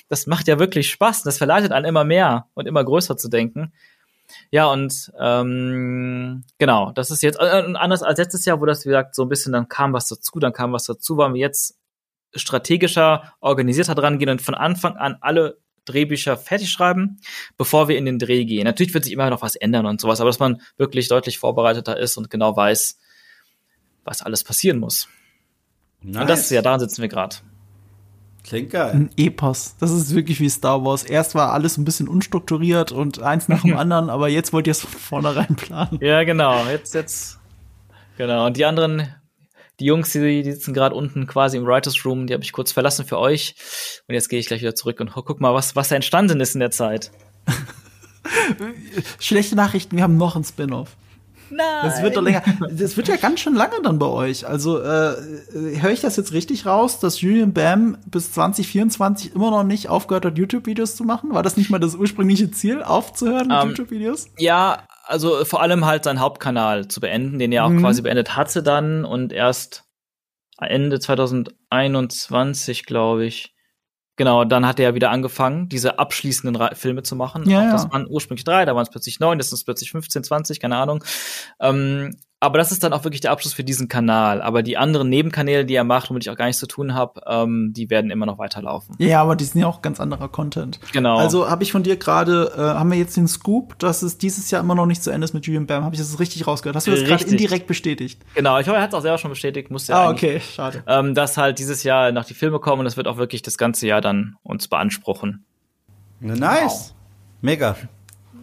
Das macht ja wirklich Spaß, das verleitet einen immer mehr und immer größer zu denken. Ja, und ähm, genau, das ist jetzt äh, anders als letztes Jahr, wo das, wie gesagt, so ein bisschen, dann kam was dazu, dann kam was dazu, waren wir jetzt strategischer, organisierter dran gehen und von Anfang an alle Drehbücher fertig schreiben, bevor wir in den Dreh gehen. Natürlich wird sich immer noch was ändern und sowas, aber dass man wirklich deutlich vorbereiteter ist und genau weiß, was alles passieren muss. Nice. Und das, ja, daran sitzen wir gerade. Klingt geil. Ein Epos. Das ist wirklich wie Star Wars. Erst war alles ein bisschen unstrukturiert und eins nach dem anderen, aber jetzt wollt ihr es von vornherein planen. Ja, genau. Jetzt, jetzt. Genau. Und die anderen, die Jungs, die, die sitzen gerade unten quasi im Writers Room, die habe ich kurz verlassen für euch. Und jetzt gehe ich gleich wieder zurück und guck mal, was, was da entstanden ist in der Zeit. Schlechte Nachrichten, wir haben noch ein Spin-off. Nein. Das wird doch länger. Das wird ja ganz schön lange dann bei euch. Also äh, höre ich das jetzt richtig raus, dass Julian Bam bis 2024 immer noch nicht aufgehört hat, YouTube-Videos zu machen? War das nicht mal das ursprüngliche Ziel, aufzuhören mit Ähm, YouTube-Videos? Ja, also vor allem halt seinen Hauptkanal zu beenden, den er auch Mhm. quasi beendet hatte dann und erst Ende 2021, glaube ich. Genau, dann hat er ja wieder angefangen, diese abschließenden Ra Filme zu machen. Ja, Auch ja. Das waren ursprünglich drei, da waren es plötzlich neun, das sind es plötzlich 15, 20, keine Ahnung. Ähm, aber das ist dann auch wirklich der Abschluss für diesen Kanal. Aber die anderen Nebenkanäle, die er macht, womit ich auch gar nichts zu tun habe, ähm, die werden immer noch weiterlaufen. Ja, aber die sind ja auch ganz anderer Content. Genau. Also habe ich von dir gerade, äh, haben wir jetzt den Scoop, dass es dieses Jahr immer noch nicht zu Ende ist mit Julian Bam. Habe ich das richtig rausgehört? Hast du das gerade indirekt bestätigt? genau, ich hoffe, er hat es auch selber schon bestätigt, musste er Ah, okay, schade. ähm, dass halt dieses Jahr noch die Filme kommen und das wird auch wirklich das ganze Jahr dann uns beanspruchen. Nice. Mega.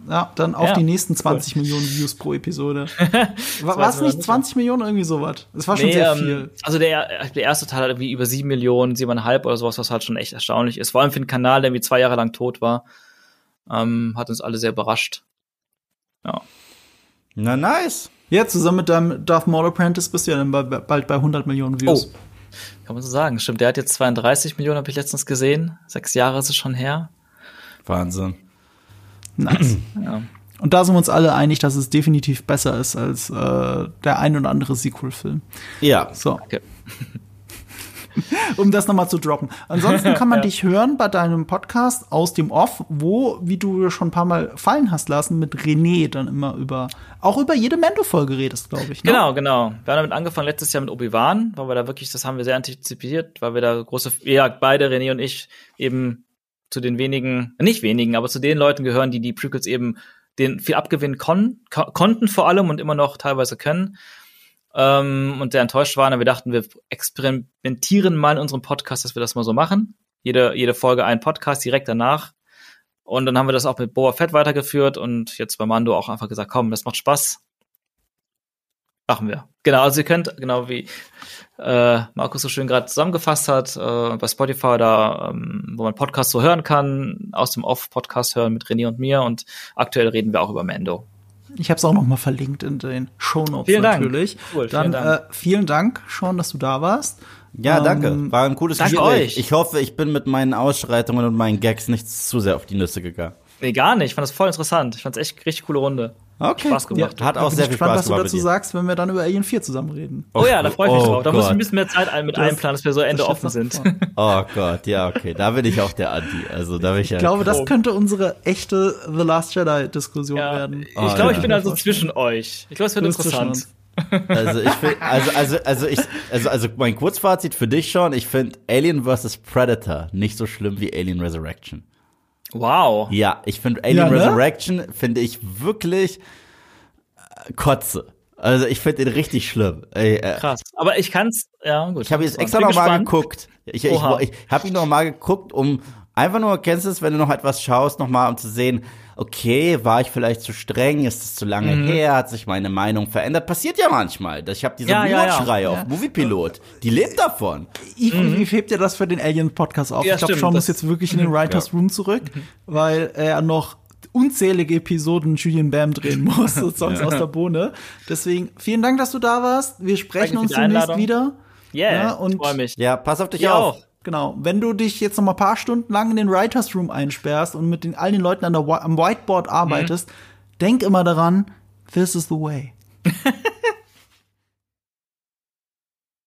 Ja, dann auf Ja, die nächsten 20 Millionen Views pro Episode. War es nicht nicht. 20 Millionen irgendwie sowas? Das war schon Nee, sehr ähm, viel. Also der, der erste Teil hat irgendwie über sieben Millionen, siebeneinhalb oder sowas, was halt schon echt erstaunlich ist. Vor allem für einen Kanal, der irgendwie zwei Jahre lang tot war. Ähm, hat uns alle sehr überrascht. Ja. Na, nice. Ja, zusammen mit deinem Darth Maul Apprentice bist du ja dann bei, bald bei 100 Millionen Views. Oh. Kann man so sagen. Stimmt, der hat jetzt 32 Millionen, habe ich letztens gesehen. Sechs Jahre ist es schon her. Wahnsinn. Nice. Ja. Und da sind wir uns alle einig, dass es definitiv besser ist als äh, der ein oder andere Sequel-Film. Ja. So, Okay. um das nochmal zu droppen. Ansonsten kann man Ja. dich hören bei deinem Podcast aus dem Off, wo, wie du schon ein paar Mal fallen hast lassen, mit René dann immer über, auch über jede Mendo-Folge redest, glaube ich. Ne? Genau, genau. Wir haben damit angefangen letztes Jahr mit Obi-Wan, weil wir da wirklich, das haben wir sehr antizipiert, weil wir da große, ja, beide, René und ich, eben zu den wenigen, nicht wenigen, aber zu den Leuten gehören, die die Prequels eben den viel abgewinnen kon ko konnten vor allem und immer noch teilweise können. Ähm, und sehr enttäuscht waren. Und wir dachten, wir experimentieren mal in unserem Podcast, dass wir das mal so machen. Jede, jede Folge ein Podcast direkt danach. Und dann haben wir das auch mit Boa Fett weitergeführt und jetzt bei Mando auch einfach gesagt, komm, das macht Spaß. Machen wir. Genau, also ihr könnt, genau wie äh, Markus so schön gerade zusammengefasst hat, äh, bei Spotify da, ähm, wo man Podcasts so hören kann, aus dem Off-Podcast hören mit René und mir und aktuell reden wir auch über Mando. Ich habe es auch noch mal verlinkt in den Shownotes Vielen Dank. natürlich. Cool, Dann vielen Dank. Äh, vielen Dank, Sean, dass du da warst. Ja, Ähm, danke. War ein cooles danke Gespräch. euch. Ich hoffe, ich bin mit meinen Ausschreitungen und meinen Gags nicht zu sehr auf die Nüsse gegangen. Nee, gar nicht. Ich fand das voll interessant. Ich fand es echt eine richtig coole Runde. Okay. Spaß gemacht. Hat Da auch bin sehr ich viel gespannt, Spaß was du gemacht dazu sagst, wenn wir dann über Alien 4 zusammen reden. Oh, ja, da freue ich mich oh drauf. Da muss ich ein Gott. bisschen mehr Zeit ein, mit Das- einplanen, dass wir so Ende offen sind. Oh Gott, ja, okay. Da bin ich auch der Anti. Also da bin ich ja. Ich glaube, das könnte unsere echte The Last Jedi-Diskussion Ja, werden. ich Oh, glaube, ja. ich bin also zwischen euch. Ich glaube, es wird interessant. Also ich find, also also also ich also also mein Kurzfazit für dich schon. Ich finde Alien vs Predator nicht so schlimm wie Alien Resurrection. Wow. Ja, ich finde Alien Ja, ne? Resurrection finde ich wirklich äh, Kotze. Also ich finde den richtig schlimm. Ey, äh, Krass. Aber ich kann's, ja, gut. ich habe jetzt extra nochmal geguckt. Ich, ich, Oha. ich habe ihn nochmal geguckt, um einfach nur, kennst du es, wenn du noch etwas schaust, nochmal, um zu sehen, okay, war ich vielleicht zu streng, ist es zu lange Mhm. her, hat sich meine Meinung verändert. Passiert ja manchmal. Ich habe diese Ja, ja, ja. Rewatch-Reihe auf Moviepilot. Die lebt davon. Wie, wie hebt ihr das für den Alien-Podcast auf? Ja, ich glaube, Sean muss das- jetzt wirklich in den Writers Room zurück, weil er noch unzählige Episoden Julian Bam drehen muss, sonst aus der Bohne. Deswegen, vielen Dank, dass du da warst. Wir sprechen Danke uns demnächst wieder. Yeah, Ja, ich und- freue mich. Ja, pass auf dich auf. auch. Genau. Wenn du dich jetzt noch mal ein paar Stunden lang in den Writers Room einsperrst und mit den, all den Leuten an der, am Whiteboard arbeitest, denk immer daran, this is the way.